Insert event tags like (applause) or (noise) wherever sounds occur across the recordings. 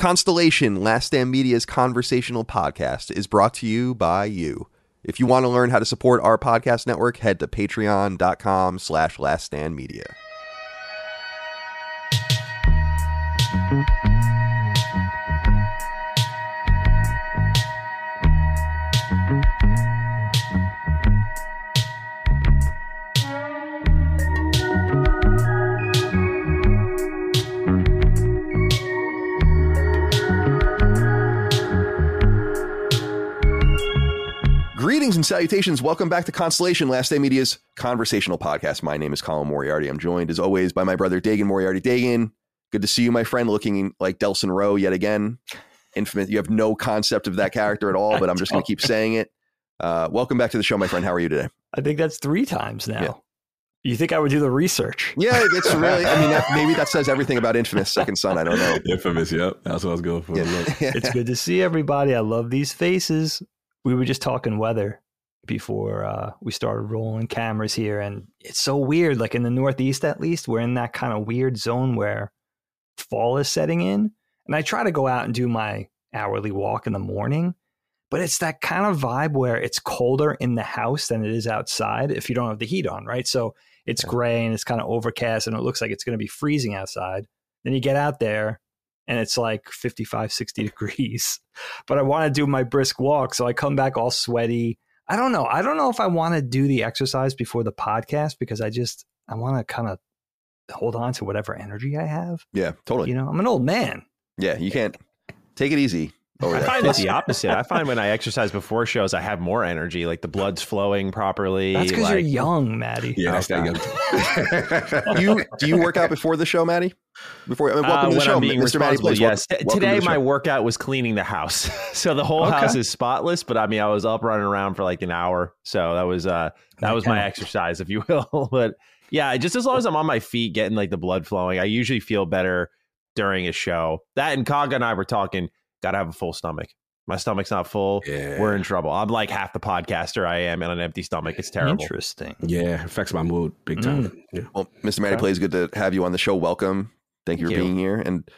Constellation, Last Stand Media's conversational podcast, is brought to you by you. If you want to learn how to support our podcast network, head to patreon.com slash laststandmedia. Salutations. Welcome back to Constellation, Last Stand Media's conversational podcast. My name is Colin Moriarty. I'm joined, as always, by my brother Dagan Moriarty. Dagan, good to see you, my friend, looking like Delsin Rowe yet again. Infamous. You have no concept of that character at all, but I'm just going to keep saying it. Uh, welcome back to the show, my friend. How are you today? I think that's three times now. Yeah. You think I would do the research? Yeah, it's (laughs) really. I mean, that, maybe that says everything about Infamous Second Son. I don't know. Infamous, yep. That's what I was going for. Yeah. Look. (laughs) It's good to see everybody. I love these faces. We were just talking weather before uh, we started rolling cameras here, and it's so weird. Like in the Northeast, at least, we're in that kind of weird zone where fall is setting in. And I try to go out and do my hourly walk in the morning, but it's that kind of vibe where it's colder in the house than it is outside if you don't have the heat on, right? So it's Yeah. gray and it's kind of overcast and it looks like it's going to be freezing outside. Then you get out there and it's like 55, 60 (laughs) degrees. But I want to do my brisk walk. So I come back all sweaty. I don't know. I don't know if I want to do the exercise before the podcast because I just, I want to kind of hold on to whatever energy I have. Yeah, totally. You know, I'm an old man. Yeah, you can't take it easy over I find it's the opposite. I find when I exercise before shows, I have more energy. Like the blood's flowing properly. That's because like, you're young, Matty. Yeah, that's Okay. that young. do you do you work out before the show, Matty? Before I mean, Uh, welcome to the show, I'm being Mr. Matty responsible, yes. Welcome- welcome Today, the my workout was cleaning the house, (laughs) so the whole Okay. house is spotless. But I mean, I was up running around for like an hour, so that was uh that was my exercise, if you (laughs) will. but yeah, just as long as I'm on my feet, getting like the blood flowing, I usually feel better during a show. That and Kaga and I were talking. Got to have a full stomach. My stomach's not full. Yeah. We're in trouble. I'm like half the podcaster I am on an empty stomach. It's terrible. Interesting. yeah, affects my mood big time. Yeah. Well, Mr. Matty Okay. Plays, good to have you on the show. Welcome. Thank you for you. being here. And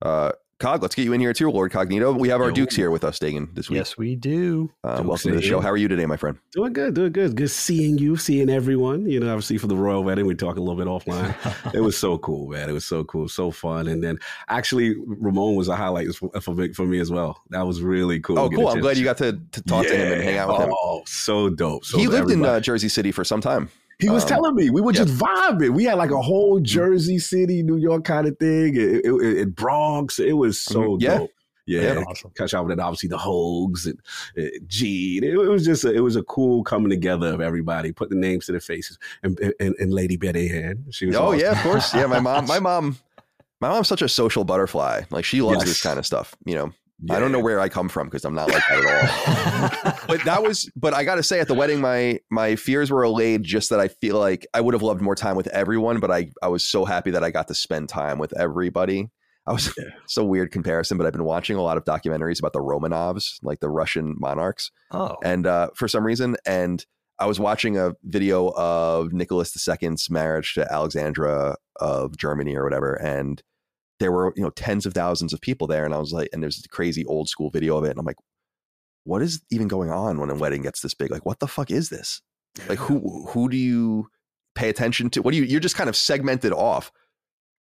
uh, Cog, let's get you in here too, Lord Cognito. We have our. Dukes here with us, Dagan, this week. Yes, we do. Uh, welcome to the show. How are you today, my friend? Doing good, doing good. Good seeing you, seeing everyone. You know, obviously for the royal wedding, we talk a little bit offline. (laughs) it was so cool, man. It was so cool, so fun. And then actually, Ramon was a highlight for, for, me, for me as well. That was really cool. Oh, to get a cool. I'm glad you got to, to talk to him and hang out with him. Oh, so dope. So he lived in uh, Jersey City for some time. He was Um, telling me we were just vibing. We had like a whole Jersey City, New York kind of thing. It, it, it- it Bronx. It was so Mhm. Yeah. dope. Yeah, Yeah. Awesome. catch up with it. Obviously, the Hogs and uh, Gene. It, was just a, it was a cool coming together of everybody. Put the names to the faces and and, and Lady Betty Ann. She was Oh, awesome. yeah, of course. Yeah, my mom, my (laughs) mom, my mom's such a social butterfly. Like she loves Yes. this kind of stuff. You know, Yeah. I don't know where I come from because I'm not like that at all. (laughs) but that was but i gotta say at the wedding my my fears were allayed just that i feel like i would have loved more time with everyone but i i was so happy that i got to spend time with everybody i was Yeah. (laughs) so weird comparison but i've been watching a lot of documentaries about the romanovs like the russian monarchs Oh, and uh for some reason and i was watching a video of nicholas ii's marriage to alexandra of germany or whatever and there were you know tens of thousands of people there and i was like and there's a crazy old school video of it and i'm like what is even going on when a wedding gets this big? Like what the fuck is this? Like who who do you pay attention to? What do you you're just kind of segmented off.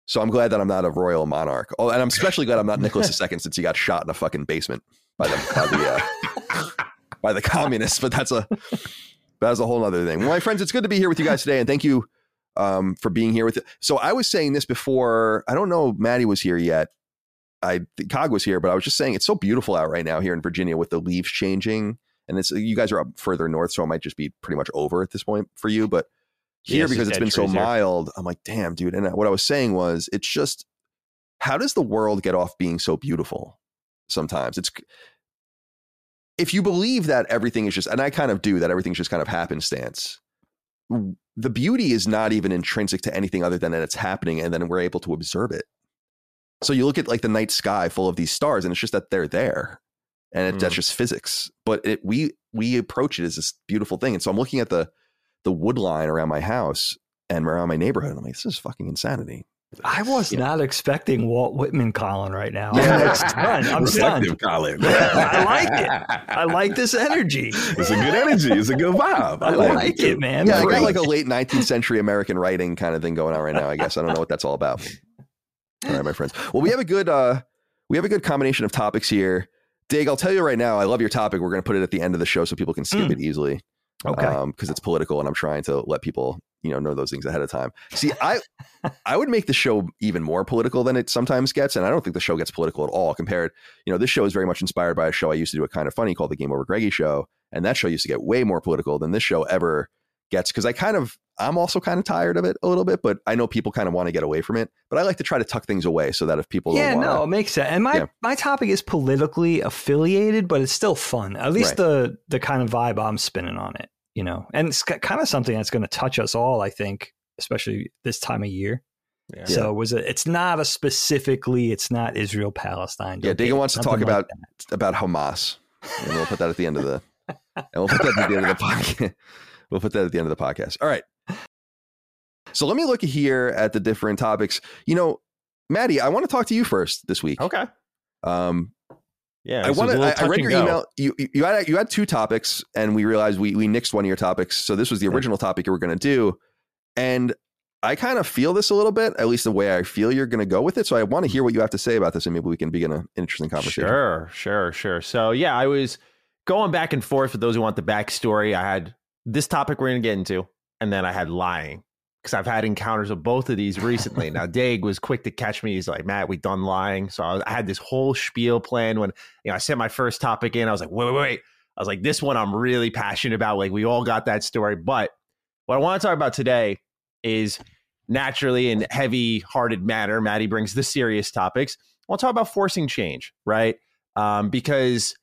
So i'm glad that i'm not a royal monarch. Oh and i'm especially glad i'm not nicholas ii (laughs) since he got shot in a fucking basement by the by the uh, by the communists but that's a that's a whole other thing. Well my friends it's good to be here with you guys today and thank you um, for being here with it. So I was saying this before. I don't know. if Matty was here yet. I think Cog was here, but I was just saying it's so beautiful out right now here in Virginia with the leaves changing, and it's you guys are up further north, so it might just be pretty much over at this point for you. But here, it's because it's been so here. mild, I'm like, damn, dude. And what I was saying was, it's just how does the world get off being so beautiful? Sometimes it's if you believe that everything is just, and I kind of do that everything's just kind of happenstance. The beauty is not even intrinsic to anything other than that it's happening, and then we're able to observe it. So you look at like the night sky full of these stars, and it's just that they're there, and it, that's Mm. just physics. But it, we we approach it as this beautiful thing, and so I'm looking at the the wood line around my house and around my neighborhood. And I'm like, this is fucking insanity. I was not expecting Walt Whitman Colin right now. Yeah. I'm stunned. I'm stunned. Colin. I like it. I like this energy. It's a good energy. It's a good vibe. I like it, man. Yeah, I got like a late 19th century American writing kind of thing going on right now. I guess I don't know what that's all about. All right, my friends. Well, we have a good uh we have a good combination of topics here. Dig, I'll tell you right now, I love your topic. We're going to put it at the end of the show so people can skip Mm. it easily. Okay. Um, because it's political and I'm trying to let people, you know, know those things ahead of time. See, I (laughs) I would make the show even more political than it sometimes gets, and I don't think the show gets political at all compared. You know, this show is very much inspired by a show I used to do a Kinda Funny called the Game Over Greggy show, and that show used to get way more political than this show ever gets because I kind of I'm also kind of tired of it a little bit, but I know people kind of want to get away from it. But I like to try to tuck things away so that if people yeah, don't no, it makes sense. And my Yeah. my topic is politically affiliated, but it's still fun. At least Right. the the kind of vibe I'm spinning on it, you know. And it's kind of something that's going to touch us all, I think, especially this time of year. Yeah. So it was a, it's not a specifically, it's not Israel Palestine. Yeah, Dagan wants to talk like about that. about Hamas, and we'll put that at the end of the and we'll put that at the end of the (laughs) podcast. We'll put that at the end of the podcast. All right. So let me look here at the different topics. You know, Matty, I want to talk to you first this week. Okay. Um, Yeah. I want to. I, I read your go. email. You you- had you had two topics, and we realized we we nixed one of your topics. So this was the original topic you were going to do, and I kind of feel this a little bit, at least the way I feel you're going to go with it. So I want to hear what you have to say about this, and maybe we can begin an interesting conversation. Sure, sure, sure. So yeah, I was going back and forth for those who want the backstory. I had this topic we're gonna get into, and then I had lying. Because I've had encounters of both of these recently. now, (laughs) Dag was quick to catch me. He's like, Matt, we done lying. So I, was, I had this whole spiel plan when you know I sent my first topic in. I was like, wait, wait, wait. I was like, this one I'm really passionate about. Like, we all got that story. But what I want to talk about today is naturally in heavy hearted manner. Matty brings the serious topics. I want to talk about forcing change, right? Um, because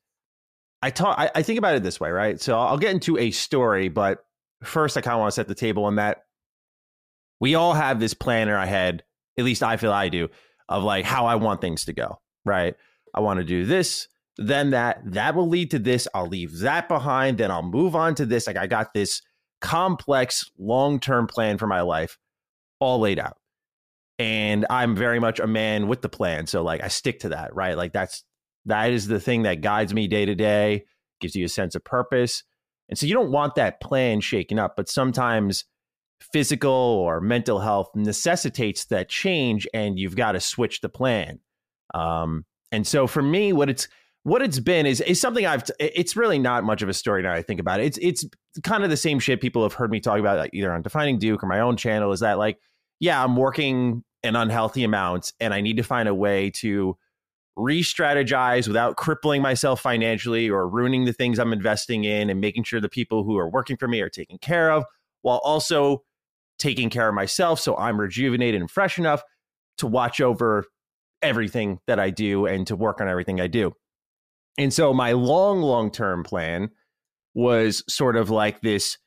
I talk, I, I think about it this way, right? So I'll get into a story, but first I kind of want to set the table on that. We all have this plan in our head, at least I feel I do, of like how I want things to go, right? I want to do this, then that, that will lead to this. I'll leave that behind, then I'll move on to this. Like I got this complex long term plan for my life all laid out. And I'm very much a man with the plan. So like I stick to that, right? Like that's that is the thing that guides me day to day, gives you a sense of purpose. And so you don't want that plan shaken up, but sometimes physical or mental health necessitates that change and you've got to switch the plan. Um, and so for me, what it's what it's been is is something I've. T- it's really not much of a story now. I think about it. It's it's kind of the same shit people have heard me talk about, like either on Defining Duke or my own channel. Is that like, yeah, I'm working an unhealthy amount, and I need to find a way to re-strategize without crippling myself financially or ruining the things I'm investing in, and making sure the people who are working for me are taken care of, while also taking care of myself, so I'm rejuvenated and fresh enough to watch over everything that I do and to work on everything I do. And so my long, long term plan was sort of like this,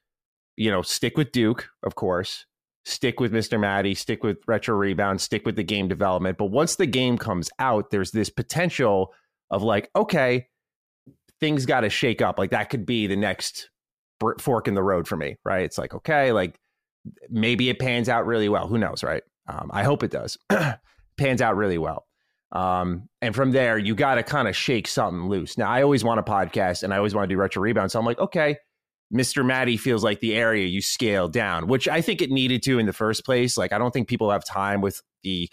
you know, stick with Duke, of course, stick with Mr. Matty, stick with Retro Rebound, stick with the game development. But once the game comes out, there's this potential of like, okay, things got to shake up. Like that could be the next fork in the road for me, right? It's like, okay, like maybe it pans out really well. Who knows, right? Um, I hope it does. (clears throat) pans out really well. Um, and from there, you got to kind of shake something loose. Now, I always want a podcast and I always want to do retro rebound. So I'm like, okay, Mr. Matty feels like the area you scale down, which I think it needed to in the first place. Like, I don't think people have time with the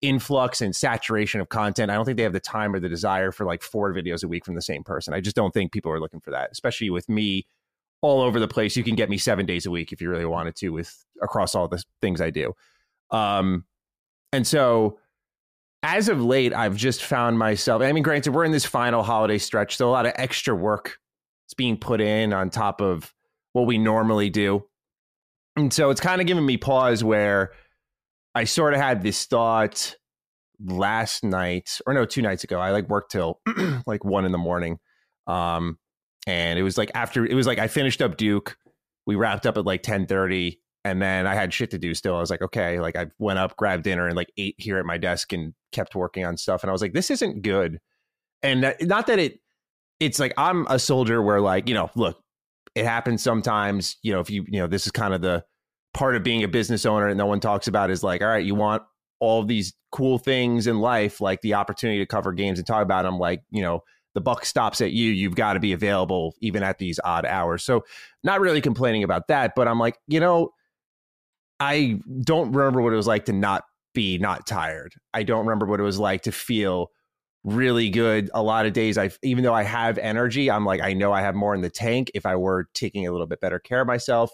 influx and saturation of content. I don't think they have the time or the desire for like four videos a week from the same person. I just don't think people are looking for that, especially with me all over the place. You can get me seven days a week if you really wanted to with across all the things I do. Um, and so as of late, I've just found myself. I mean, granted, we're in this final holiday stretch, so a lot of extra work is being put in on top of what we normally do. And so it's kind of giving me pause where I sort of had this thought last night, or no, two nights ago. I like worked till (clears throat) like one in the morning. Um, and it was like after it was like I finished up Duke. We wrapped up at like 10 30 and then I had shit to do still. I was like, okay, like I went up, grabbed dinner, and like ate here at my desk and kept working on stuff. And I was like, this isn't good. And that, not that it, it's like I'm a soldier where like you know, look, it happens sometimes. You know, if you you know, this is kind of the part of being a business owner, and no one talks about is like, all right, you want all these cool things in life, like the opportunity to cover games and talk about them, like, you know, the buck stops at you. You've got to be available even at these odd hours. So, not really complaining about that, but I'm like, you know, I don't remember what it was like to not be not tired. I don't remember what it was like to feel really good. A lot of days, I even though I have energy, I'm like, I know I have more in the tank if I were taking a little bit better care of myself.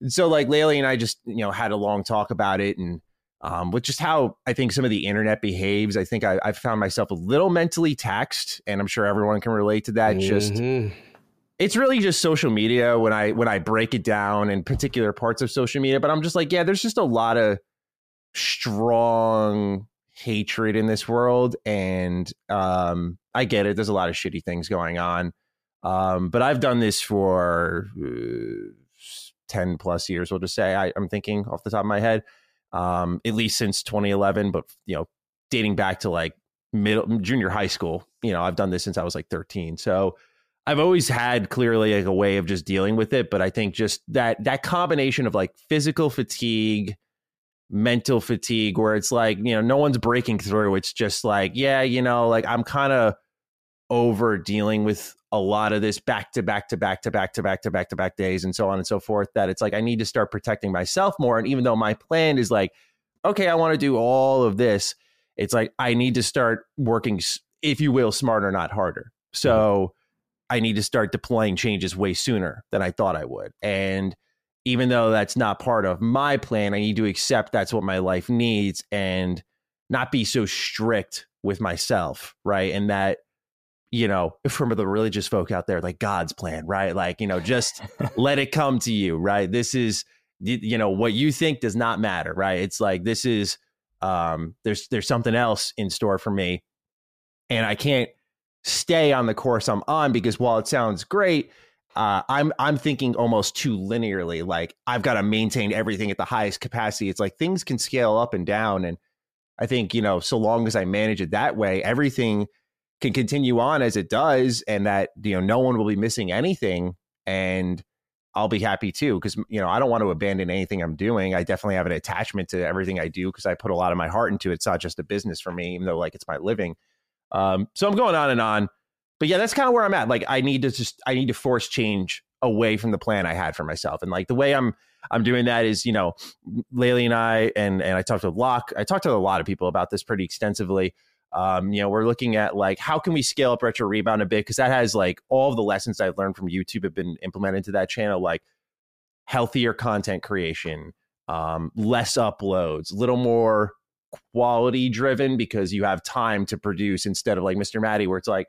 And so, like Laylee and I just you know had a long talk about it and. Um, with just how I think some of the internet behaves, I think I, I've found myself a little mentally taxed, and I'm sure everyone can relate to that. Just Mhm. it's really just social media when I when I break it down in particular parts of social media. But I'm just like, yeah, there's just a lot of strong hatred in this world, and um, I get it. There's a lot of shitty things going on, um, but I've done this for uh, ten plus years. We'll just say I, I'm thinking off the top of my head, um, at least since 2011. But you know, dating back to like middle junior high school. You know, I've done this since I was like 13. So I've always had clearly like a way of just dealing with it, but I think just that that combination of like physical fatigue, mental fatigue, where it's like you know no one's breaking through. It's just like yeah, you know, like I'm kind of over dealing with a lot of this back to back to back to back to back to back to back days and so on and so forth. That it's like I need to start protecting myself more. And even though my plan is like, okay, I want to do all of this, it's like I need to start working, if you will, smarter, not harder. So. Mm-hmm. I need to start deploying changes way sooner than I thought I would. And even though that's not part of my plan, I need to accept that's what my life needs and not be so strict with myself, right? And that, you know, from the religious folk out there, like God's plan, right? Like, you know, just let it come to you, right? This is, you know, what you think does not matter, right? It's like this is, um, there's there's something else in store for me, and I can't stay on the course I'm on because while it sounds great, uh, I'm I'm thinking almost too linearly. Like I've got to maintain everything at the highest capacity. It's like things can scale up and down, and I think you know so long as I manage it that way, everything can continue on as it does, and that you know no one will be missing anything, and I'll be happy too because you know I don't want to abandon anything I'm doing. I definitely have an attachment to everything I do because I put a lot of my heart into it. It's not just a business for me, even though like it's my living. Um, so I'm going on and on, but yeah, that's kind of where I'm at. Like I need to just I need to force change away from the plan I had for myself, and like the way I'm I'm doing that is you know Laylee and I and and I talked to Locke. I talked to a lot of people about this pretty extensively. Um, you know, we're looking at like how can we scale up retro rebound a bit because that has like all of the lessons I've learned from YouTube have been implemented into that channel, like healthier content creation, um, less uploads, a little more quality driven because you have time to produce instead of like Mr. Matty, where it's like,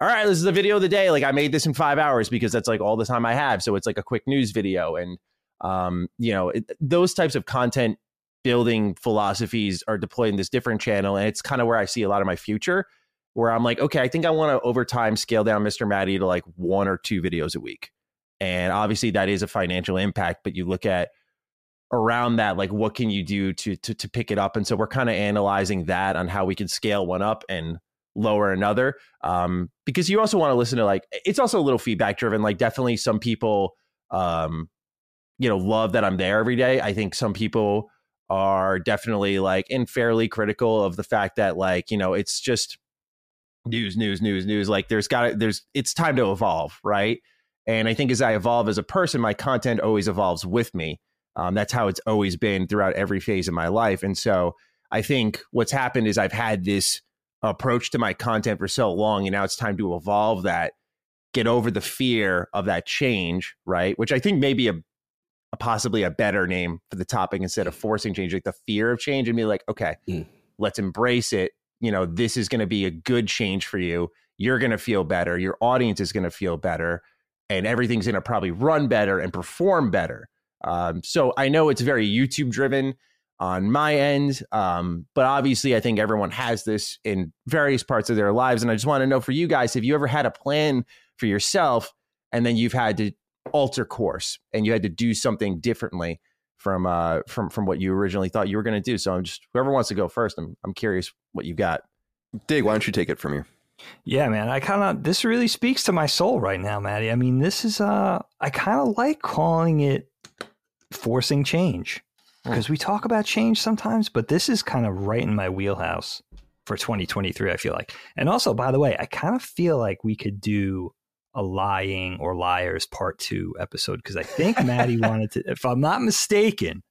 all right, this is the video of the day. Like I made this in five hours because that's like all the time I have. So it's like a quick news video. And, um, you know, it, those types of content building philosophies are deployed in this different channel. And it's kind of where I see a lot of my future where I'm like, okay, I think I want to over time scale down Mr. Matty to like one or two videos a week. And obviously that is a financial impact, but you look at around that, like what can you do to to to pick it up? And so we're kind of analyzing that on how we can scale one up and lower another. Um, because you also want to listen to like it's also a little feedback driven. Like definitely some people um, you know, love that I'm there every day. I think some people are definitely like and fairly critical of the fact that like, you know, it's just news, news, news, news. Like there's got there's, it's time to evolve, right? And I think as I evolve as a person, my content always evolves with me. Um, that's how it's always been throughout every phase of my life. And so I think what's happened is I've had this approach to my content for so long, and now it's time to evolve that, get over the fear of that change, right? Which I think may be a, a possibly a better name for the topic instead of forcing change, like the fear of change, and be like, okay, Mm. let's embrace it. You know, this is going to be a good change for you. You're going to feel better. Your audience is going to feel better, and everything's going to probably run better and perform better. Um, so I know it's very YouTube driven on my end, um, but obviously I think everyone has this in various parts of their lives, and I just want to know for you guys, have you ever had a plan for yourself, and then you've had to alter course and you had to do something differently from uh from from what you originally thought you were going to do. So I'm just whoever wants to go first. I'm I'm curious what you've got. Dig, why don't you take it from here? Yeah, man. I kind of this really speaks to my soul right now, Matty. I mean, this is uh I kind of like calling it forcing change. because we talk about change sometimes, but this is kind of right in my wheelhouse for 2023, I feel like. And also, by the way, I kind of feel like we could do a lying or liars part two episode because I think Matty wanted to, if I'm not mistaken,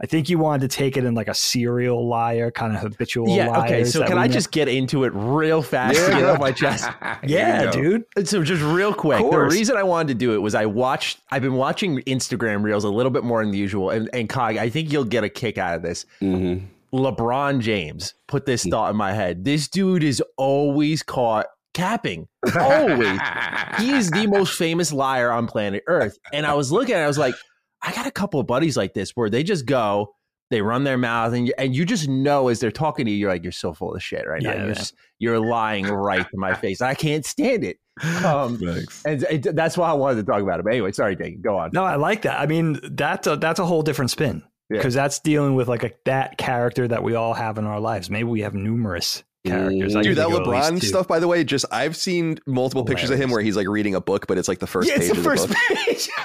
I think you wanted to take it in like a serial liar, kind of habitual Yeah. liars Okay. So can I know. just get into it real fast to get off my chest? (laughs) Yeah, dude. So just real quick, the reason I wanted to do it was I watched. I've been watching Instagram reels a little bit more than usual, and and Cog, I think you'll get a kick out of this. hmm LeBron James put this Hmm. thought in my head. This dude is always caught capping. Always. he is the most famous liar on planet Earth. And I was looking at it, I was like, I got a couple of buddies like this where they just go, they run their mouth, and you, and you just know as they're talking to you, you're like, you're so full of shit right now. You're, just, you're lying right to my face. I can't stand it. Um, Thanks. and it, that's why I wanted to talk about it. But anyway, sorry, Dave. Go on. No, I like that. I mean, that's a, that's a whole different spin Yeah. because that's dealing with like a that character that we all have in our lives. Maybe we have numerous characters. I. Dude, that think of at least LeBron stuff, by the way, just I've seen multiple pictures of him where he's like reading a book, but it's like the first yeah, page it's the of first the book. page. (laughs)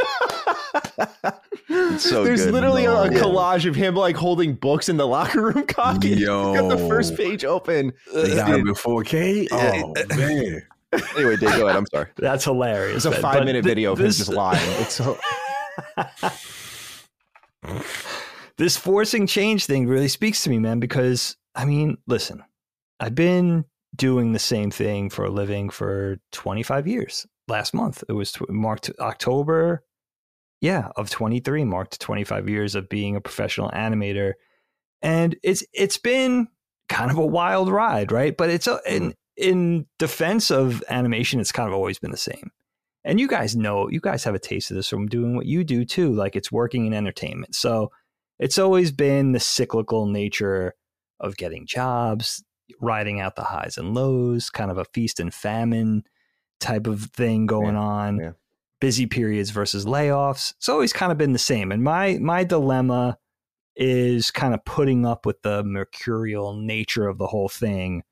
It's so There's good. literally a, a Yeah. collage of him like holding books in the locker room. (laughs) Cocky. He's got the first page open. They got him in 4K. Oh man. (laughs) Anyway, Dave, go ahead. I'm sorry. That's hilarious. It's a man. five But minute th- video of this, him just lying. It's so, this forcing change thing really speaks to me, man, because I mean, listen, I've been doing the same thing for a living for 25 years. Last month, it was marked October, yeah, of 23, marked 25 years of being a professional animator. And it's it's been kind of a wild ride, right? But it's a, in mm-hmm. in defense of animation, it's kind of always been the same. And you guys know, you guys have a taste of this from doing what you do too. Like it's working in entertainment. So it's always been the cyclical nature of getting jobs, riding out the highs and lows, kind of a feast and famine type of thing going Yeah, on. yeah. Busy periods versus layoffs. It's always kind of been the same. And my my dilemma is kind of putting up with the mercurial nature of the whole thing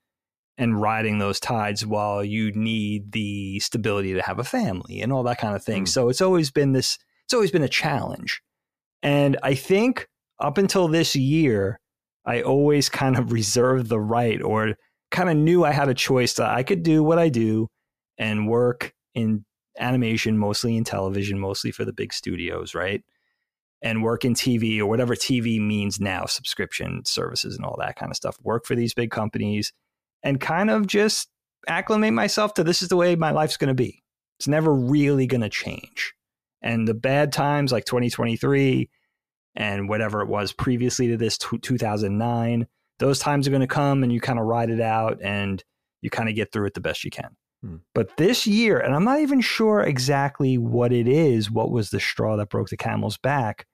and riding those tides while you need the stability to have a family and all that kind of thing. Mm. So it's always been this it's always been a challenge. And I think up until this year, I always kind of (laughs) reserved the right or kind of knew I had a choice that I could do what I do and work in animation, mostly in television, mostly for the big studios, right? And work in TV or whatever TV means now, subscription services and all that kind of stuff. Work for these big companies and kind of just acclimate myself to this is the way my life's going to be. It's never really going to change. And the bad times like 2023 and whatever it was previously to this, tw 2009, those times are going to come and you kind of ride it out and you kind of get through it the best you can. Hmm. But this year, and I'm not even sure exactly what it is, what was the straw that broke the camel's back.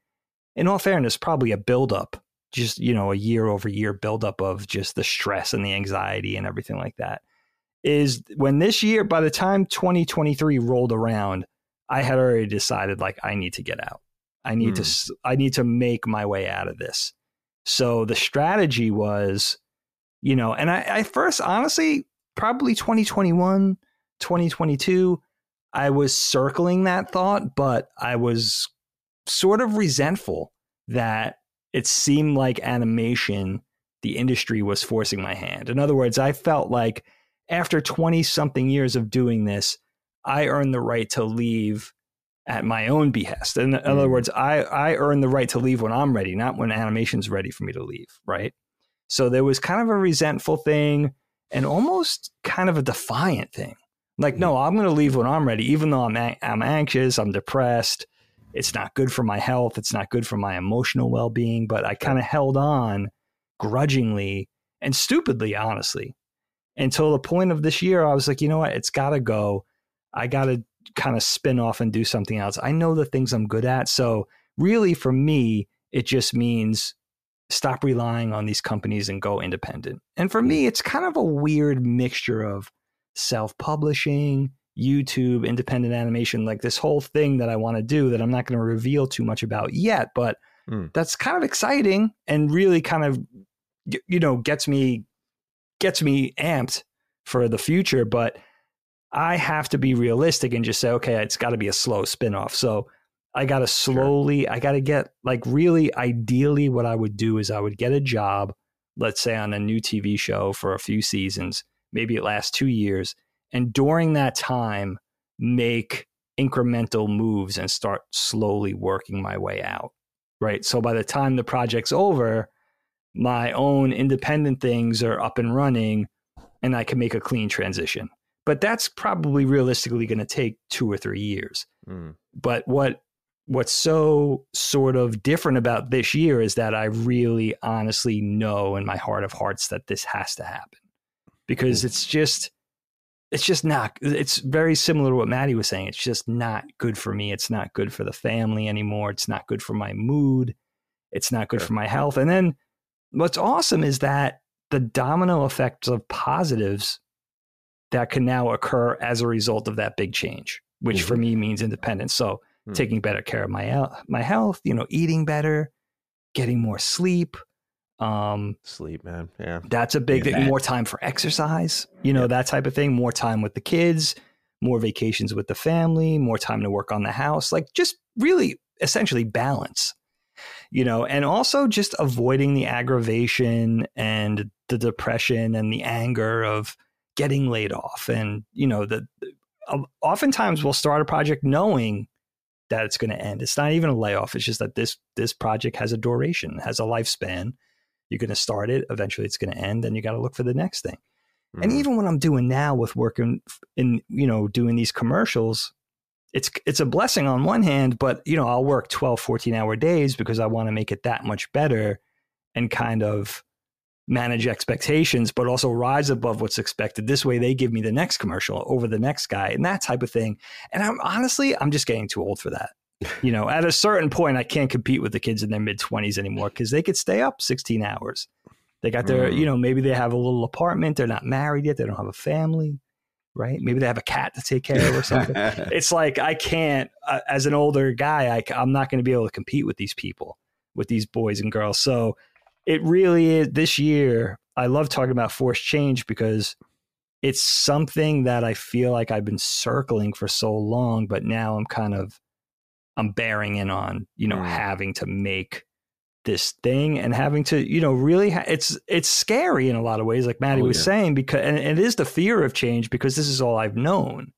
In all fairness, probably a buildup, just, you know, a year over year buildup of just the stress and the anxiety and everything like that. Is when this year, by the time 2023 rolled around, I had already decided like I need to get out. I need to Hmm. I need to make my way out of this. So the strategy was, you know, and I, I first honestly probably 2021, 2022, I was circling that thought, but I was sort of resentful that it seemed like animation, the industry was forcing my hand. In other words, I felt like after 20 something years of doing this, I earned the right to leave at my own behest. In other Mm. words, I, I earn the right to leave when I'm ready, not when animation's ready for me to leave, right? So there was kind of a resentful thing and almost kind of a defiant thing. Like, no, I'm going to leave when I'm ready, even though I'm, a- I'm anxious, I'm depressed. It's not good for my health. It's not good for my emotional well being. But I kind of held on grudgingly and stupidly, honestly, until the point of this year. I was like, you know what? It's got to go. I got to kind of spin off and do something else. I know the things I'm good at. So, really, for me, it just means stop relying on these companies and go independent. And for me, it's kind of a weird mixture of self publishing, YouTube, independent animation, like this whole thing that I want to do that I'm not going to reveal too much about yet, but Mm. that's kind of exciting and really kind of you know gets me gets me amped for the future, but I have to be realistic and just say okay, it's got to be a slow spin-off. So I got to slowly, sure. I got to get like really ideally what I would do is I would get a job, let's say on a new TV show for a few seasons, maybe it lasts two years. And during that time, make incremental moves and start slowly working my way out. Right. So by the time the project's over, my own independent things are up and running and I can make a clean transition. But that's probably realistically going to take two or three years. Mm. But what what's so sort of different about this year is that I really honestly know in my heart of hearts that this has to happen. Because it's just it's just not it's very similar to what Matty was saying. It's just not good for me. It's not good for the family anymore. It's not good for my mood. It's not good sure. for my health. And then what's awesome is that the domino effects of positives that can now occur as a result of that big change, which mm-hmm. for me means independence. So mm-hmm. taking better care of my my health, you know, eating better, getting more sleep, um, sleep, man. Yeah. That's a big yeah, thing. More time for exercise, you know, that type of thing. More time with the kids, more vacations with the family, more time to work on the house. Like just really essentially balance, you know, and also just avoiding the aggravation and the depression and the anger of getting laid off. And, you know, the, oftentimes we'll start a project knowing that it's going to end. It's not even a layoff. It's just that this this project has a duration, has a lifespan, you're going to start it. Eventually, it's going to end, and you got to look for the next thing. Mm-hmm. And even what I'm doing now with working in, you know, doing these commercials, it's it's a blessing on one hand, but you know, I'll work 12, 14 hour days because I want to make it that much better and kind of manage expectations, but also rise above what's expected. This way they give me the next commercial over the next guy and that type of thing. And I'm honestly, I'm just getting too old for that (laughs) you know, at a certain point, I can't compete with the kids in their mid 20s anymore because they could stay up 16 hours. They got their, mm. you know, maybe they have a little apartment. They're not married yet. They don't have a family, right? Maybe they have a cat to take care of or something. (laughs) it's like, I can't, uh, as an older guy, I, I'm not going to be able to compete with these people, with these boys and girls. So it really is this year. I love talking about forced change because it's something that I feel like I've been circling for so long, but now I'm kind of I'm bearing in on, you know, mm. having to make this thing and having to, you know, really, ha- it's it's scary in a lot of ways, like Matty oh, was yeah. saying, because and it is the fear of change because this is all I've known.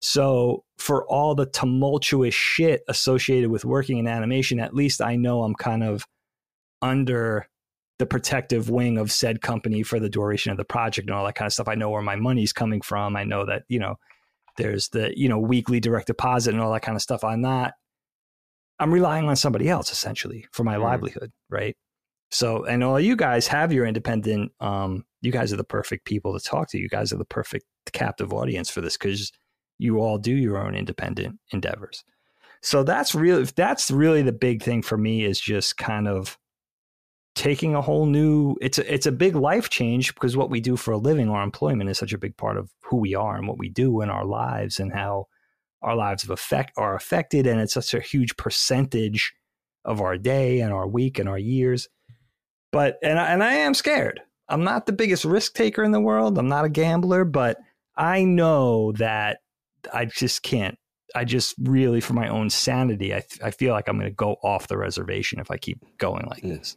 So for all the tumultuous shit associated with working in animation, at least I know I'm kind of under the protective wing of said company for the duration of the project and all that kind of stuff. I know where my money's coming from. I know that, you know, there's the you know weekly direct deposit and all that kind of stuff i'm not i'm relying on somebody else essentially for my mm. livelihood right so and all you guys have your independent um you guys are the perfect people to talk to you guys are the perfect captive audience for this because you all do your own independent endeavors so that's really that's really the big thing for me is just kind of taking a whole new it's a, it's a big life change because what we do for a living our employment is such a big part of who we are and what we do in our lives and how our lives affect are affected. And it's such a huge percentage of our day and our week and our years. But and I, and I am scared. I'm not the biggest risk taker in the world. I'm not a gambler but I know that I just can't I just really, for my own sanity, I, I feel like I'm going to go off the reservation if I keep going like this.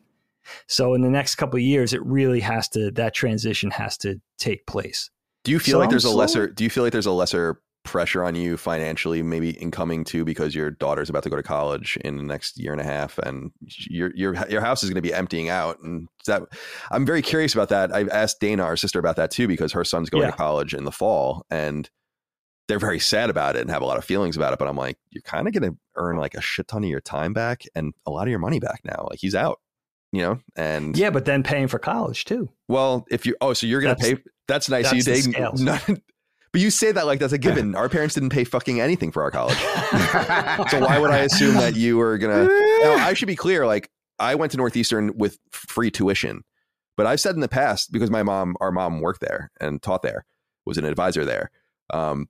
So in the next couple of years, it really has to that transition has to take place. Do you feel so like there's I'm a lesser? Do you feel like there's a lesser pressure on you financially, maybe incoming too, because your daughter's about to go to college in the next year and a half, and your your your house is going to be emptying out. And that I'm very curious about that. I've asked Dana, our sister, about that too, because her son's going yeah. to college in the fall, and they're very sad about it and have a lot of feelings about it. But I'm like, you're kind of going to earn like a shit ton of your time back and a lot of your money back now. Like he's out you know, and yeah, but then paying for college too. Well, if you oh, so you're gonna pay. That's nice. That's you did (laughs) not, but you say that like that's a given. (laughs) our parents didn't pay fucking anything for our college, (laughs) so why would I assume that you were gonna? Now, I should be clear. Like I went to Northeastern with free tuition, but I've said in the past because my mom, our mom, worked there and taught there, was an advisor there. Um,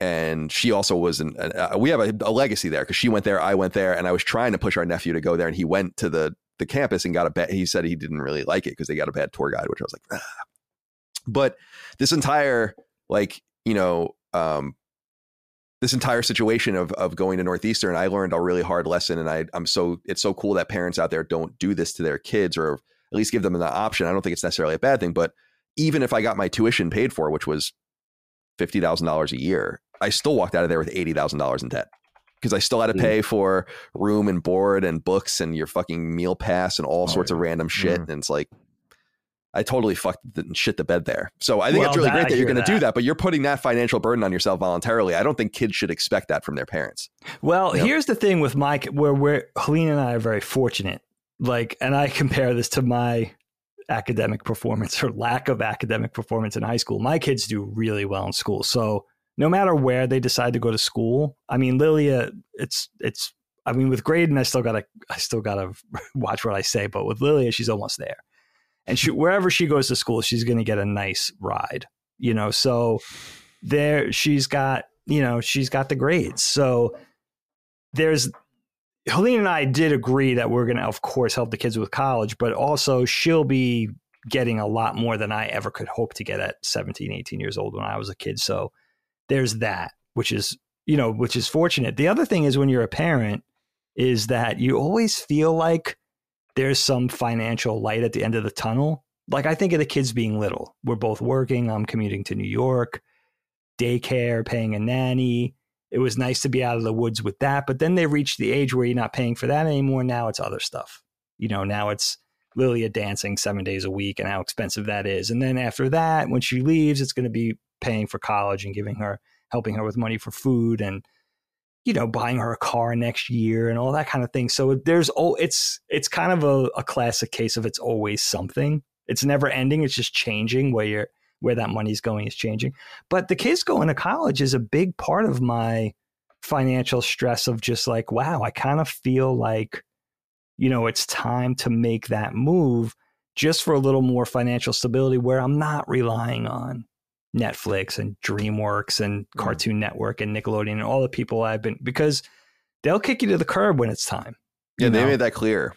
and she also was an, uh, we have a, a legacy there because she went there i went there and i was trying to push our nephew to go there and he went to the the campus and got a bad. He said he didn't really like it because they got a bad tour guide, which I was like, ah. but this entire like you know um, this entire situation of of going to Northeastern, I learned a really hard lesson, and I I'm so it's so cool that parents out there don't do this to their kids, or at least give them an option. I don't think it's necessarily a bad thing, but even if I got my tuition paid for, which was fifty thousand dollars a year, I still walked out of there with eighty thousand dollars in debt because I still had to pay for room and board and books and your fucking meal pass and all Oh, sorts of random shit. Mm. And it's like, I totally fucked the shit the bed there. So I think Well, it's really that- great that you're going to do that. but you're putting that financial burden on yourself voluntarily. I don't think kids should expect that from their parents. Well, Yep. here's the thing with Mike, where where Helene and I are very fortunate. Like, and I compare this to my academic performance or lack of academic performance in high school. My kids do really well in school. So no matter where they decide to go to school, I mean, Lilia, it's it's. I mean, with Graydon, I still gotta I still gotta (laughs) watch what I say, but with Lilia, she's almost there. And she, wherever she goes to school, she's to get a nice ride, you know. So there, she's got, you know, she's got the grades. So there's Helene and I did agree that we're going to, of course, help the kids with college, but also she'll be getting a lot more than I ever could hope to get at 17, 18 years old when I was a kid. So there's that, which is, you know, which is fortunate. The other thing is when you're a parent, is that you always feel like there's some financial light at the end of the tunnel. Like I think of the kids being little. We're both working. I'm commuting to New York, daycare, paying a nanny. It was nice to be out of the woods with that. But then they reach the age where you're not paying for that anymore. Now it's other stuff. You know, now it's Lilia dancing seven days a week and how expensive that is. And then after that, when she leaves, it's going to be paying for college and giving her, helping her with money for food and, you know, buying her a car next year and all that kind of thing. So there's, oh, it's, it's kind of a, a classic case of it's always something. It's never ending. It's just changing where you're, where that money's going is changing. But the kids going to college is a big part of my financial stress of just like, wow, I kind of feel like, you know, it's time to make that move just for a little more financial stability where I'm not relying on Netflix and DreamWorks and Cartoon Network and Nickelodeon and all the people I've been because they'll kick you to the curb when it's time. Yeah, you they know? made that clear.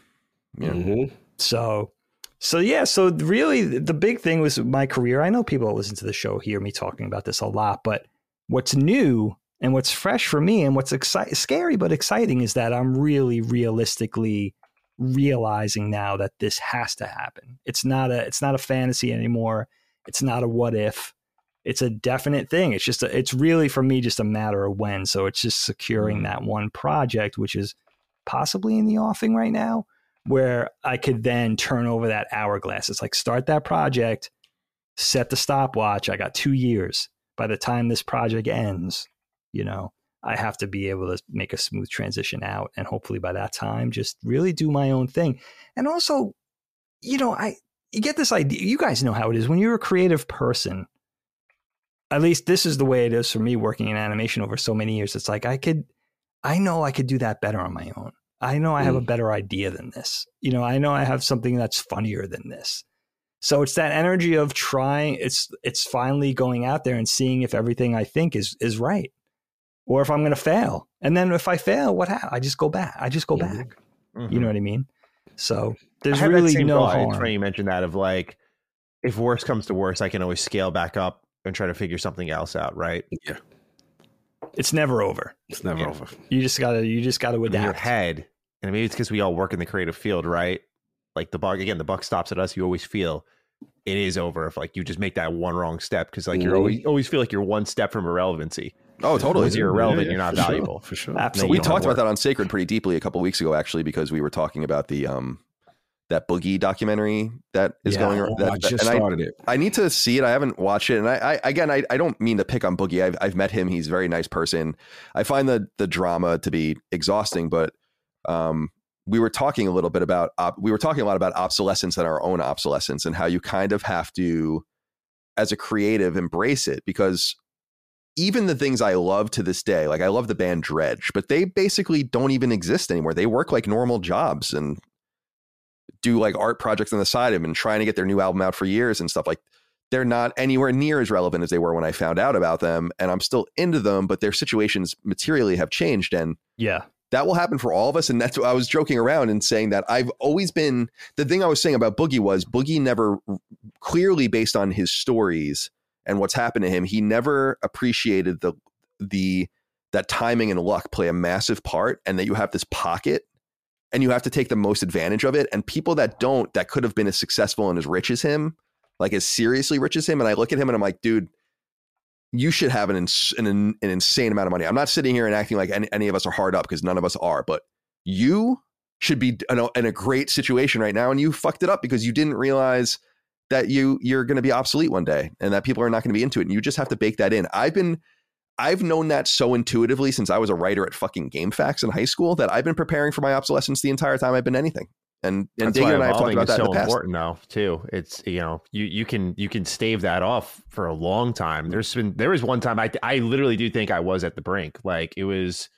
Yeah. Mhm. So, so yeah, so really the big thing was my career. I know people that listen to the show hear me talking about this a lot, but what's new and what's fresh for me and what's exci- scary but exciting is that I'm really realistically realizing now that this has to happen. It's not a it's not a fantasy anymore. It's not a what if. It's a definite thing. It's just a, it's really for me just a matter of when. So it's just securing mm. that one project which is possibly in the offing right now where I could then turn over that hourglass. It's like start that project, set the stopwatch. I got two years. By the time this project ends, you know, I have to be able to make a smooth transition out. And hopefully by that time, just really do my own thing. And also, you know, I you get this idea. You guys know how it is when you're a creative person. At least this is the way it is for me working in animation over so many years. It's like I could I know I could do that better on my own. I know I have a better idea than this. You know, I know I have something that's funnier than this. So it's that energy of trying. It's it's finally going out there and seeing if everything I think is is right, or if I'm going to fail. And then if I fail, what happens? I just go back. I just go Mhm. back. You know what I mean? So there's Mm-hmm. Really no. It's harm. funny you mentioned that of like, if worse comes to worse, I can always scale back up and try to figure something else out, right? Yeah, It's never over. it's never Yeah. over. You just gotta you just gotta in your head, and maybe it's because we all work in the creative field, right? Like the buck again, the buck stops at us. You always feel it is over if like you just make that one wrong step because like you're Mhm. always always feel like you're one step from irrelevancy. Oh, totally. Once you're irrelevant, Yeah, you're not for sure, valuable. for sure. Absolutely. we talked about that on Sacred pretty deeply a couple weeks ago, actually, because we were talking about the um that boogie documentary that is Yeah. going. Oh, that, I just and I, started it. I need to see it. I haven't watched it, and I, I again, I, I don't mean to pick on Boogie. I've I've met him. He's a very nice person. I find the the drama to be exhausting, but um, we were talking a little bit about op- we were talking a lot about obsolescence and our own obsolescence and how you kind of have to, as a creative, embrace it because even the things I love to this day, like I love the band Dredg, but they basically don't even exist anymore. They work like normal jobs and do like art projects on the side of them and trying to get their new album out for years and stuff like they're not anywhere near as relevant as they were when I found out about them and I'm still into them but their situations materially have changed and Yeah. that will happen for all of us and that's what I was joking around and saying that I've always been the thing I was saying about Boogie was Boogie never clearly based on his stories and what's happened to him he never appreciated the the that timing and luck play a massive part and that you have this pocket and you have to take the most advantage of it. And people that don't, that could have been as successful and as rich as him, like as seriously rich as him. And I look at him and I'm like, dude, you should have an, ins- an, an insane amount of money. I'm not sitting here and acting like any, any of us are hard up because none of us are, but you should be in a, in a great situation right now. And you fucked it up because you didn't realize that you you're going to be obsolete one day and that people are not going to be into it. And you just have to bake that in. I've been I've known that so intuitively since I was a writer at fucking GameFAQs in high school that I've been preparing for my obsolescence the entire time I've been anything. And and Digger and I have talked about that so in the past. important now too. It's you know you you can you can stave that off for a long time. There's been there was one time I I literally do think I was at the brink. Like it was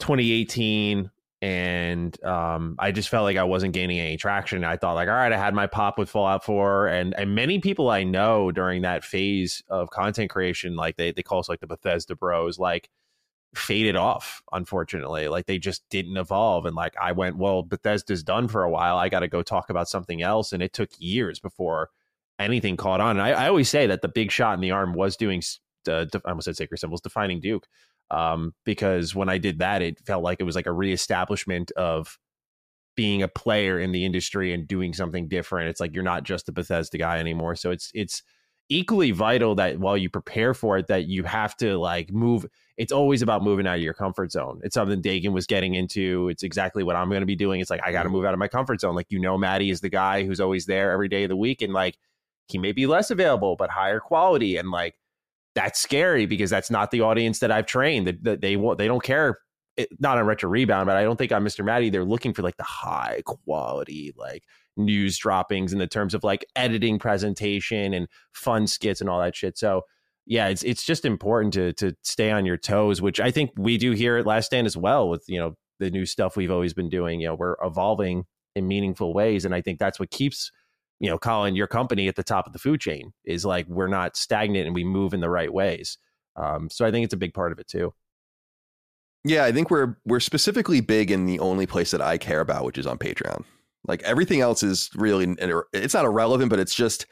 2018 and um, I just felt like I wasn't gaining any traction. I thought like, all right, I had my pop with Fallout 4, and and many people I know during that phase of content creation, like they they call us like the Bethesda Bros, like faded off. Unfortunately, like they just didn't evolve. And like I went, well, Bethesda's done for a while. I got to go talk about something else, and it took years before anything caught on. And I, I always say that the big shot in the arm was doing. Uh, I almost said sacred symbols, defining Duke um, because when I did that, it felt like it was like a reestablishment of being a player in the industry and doing something different. It's like you're not just a Bethesda guy anymore. So it's it's equally vital that while you prepare for it, that you have to like move. It's always about moving out of your comfort zone. It's something Dagan was getting into. It's exactly what I'm going to be doing. It's like I got to mm-hmm. move out of my comfort zone. Like you know, Matty is the guy who's always there every day of the week, and like he may be less available but higher quality, and like that's scary because that's not the audience that I've trained. That they, they want they don't care. It, not on retro rebound, but I don't think on Mr. Matty they're looking for like the high quality like news droppings in the terms of like editing presentation and fun skits and all that shit. So yeah, it's it's just important to to stay on your toes, which I think we do here at Last Stand as well with you know the new stuff we've always been doing. You know, we're evolving in meaningful ways, and I think that's what keeps you know, Colin, your company at the top of the food chain is like we're not stagnant and we move in the right ways. Um, so I think it's a big part of it too. Yeah, I think we're we're specifically big in the only place that I care about, which is on Patreon. Like everything else is really it's not irrelevant, but it's just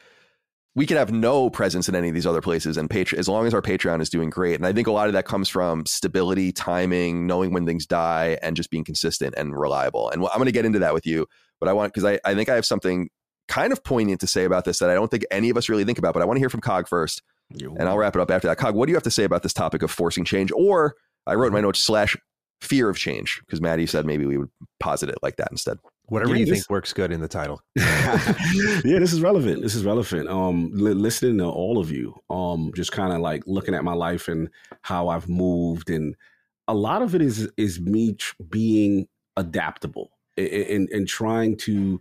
we could have no presence in any of these other places and Patreon as long as our Patreon is doing great. And I think a lot of that comes from stability, timing, knowing when things die, and just being consistent and reliable. And I'm going to get into that with you, but I want because I, I think I have something kind of poignant to say about this that I don't think any of us really think about, but I want to hear from Cog first. and I'll wrap it up after that. Cog, what do you have to say about this topic of forcing change? Or I wrote in my notes slash fear of change because Matty said maybe we would posit it like that instead. Whatever yeah, you this, think works good in the title. (laughs) (laughs) yeah, this is relevant. This is relevant. Um, li- listening to all of you, um, just kind of like looking at my life and how I've moved, and a lot of it is is me tr- being adaptable and, and, and trying to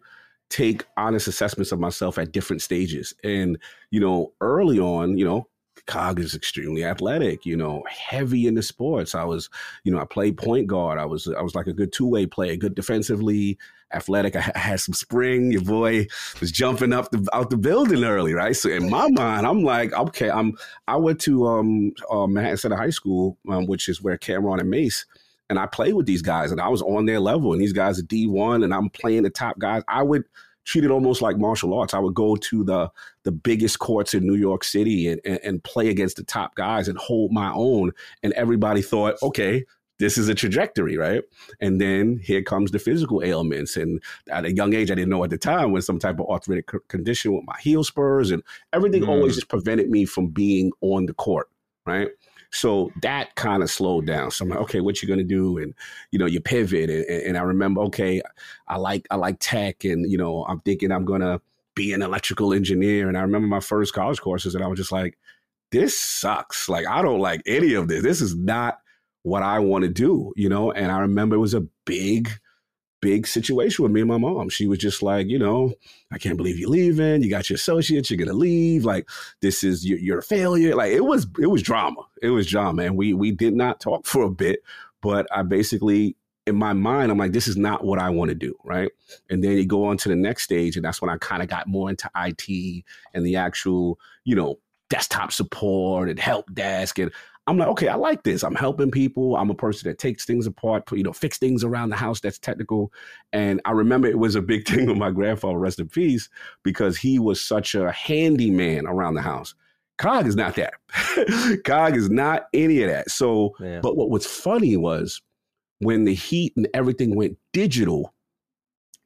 take honest assessments of myself at different stages. And, you know, early on, you know, Cog is extremely athletic, you know, heavy in the sports. I was, you know, I played point guard. I was, I was like a good two way player, good defensively, athletic. I, I, had some spring. Your boy was jumping up the, out the building early, right? So in my mind, I'm like, okay, I'm. I went to um, uh, Manhattan Center High School, um, which is where Cam'ron and Mase and I played with these guys and I was on their level and these guys are D1 and I'm playing the top guys. I would treat it almost like martial arts. I would go to the the biggest courts in New York City and, and, and play against the top guys and hold my own. And everybody thought, okay, this is a trajectory, right? And then here comes the physical ailments. And at a young age, I didn't know at the time was some type of arthritic condition with my heel spurs, and everything mm. always just prevented me from being on the court, right? So that kind of slowed down. So I'm like, okay, what you gonna do? And you know, you pivot. And, and I remember, okay, I like I like tech, and you know, I'm thinking I'm gonna be an electrical engineer. And I remember my first college courses, and I was just like, this sucks. Like I don't like any of this. This is not what I want to do, you know. And I remember it was a big big situation with me and my mom. She was just like, you know, I can't believe you're leaving. You got your associates. You're gonna leave. Like this is a failure. Like it was it was drama. It was drama, and we we did not talk for a bit. But I basically in my mind, I'm like, this is not what I want to do, right? And then you go on to the next stage, and that's when I kind of got more into IT and the actual, you know, desktop support and help desk and I'm like, okay, I like this. I'm helping people. I'm a person that takes things apart, you know, fix things around the house that's technical. And I remember it was a big (laughs) thing with my grandfather, rest in peace, because he was such a handyman around the house. Cog is not that. (laughs) Cog is not any of that. So, Yeah. but what was funny was when the heat and everything went digital,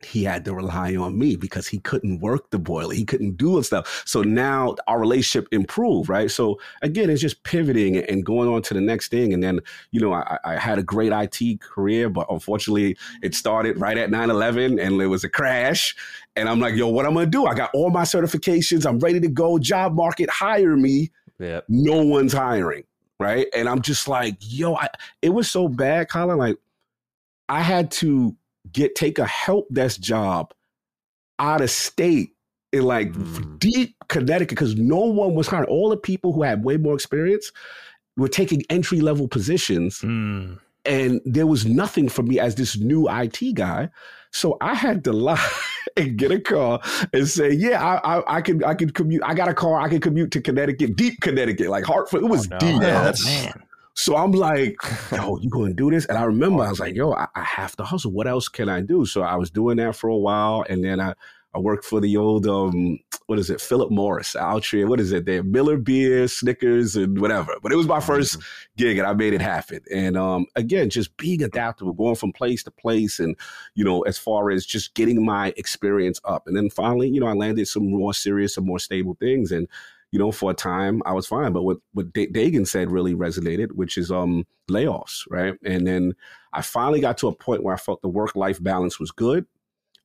he had to rely on me because he couldn't work the boiler. He couldn't do stuff. So now our relationship improved, right? So again, it's just pivoting and going on to the next thing. And then, you know, I, I had a great IT career, but unfortunately it started right at 9-11 and it was a crash. And I'm like, yo, what I'm gonna do? I got all my certifications. I'm ready to go. Job market, hire me. Yeah. No one's hiring, right? And I'm just like, yo, I, it was so bad, Colin. Like, I had to get take a help desk job out of state in like Mm. deep Connecticut because no one was hiring. All the people who had way more experience were taking entry level positions Mm. and there was nothing for me as this new IT guy. So I had to (laughs) lie and get a car and say, "Yeah, I, I, I can, I can commute. I got a car. I can commute to Connecticut, deep Connecticut, like Hartford. It was Oh, no. deep. Yeah, Oh, that's- man. So I'm like, yo, (laughs) you going to do this? And I remember I was like, yo, I, I have to hustle. What else can I do? So I was doing that for a while, and then I. I worked for the old um, what is it, Philip Morris, Altria, what is it? There, Miller beer, Snickers, and whatever. But it was my first gig and I made it happen. And um, again, just being adaptable, going from place to place, and you know, as far as just getting my experience up. And then finally, you know, I landed some more serious and more stable things. And you know, for a time, I was fine. But what what Da- Dagan said really resonated, which is um layoffs, right? And then I finally got to a point where I felt the work life balance was good.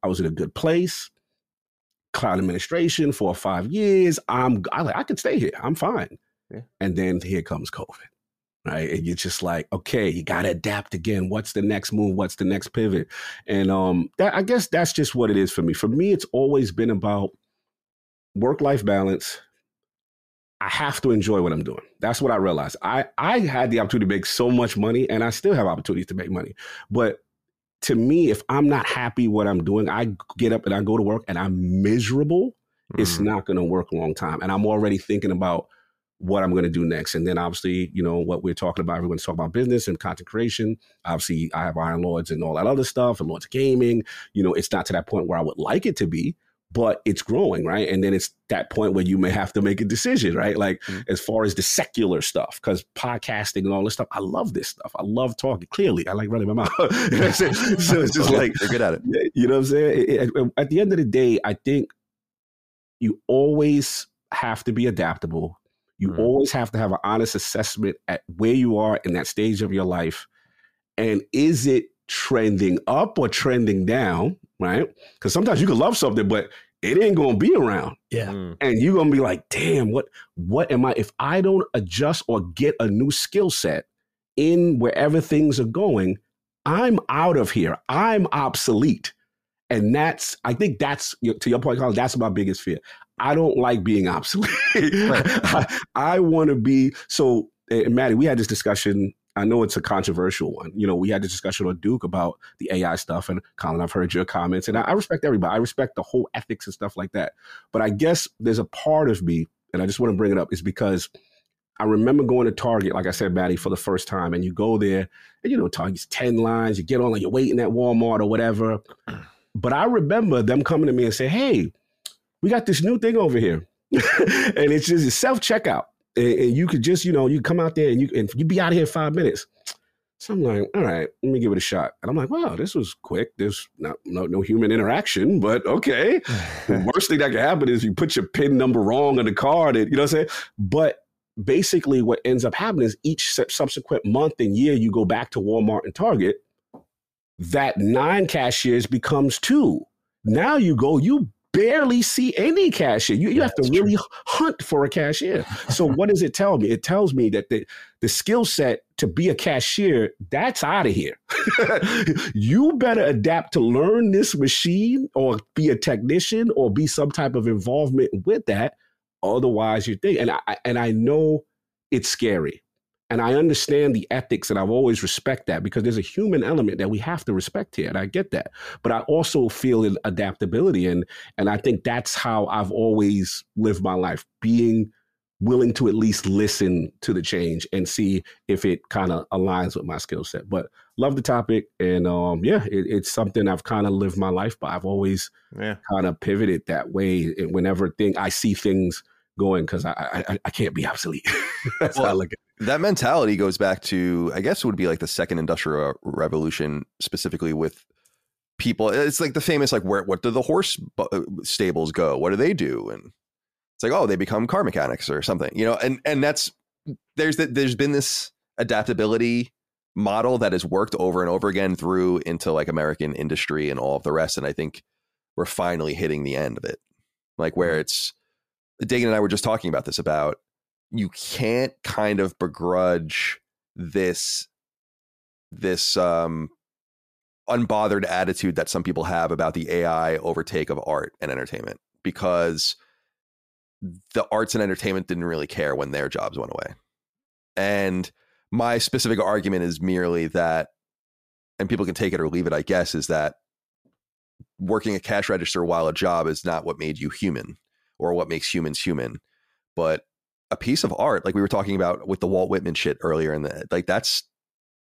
I was in a good place. Cloud administration for five years. I'm I like I could stay here. I'm fine. Yeah. And then here comes COVID right? And you're just like, okay, you got to adapt again. What's the next move? What's the next pivot? And um, that I guess that's just what it is for me. For me, it's always been about work life balance. I have to enjoy what I'm doing. That's what I realized. I I had the opportunity to make so much money, and I still have opportunities to make money. But to me, if I'm not happy what I'm doing, I get up and I go to work and I'm miserable. It's Mm. not going to work a long time, and I'm already thinking about what I'm going to do next. And then obviously, you know, what we're talking about, everyone's talking about business and content creation. Obviously, I have Iron Lords and all that other stuff and Lords of Gaming. You know, it's not to that point where I would like it to be, but it's growing, right? And then it's that point where you may have to make a decision, right? Like Mhm. as far as the secular stuff, because podcasting and all this stuff, I love this stuff. I love talking. Clearly, I like running my mouth. (laughs) You know what I'm saying? (laughs) so it's just like they're good at it. You know what I'm saying? It- it- at the end of the day, I think you always have to be adaptable. You Mhm. always have to have an honest assessment at where you are in that stage of your life. And is it trending up or trending down? Right? Because sometimes you can love something, but it ain't gonna be around. Yeah. Mm. And you're gonna be like, damn, what what am I if I don't adjust or get a new skill set in wherever things are going, I'm out of here. I'm obsolete. And that's, I think that's to your point, Colin, that's my biggest fear. I don't like being obsolete. (laughs) I, I want to be so. And Matty, we had this discussion. I know it's a controversial one. You know, we had this discussion on Duke about the AI stuff, and Colin, I've heard your comments, and I, I respect everybody. I respect the whole ethics and stuff like that. But I guess there's a part of me, and I just want to bring it up, is because I remember going to Target, like I said, Matty, for the first time, and you go there, and you know, Target's ten lines. You get on, like you're waiting at Walmart or whatever. (clears throat) But I remember them coming to me and say, "Hey, we got this new thing over here, (laughs) and it's just self checkout, and, and you could just, you know, you come out there and you and you be out of here in five minutes." So I'm like, "All right, let me give it a shot." And I'm like, "Wow, this was quick. There's not no, no human interaction, but okay." (sighs) the worst thing that can happen is you put your pin number wrong on the card, and you know what I'm saying. But basically, what ends up happening is each subsequent month and year, you go back to Walmart and Target. That nine cashiers becomes two. Now you go, you barely see any cashier. You, you have to really hunt for a cashier. So what does it tell me? It tells me that the, the skill set to be a cashier, that's out of here. (laughs) you better adapt to learn this machine or be a technician or be some type of involvement with that. Otherwise, you think, and I and I know it's scary. And I understand the ethics, and I've always respect that because there's a human element that we have to respect here, and I get that. But I also feel in adaptability, and and I think that's how I've always lived my life, being willing to at least listen to the change and see if it kind of aligns with my skill set. But love the topic, and um, yeah, it, it's something I've kind of lived my life by. I've always Yeah. kind of pivoted that way and whenever thing I see things going because I, I I can't be obsolete. (laughs) That's well, how I look at it. That mentality goes back to I guess it would be like the second industrial revolution, specifically with people. It's like the famous like where what do the horse uh, stables go? What do they do? And it's like oh they become car mechanics or something, you know. And and that's there's that there's been this adaptability model that has worked over and over again through into like American industry and all of the rest. And I think we're finally hitting the end of it, like where mm-hmm. it's Dagan and I were just talking about this about you can't kind of begrudge this this um unbothered attitude that some people have about the AI overtake of art and entertainment because the arts and entertainment didn't really care when their jobs went away. And my specific argument is merely that, and people can take it or leave it, I guess, is that working a cash register while a job is not what made you human or what makes humans human. But a piece of art, like we were talking about with the Walt Whitman shit earlier, and like that's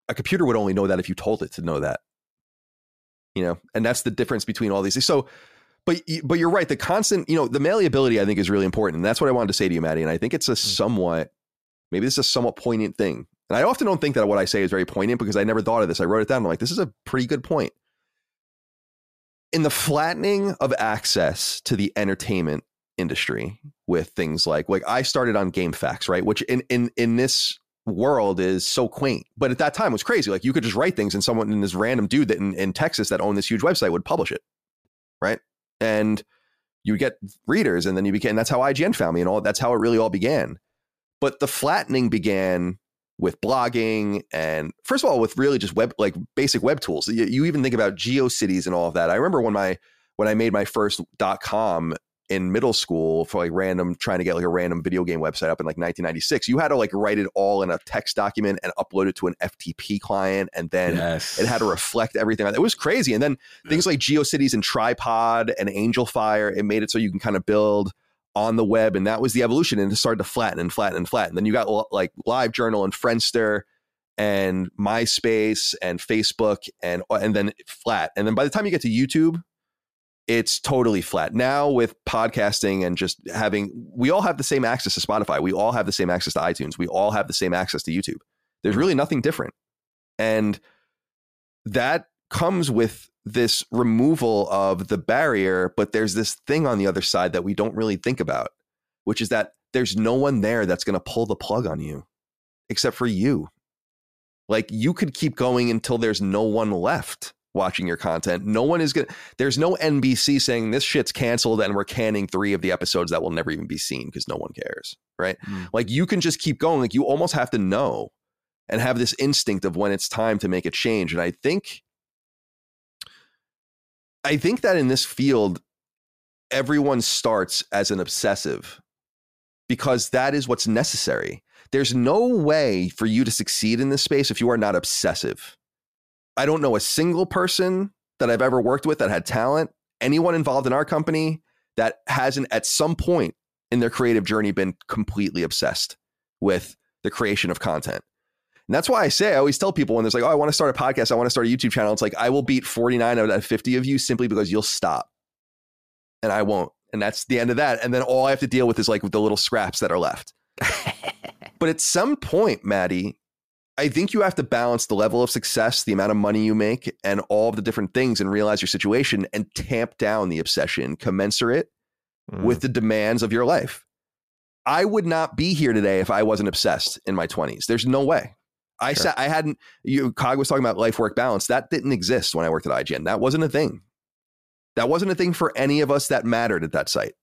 a computer would only know that if you told it to know that. You know, and that's the difference between all these. So, but but you're right. The constant, you know, the malleability I think is really important, and that's what I wanted to say to you, Matty. And I think it's a mm. somewhat, maybe this is a somewhat poignant thing. And I often don't think that what I say is very poignant because I never thought of this. I wrote it down. I'm like, this is a pretty good point. In the flattening of access to the entertainment industry with things like like I started on GameFAQs, right? Which in in in this world is so quaint. But at that time was crazy. Like you could just write things and someone in this random dude that in, in Texas that owned this huge website would publish it. Right. And you get readers and then you became that's how IGN found me and all that's how it really all began. But the flattening began with blogging and first of all with really just web like basic web tools. You, you even think about GeoCities and all of that. I remember when my when I made my first dot com in middle school for like random trying to get like a random video game website up in like 1996 you had to like write it all in a text document and upload it to an ftp client and then yes. it had to reflect everything it. Was crazy and then things like geocities and tripod and angelfire it made it so you can kind of build on the web and that was the evolution and it started to flatten and flatten and flatten. Then you got like livejournal and friendster and myspace and facebook and and then flat. And then by the time you get to youtube it's totally flat. Now with podcasting and just having, we all have the same access to Spotify. We all have the same access to iTunes. We all have the same access to YouTube. There's mm-hmm. really nothing different. And that comes with this removal of the barrier, but there's this thing on the other side that we don't really think about, which is that there's no one there that's going to pull the plug on you except for you. Like you could keep going until there's no one left watching your content. No one is going to, there's no NBC saying this shit's canceled and we're canning three of the episodes that will never even be seen because no one cares. Right. Mm. Like you can just keep going. Like you almost have to know and have this instinct of when it's time to make a change. And I think, I think that in this field, everyone starts as an obsessive because that is what's necessary. There's no way for you to succeed in this space if you are not obsessive I don't know a single person that I've ever worked with that had talent, anyone involved in our company that hasn't at some point in their creative journey been completely obsessed with the creation of content. And that's why I say, I always tell people when there's like, oh, I want to start a podcast, I want to start a YouTube channel. It's like, I will beat 49 out of 50 of you simply because you'll stop. And I won't. And that's the end of that. And then all I have to deal with is like the little scraps that are left. (laughs) but at some point, Matty, I think you have to balance the level of success, the amount of money you make, and all of the different things and realize your situation and tamp down the obsession commensurate mm. with the demands of your life. I would not be here today if I wasn't obsessed in my 20s. There's no way. I sure. sat, I hadn't, you, Cog was talking about life work balance. That didn't exist when I worked at IGN. That wasn't a thing. That wasn't a thing for any of us that mattered at that site.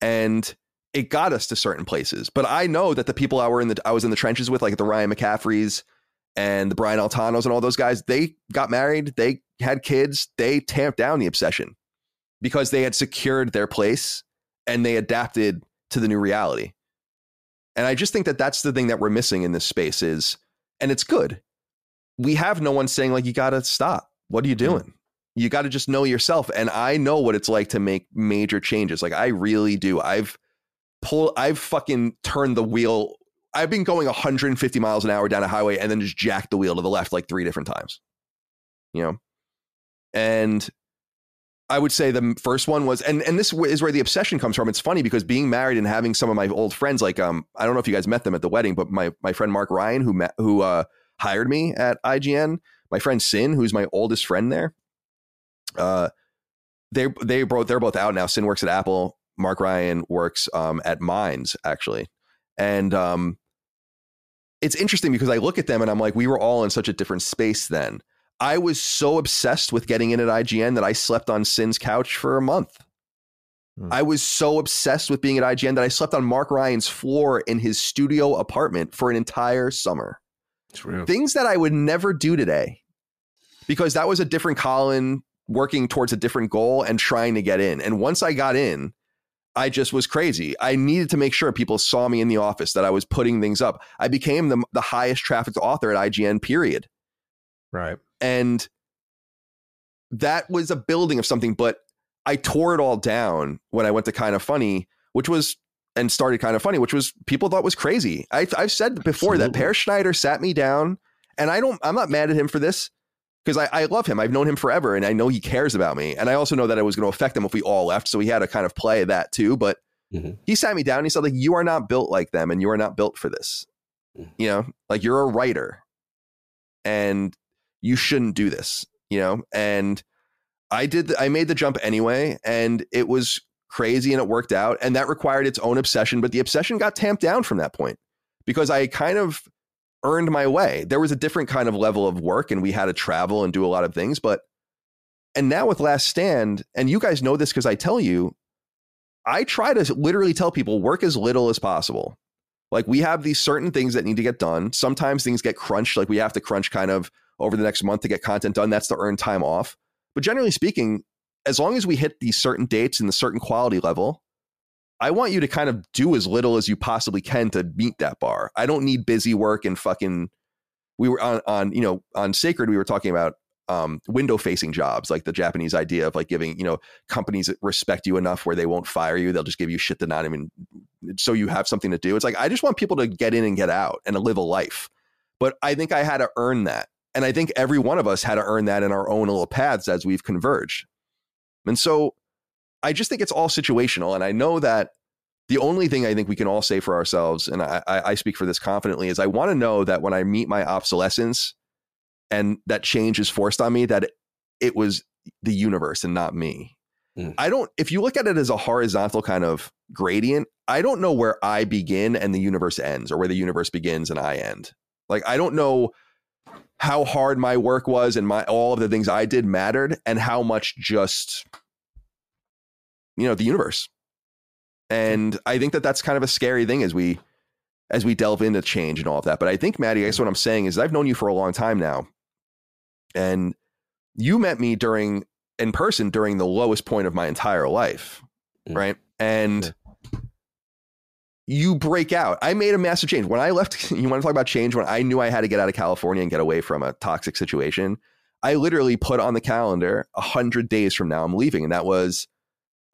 And it got us to certain places. But I know that the people I were in the I was in the trenches with, like the Ryan McCaffreys and the Brian Altano's and all those guys, they got married, they had kids, they tamped down the obsession because they had secured their place and they adapted to the new reality. And I just think that that's the thing that we're missing in this space is, and it's good. We have no one saying like you got to stop. What are you mm-hmm. doing? You got to just know yourself. And I know what it's like to make major changes. Like I really do. I've pull I've fucking turned the wheel. I've been going 150 miles an hour down a highway and then just jacked the wheel to the left like three different times. You know? And I would say the first one was, and and this is where the obsession comes from. It's funny because being married and having some of my old friends, like um, I don't know if you guys met them at the wedding, but my my friend Mark Ryan, who met, who uh, hired me at IGN, my friend Sin, who's my oldest friend there, uh, they they both they're both out now. Sin works at Apple. Mark Ryan works um at Minds actually, and um, it's interesting because I look at them and I'm like, we were all in such a different space then. I was so obsessed with getting in at IGN that I slept on Sin's couch for a month. Hmm. I was so obsessed with being at IGN that I slept on Mark Ryan's floor in his studio apartment for an entire summer. True. Things that I would never do today because that was a different Colin working towards a different goal and trying to get in. And once I got in, I just was crazy. I needed to make sure people saw me in the office that I was putting things up. I became the, the highest trafficked author at IGN, period. Right. And that was a building of something, but I tore it all down when I went to Kinda Funny, which was and started Kinda Funny, which was people thought was crazy. I, have said before Absolutely. that Peer Schneider sat me down, and I don't. I'm not mad at him for this because I, I love him. I've known him forever, and I know he cares about me, and I also know that it was going to affect him if we all left. So he had to kind of play that too. But mm-hmm. he sat me down. And he said, like, you are not built like them, and you are not built for this. Mm-hmm. You know, like you're a writer, and you shouldn't do this, you know? And I did, I made the jump anyway, and it was crazy and it worked out. And that required its own obsession, but the obsession got tamped down from that point because I kind of earned my way. There was a different kind of level of work and we had to travel and do a lot of things. But, and now with Last Stand, and you guys know this because I tell you, I try to literally tell people work as little as possible. Like we have these certain things that need to get done. Sometimes things get crunched, like we have to crunch kind of over the next month to get content done. That's to earn time off. But generally speaking, as long as we hit these certain dates and the certain quality level, I want you to kind of do as little as you possibly can to meet that bar. I don't need busy work and fucking. We were on on you know on Sacred. We were talking about um, window facing jobs, like the Japanese idea of like giving you know companies that respect you enough where they won't fire you. They'll just give you shit to not even so you have something to do. It's like I just want people to get in and get out and live a life. But I think I had to earn that. And I think every one of us had to earn that in our own little paths as we've converged. And so I just think it's all situational. And I know that the only thing I think we can all say for ourselves, and I, I speak for this confidently, is I want to know that when I meet my obsolescence and that change is forced on me, that it was the universe and not me. Mm. I don't, if you look at it as a horizontal kind of gradient, I don't know where I begin and the universe ends or where the universe begins and I end. Like, I don't know how hard my work was and my all of the things I did mattered and how much just you know the universe. And I think that that's kind of a scary thing as we as we delve into change and all of that. But I think Matty, I guess what I'm saying is I've known you for a long time now. And you met me during in person during the lowest point of my entire life, mm. right? And you break out. I made a massive change. When I left, (laughs) you want to talk about change? When I knew I had to get out of California and get away from a toxic situation, I literally put on the calendar a hundred days from now I'm leaving, and that was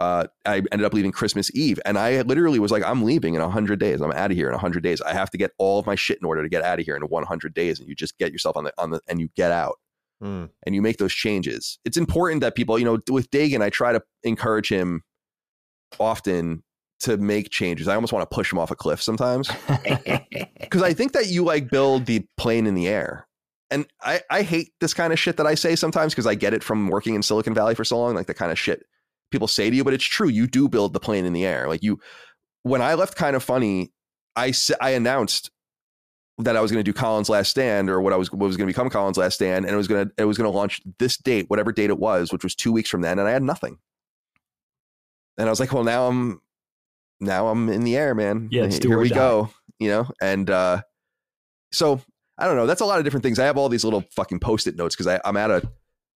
uh, I ended up leaving Christmas Eve, and I literally was like, I'm leaving in hundred days. I'm out of here in hundred days. I have to get all of my shit in order to get out of here in 100 days, and you just get yourself on the on the and you get out. Mm. And you make those changes. It's important that people, you know, with Dagan, I try to encourage him often to make changes. I almost want to push him off a cliff sometimes (laughs) because I think that you like build the plane in the air. And I, I hate this kind of shit that I say sometimes because I get it from working in Silicon Valley for so long, like the kind of shit people say to you, but it's true. You do build the plane in the air. Like you, when I left Kinda Funny, I, I announced that I was going to do Colin's Last Stand or what I was what was going to become Colin's Last Stand, and it was going to it was going to launch this date, whatever date it was, which was two weeks from then, and I had nothing. And I was like, well, now I'm now I'm in the air, man. Yeah, here we die. go. You know, and uh, so I don't know. That's a lot of different things. I have all these little fucking post-it notes because I'm out of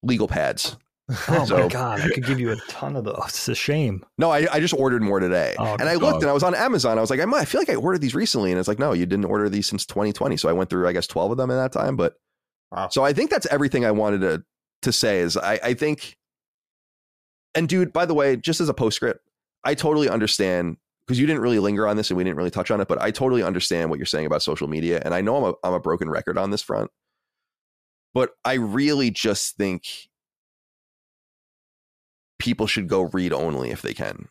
legal pads. (laughs) Oh so, my god, I could give you a ton of those. Oh, it's a shame. No, I, I just ordered more today, oh, and I looked and I was on Amazon. I was like, I, might, I feel like I ordered these recently, and it's like, no, you didn't order these since 2020. So I went through, I guess, 12 of them in that time. But wow. so I think that's everything I wanted to to say. Is I, I think, and dude, by the way, just as a postscript, I totally understand because you didn't really linger on this and we didn't really touch on it, but I totally understand what you're saying about social media. And I know I'm a, I'm a broken record on this front, but I really just think people should go read only if they can.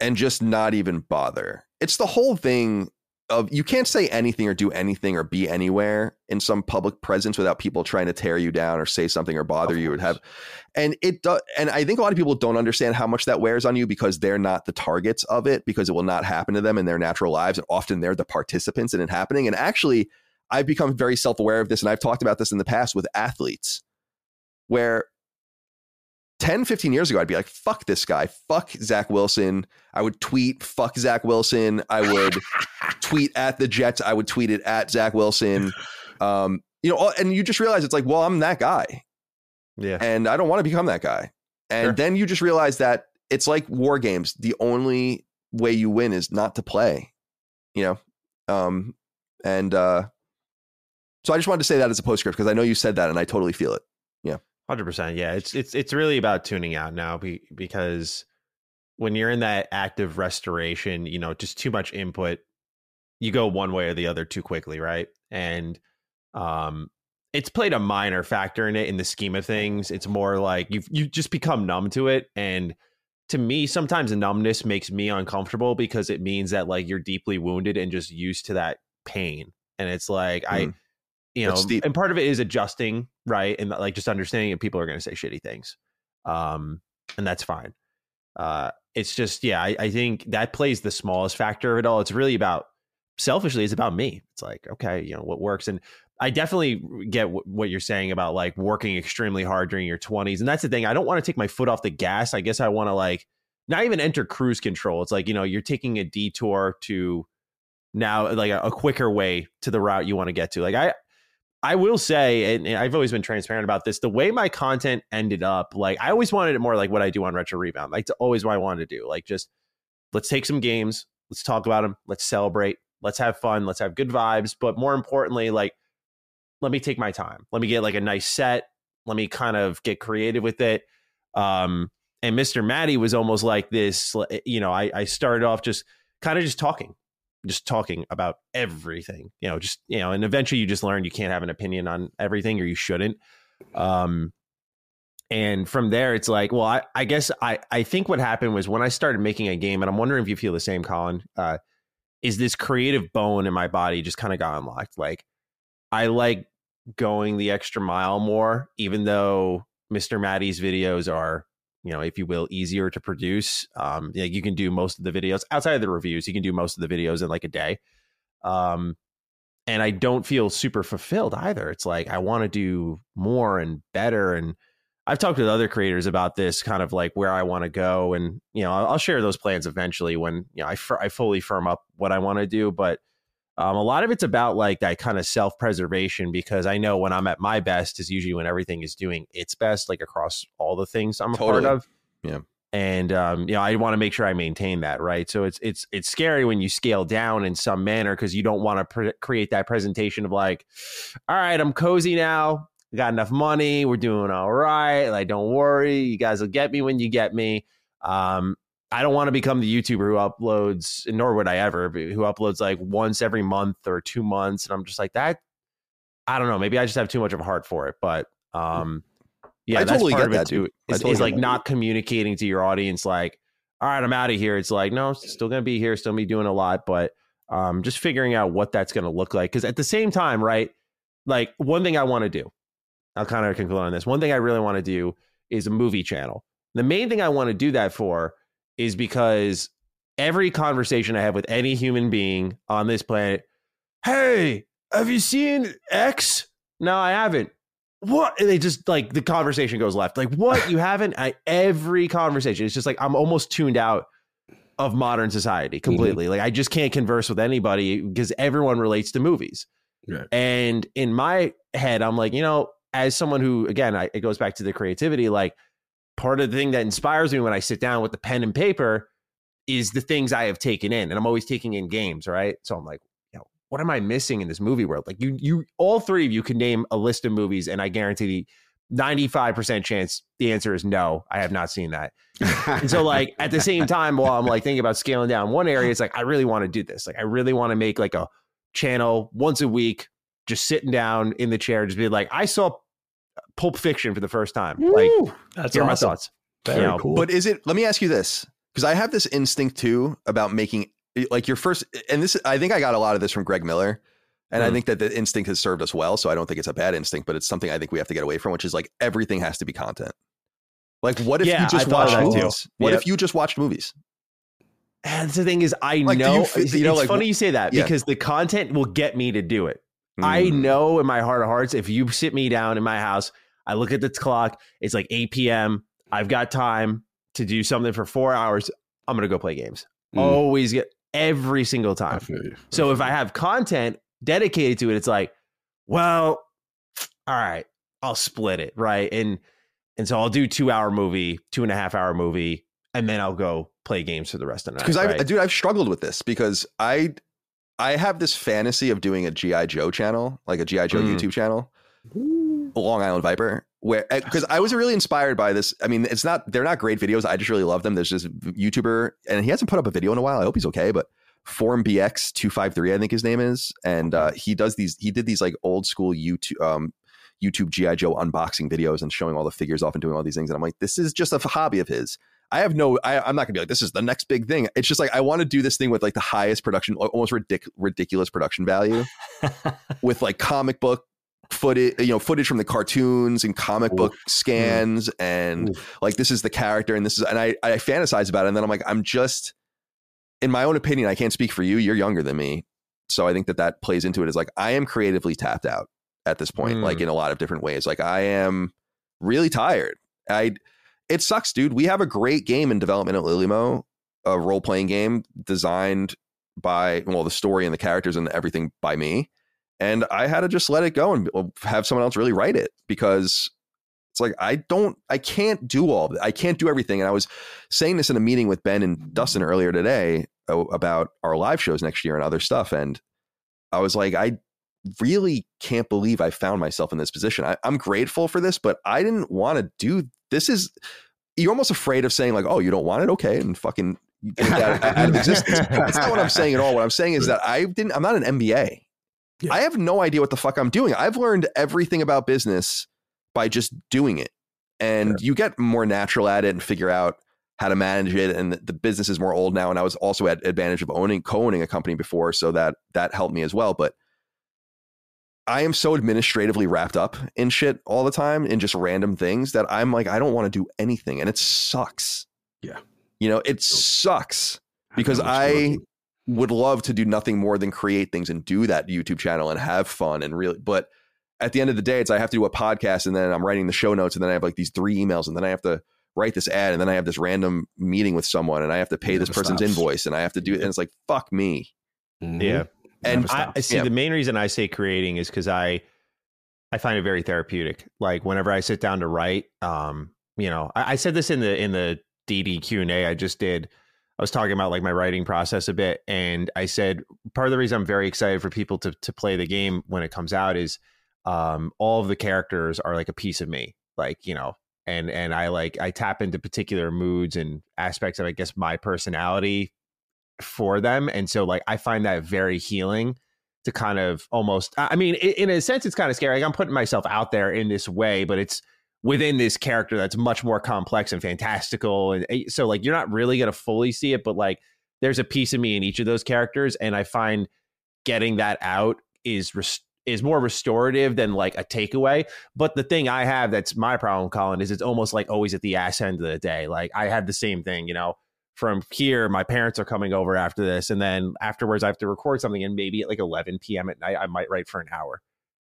And just not even bother. It's the whole thing of you can't say anything or do anything or be anywhere in some public presence without people trying to tear you down or say something or bother you would have and it does and i think a lot of people don't understand how much that wears on you because they're not the targets of it because it will not happen to them in their natural lives and often they're the participants in it happening. And actually i've become very self-aware of this and i've talked about this in the past with athletes where 10 15 years ago i'd be like fuck this guy fuck zach wilson i would tweet fuck zach wilson i would (laughs) tweet at the jets i would tweet it at zach wilson um you know and you just realize it's like well i'm that guy Yeah. and I don't want to become that guy. And Sure. then you just realize that it's like war games. The only way you win is not to play, you know? Um, and uh, so I just wanted to say that as a postscript because I know you said that and I totally feel it. Hundred percent. Yeah, it's it's it's really about tuning out now be, because when you're in that active restoration, you know, just too much input, you go one way or the other too quickly, right? And um, it's played a minor factor in it in the scheme of things. It's more like you've you just become numb to it, and to me, sometimes numbness makes me uncomfortable because it means that like you're deeply wounded and just used to that pain, and it's like I Mm. You know, and part of it is adjusting, right? And like just understanding that people are going to say shitty things. Um, and that's fine. Uh, it's just, yeah, I, I think that plays the smallest factor of it all. It's really about selfishly, it's about me. It's like, okay, you know, what works. And I definitely get w- what you're saying about like working extremely hard during your 20s. And that's the thing. I don't want to take my foot off the gas. I guess I want to like not even enter cruise control. It's like, you know, you're taking a detour to now like a, a quicker way to the route you want to get to. Like I I will say, and I've always been transparent about this. The way my content ended up, like I always wanted it more like what I do on Retro Rebound. Like, it's always what I wanted to do. Like, just let's take some games, let's talk about them, let's celebrate, let's have fun, let's have good vibes. But more importantly, like, let me take my time. Let me get like a nice set. Let me kind of get creative with it. Um, and Mr. Matty was almost like this. You know, I, I started off just kind of just talking, just talking about everything, you know, just, you know, and eventually you just learn you can't have an opinion on everything or you shouldn't. Um, and from there, it's like, well, I, I guess I, I think what happened was when I started making a game, and I'm wondering if you feel the same, Colin, uh, is this creative bone in my body just kind of got unlocked. Like, I like going the extra mile more, even though Mr. Matty's videos are, you know, if you will, easier to produce. Um, yeah, you can do most of the videos outside of the reviews. You can do most of the videos in like a day. Um, and I don't feel super fulfilled either. It's like I want to do more and better. And I've talked with other creators about this, kind of like where I want to go, and you know, I'll, share those plans eventually when you know I fully firm up what I want to do. But um, a lot of it's about like that kind of self preservation because I know when I'm at my best is usually when everything is doing its best, like across all the things I'm a Totally. part of. Yeah. And um, you know, I want to make sure I maintain that, right? So it's it's it's scary when you scale down in some manner because you don't want to pre- create that presentation of like, all right, I'm cozy now, I got enough money, we're doing all right. Like, don't worry, you guys will get me when you get me. Um, I don't want to become the YouTuber who uploads, nor would I ever, who uploads like once every month or two months, and I'm just like that. I don't know. Maybe I just have too much of a heart for it, but um, yeah, I that's totally part get of it that, too. dude. I Is, totally like that. not communicating to your audience, like, all right, I'm out of here. It's like, no, still gonna be here, still be doing a lot, but um, just figuring out what that's gonna look like. Because at the same time, right, like one thing I want to do, I'll kind of conclude on this. One thing I really want to do is a movie channel. The main thing I want to do that for is because every conversation I have with any human being on this planet, hey, have you seen X? No, I haven't. What? And they just like the conversation goes left. Like, what? (laughs) You haven't? I, every conversation. It's just like I'm almost tuned out of modern society mm-hmm. completely. Like, I just can't converse with anybody because everyone relates to movies. Right. And in my head, I'm like, you know, as someone who, again, I, it goes back to the creativity. Like, part of the thing that inspires me when I sit down with the pen and paper is the things I have taken in, and I'm always taking in games, right? So I'm like, you know, what am I missing in this movie world? Like, you, you, all three of you can name a list of movies, and I guarantee the 95% chance the answer is no, I have not seen that. And so, like, at the same time, while I'm like thinking about scaling down one area, it's like, I really want to do this. Like, I really want to make like a channel once a week, just sitting down in the chair, just be like, I saw Pulp Fiction for the first time. Like, That's here are my thoughts. Very You know, cool. But is it? Let me ask you this, because I have this instinct too about making like your first, and this I think I got a lot of this from Greg Miller, and I Hmm. think that the instinct has served us well. So I don't think it's a bad instinct, but it's something I think we have to get away from, which is like everything has to be content. Like, what if Yeah, you just I watched of that too. movies? What Yep. if you just watched movies? And the thing is, I Like, do you know, it's, you know, it's like, funny you say that yeah. because the content will get me to do it. I Mm. know in my heart of hearts, if you sit me down in my house, I look at the clock, it's like 8 p.m. I've got time to do something for four hours. I'm going to go play games. Mm. Always get every single I time. So if I have content dedicated to it, it's like, well, all right, I'll split it, right? And and so I'll do two hour movie, two and a half hour movie, and then I'll go play games for the rest of the night. because I, right? dude, I've struggled with this because I, I have this fantasy of doing a GI Joe channel, like a GI Joe Mm. YouTube channel, Long Island Viper, where because I was really inspired by this. I mean, it's not they're not great videos. I just really love them. There's this YouTuber, and he hasn't put up a video in a while. I hope he's okay, but Form BX two five three, I think his name is, and uh, he does these. He did these like old school YouTube. Um, YouTube GI Joe unboxing videos and showing all the figures off and doing all these things, and I'm like, this is just a hobby of his. I have no, I, I'm not gonna be like, this is the next big thing. It's just like I want to do this thing with like the highest production, almost ridic- ridiculous production value, (laughs) with like comic book footage, you know, footage from the cartoons and comic book scans, and like this is the character, and this is, and I, I fantasize about it, and then I'm like, I'm just, in my own opinion, I can't speak for you. You're younger than me, so I think that that plays into it. Is like I am creatively tapped out at this point, Mm. like in a lot of different ways. Like I am really tired. I it sucks, dude. We have a great game in development at Lilimo, a role playing game designed by well, the story and the characters and everything by me, and I had to just let it go and have someone else really write it because it's like I don't, I can't do all. I can't do everything. And I was saying this in a meeting with Ben and Dustin earlier today uh, about our live shows next year and other stuff, and I was like, I really can't believe I found myself in this position. I, I'm grateful for this, but I didn't want to do this. Is you're almost afraid of saying like, oh, you don't want it, okay, and fucking out, out of existence. That's not what I'm saying at all. What I'm saying is that I didn't. I'm not an MBA. Yeah. I have no idea what the fuck I'm doing. I've learned everything about business by just doing it, and you get more natural at it and figure out how to manage it. And the, the business is more old now, and I was also at advantage of owning co-owning a company before, so that that helped me as well. But I am so administratively wrapped up in shit all the time in just random things that I'm like, I don't want to do anything. And it sucks. Yeah. You know, it sucks because know I would love to do nothing more than create things and do that YouTube channel and have fun and really, but at the end of the day, it's I have to do a podcast and then I'm writing the show notes and then I have like these three emails and then I have to write this ad and then I have this random meeting with someone and I have to pay this person's stops. invoice and I have to do it. And it's like, fuck me. Mhm. yeah. And I. I see Yeah. the main reason I say creating is because I I find it very therapeutic. Like whenever I sit down to write, um, you know, I, I said this in the in the DD Q and A I just did. I was talking about like my writing process a bit, and I said part of the reason I'm very excited for people to to play the game when it comes out is um, all of the characters are like a piece of me, like you know, and and I like I tap into particular moods and aspects of I guess my personality for them, and so like I find that very healing to kind of almost i mean in a sense it's kind of scary like i'm putting myself out there in this way but it's within this character that's much more complex and fantastical and eh, so like you're not really going to fully see it but like there's a piece of me in each of those characters and i find getting that out is res- is more restorative than like a takeaway but the thing i have that's my problem colin is it's almost like always at the ass end of the day like i had the same thing you know from here, my parents are coming over after this, and then afterwards, I have to record something, and maybe at like 11 p.m. at night, I might write for an hour,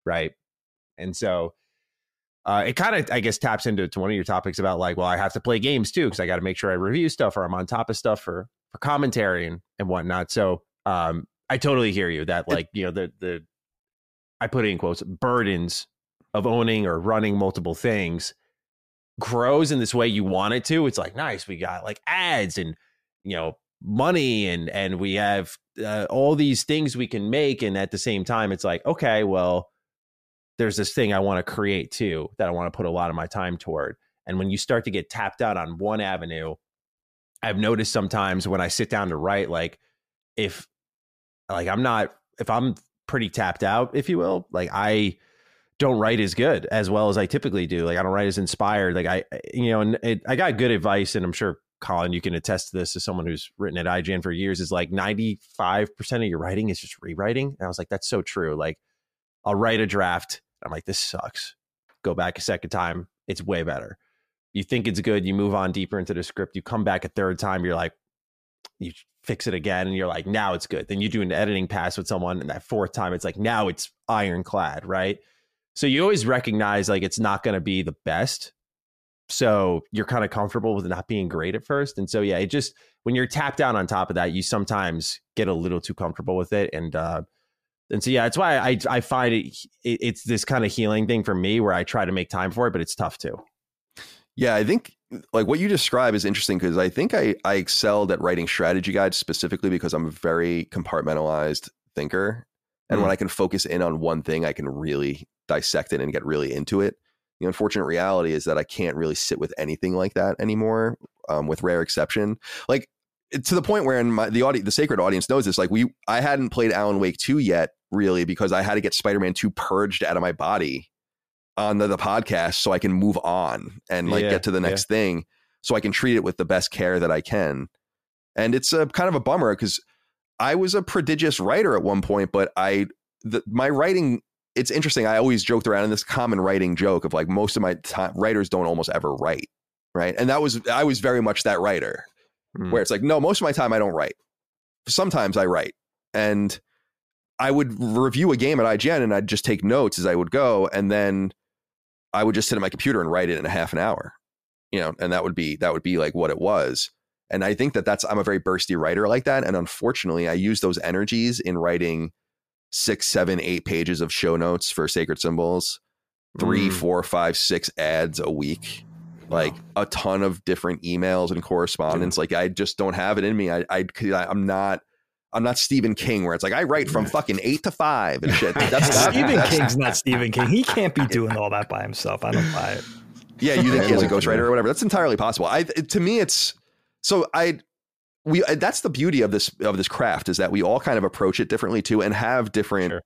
right? And so, uh, it kind of, I guess, taps into to one of your topics about like, well, I have to play games too because I got to make sure I review stuff or I'm on top of stuff for for commentary and and whatnot. So, um, I totally hear you that like you know the the I put it in quotes burdens of owning or running multiple things grows in this way you want it to, it's like nice. We got like ads and you know money and and we have uh, all these things we can make, and at the same time, it's like okay, well, there's this thing I want to create too that I want to put a lot of my time toward. And when you start to get tapped out on one avenue, I've noticed sometimes when I sit down to write, like if like I'm not if I'm pretty tapped out, if you will, like I don't write as good as well as I typically do. Like I don't write as inspired. Like I, you know, and it, I got good advice, and I'm sure Colin, you can attest to this as someone who's written at IGN for years. Is like 95 percent of your writing is just rewriting, and I was like, that's so true. Like I'll write a draft, I'm like, this sucks. Go back a second time, it's way better. You think it's good, you move on deeper into the script. You come back a third time, you're like, you fix it again, and you're like, now it's good. Then you do an editing pass with someone, and that fourth time, it's like now it's ironclad, right? So you always recognize like it's not going to be the best. So you're kind of comfortable with not being great at first. And so, yeah, it just, when you're tapped down on top of that, you sometimes get a little too comfortable with it. And, uh, and so, yeah, that's why I, I find it, it it's this kind of healing thing for me where I try to make time for it, but it's tough too. Yeah, I think like what you describe is interesting because I think I, I excelled at writing strategy guides specifically because I'm a very compartmentalized thinker. And mm when I can focus in on one thing, I can really dissect it and get really into it. The unfortunate reality is that I can't really sit with anything like that anymore, um, with rare exception. Like to the point where in my, the audience, the sacred audience knows this. Like we, I hadn't played Alan Wake two yet, really, because I had to get Spider Man two purged out of my body on the, the, podcast so I can move on and like yeah, get to the next yeah. thing, so I can treat it with the best care that I can. And it's a kind of a bummer because I was a prodigious writer at one point, but I the, my writing it's interesting. I always joked around in this common writing joke of like most of my time writers don't almost ever write, right? And that was I was very much that writer mm. where it's like no, most of my time I don't write. Sometimes I write, and I would review a game at IGN and I'd just take notes as I would go, and then I would just sit at my computer and write it in a half an hour, you know, and that would be that would be like what it was. And I think that that's I'm a very bursty writer like that, and unfortunately, I use those energies in writing six, seven, eight pages of show notes for sacred symbols, three, mm. four, five, six ads a week, like wow. a ton of different emails and correspondence. Like I just don't have it in me. I, I I'm not. I'm not Stephen King, where it's like I write from fucking eight to five and shit. (laughs) That's not, Stephen that's, King's not Stephen King. He can't be (laughs) doing all that by himself. I don't buy it. Yeah, you think he has a ghostwriter or whatever? That's entirely possible. I to me, it's so I we uh, that's the beauty of this of this craft is that we all kind of approach it differently too and have different sure.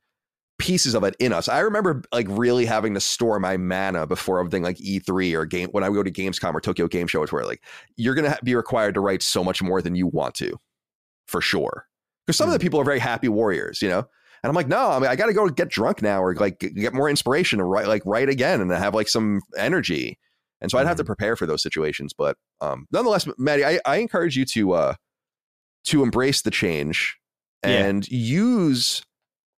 pieces of it in us. I remember like really having to store my mana before everything like E3 or game when I go to Gamescom or Tokyo Game Show. It's where like you're gonna be required to write so much more than you want to, for sure. Because some mm. of the hmm. people are very happy warriors, you know. And I'm like, no, I mean, I got to go get drunk now or like get more inspiration to write, like write again and have like some energy. And so I'd have to hmm. prepare for those situations. But um, nonetheless, Matty, I, I encourage you to uh, to embrace the change and yeah. use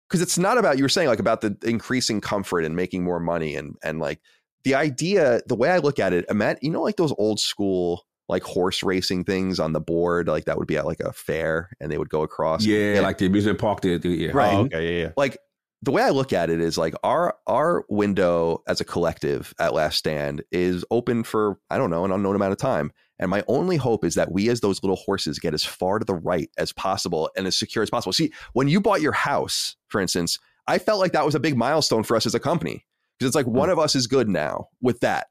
because it's not about you were saying like about the increasing comfort and making more money and and like the idea the way i look at it Matt, you know like those old school like horse racing things on the board like that would be at like a fair and they would go across yeah and, like the amusement park did yeah right oh, okay yeah, yeah like the way I look at it is like our our window as a collective at Last Stand is open for I don't know an unknown amount of time. And my only hope is that we, as those little horses, get as far to the right as possible and as secure as possible. See, when you bought your house, for instance, I felt like that was a big milestone for us as a company because it's like one hmm. of us is good now with that.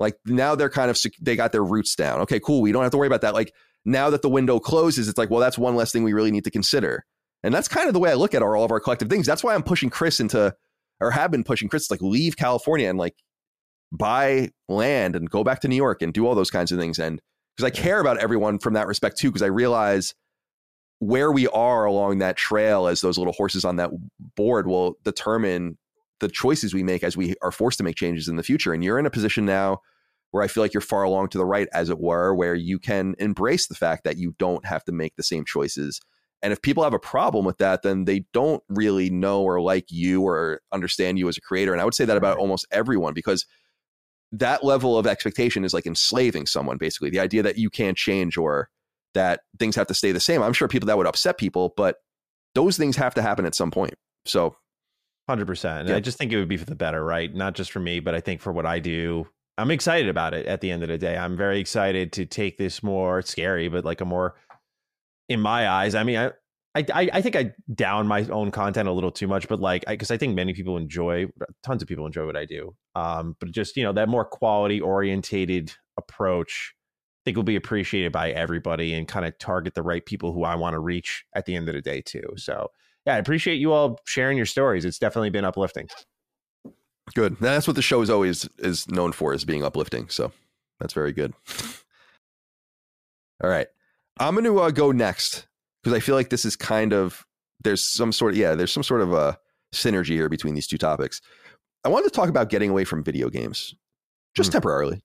Like now they're kind of they got their roots down. Okay, cool. We don't have to worry about that. Like now that the window closes, it's like well, that's one less thing we really need to consider. And that's kind of the way I look at our, all of our collective things. That's why I'm pushing Chris into, or have been pushing Chris to like leave California and like buy land and go back to New York and do all those kinds of things. And because I care about everyone from that respect too, because I realize where we are along that trail as those little horses on that board will determine the choices we make as we are forced to make changes in the future. And you're in a position now where I feel like you're far along to the right, as it were, where you can embrace the fact that you don't have to make the same choices and if people have a problem with that, then they don't really know or like you or understand you as a creator. And I would say that about almost everyone because that level of expectation is like enslaving someone, basically. The idea that you can't change or that things have to stay the same. I'm sure people that would upset people, but those things have to happen at some point. So, 100%. And yeah. I just think it would be for the better, right? Not just for me, but I think for what I do. I'm excited about it at the end of the day. I'm very excited to take this more scary, but like a more in my eyes. I mean, I, I, I think I down my own content a little too much, but like, because I, I, think many people enjoy, tons of people enjoy what I do. Um, but just you know that more quality orientated approach, I think will be appreciated by everybody and kind of target the right people who I want to reach at the end of the day too. So yeah, I appreciate you all sharing your stories. It's definitely been uplifting. Good. That's what the show is always is known for, is being uplifting. So that's very good. (laughs) All right, I'm going to uh, go next because I feel like this is kind of there's some sort of yeah there's some sort of a synergy here between these two topics. I wanted to talk about getting away from video games just Hmm. temporarily.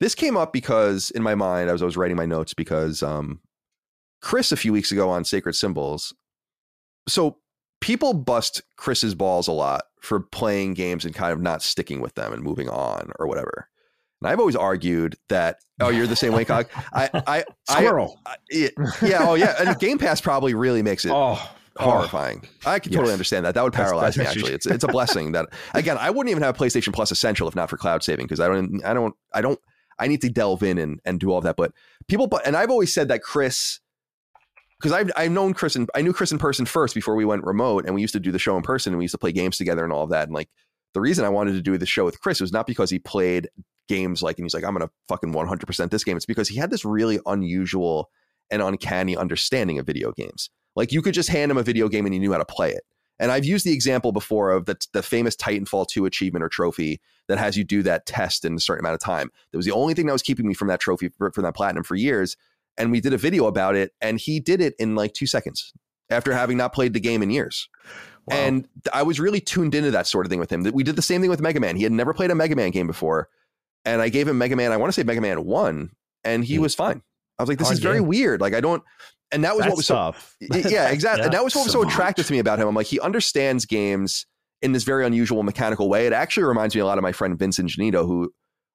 This came up because in my mind, as I was writing my notes, because um, Chris a few weeks ago on Sacred Symbols. So people bust Chris's balls a lot for playing games and kind of not sticking with them and moving on or whatever. And I've always argued that oh, you're the same way, Cog. I, I, (laughs) I, Squirrel. I yeah, yeah, oh yeah. And Game Pass probably really makes it oh, oh. horrifying. I can totally Yes. understand that. That would That's- paralyze that's me. Actually, (laughs) it's it's a blessing that again I wouldn't even have PlayStation Plus Essential if not for cloud saving because I don't I don't I don't I need to delve in and and do all of that. But people, but and I've always said that Chris. Because I've I've known Chris and I knew Chris in person first before we went remote, and we used to do the show in person, and we used to play games together and all of that. And like the reason I wanted to do the show with Chris was not because he played games like, and he's like, I'm gonna fucking 100 percent this game. It's because he had this really unusual and uncanny understanding of video games. Like you could just hand him a video game and he knew how to play it. And I've used the example before of the, the famous Titanfall 2 achievement or trophy that has you do that test in a certain amount of time. That was the only thing that was keeping me from that trophy, from that platinum for years. And we did a video about it, and he did it in like two seconds after having not played the game in years. Wow. And I was really tuned into that sort of thing with him. That we did the same thing with Mega Man. He had never played a Mega Man game before, and I gave him Mega Man. I want to say Mega Man One, and he Hmm. was fine. I was like, "This Hard is very weird." Like I don't, and that was That's what was so tough. Yeah, (laughs) exactly. Yeah. And that was what was so So attractive to me about him. I'm like, he understands games in this very unusual mechanical way. It actually reminds me a lot of my friend Vincent Ingenito, who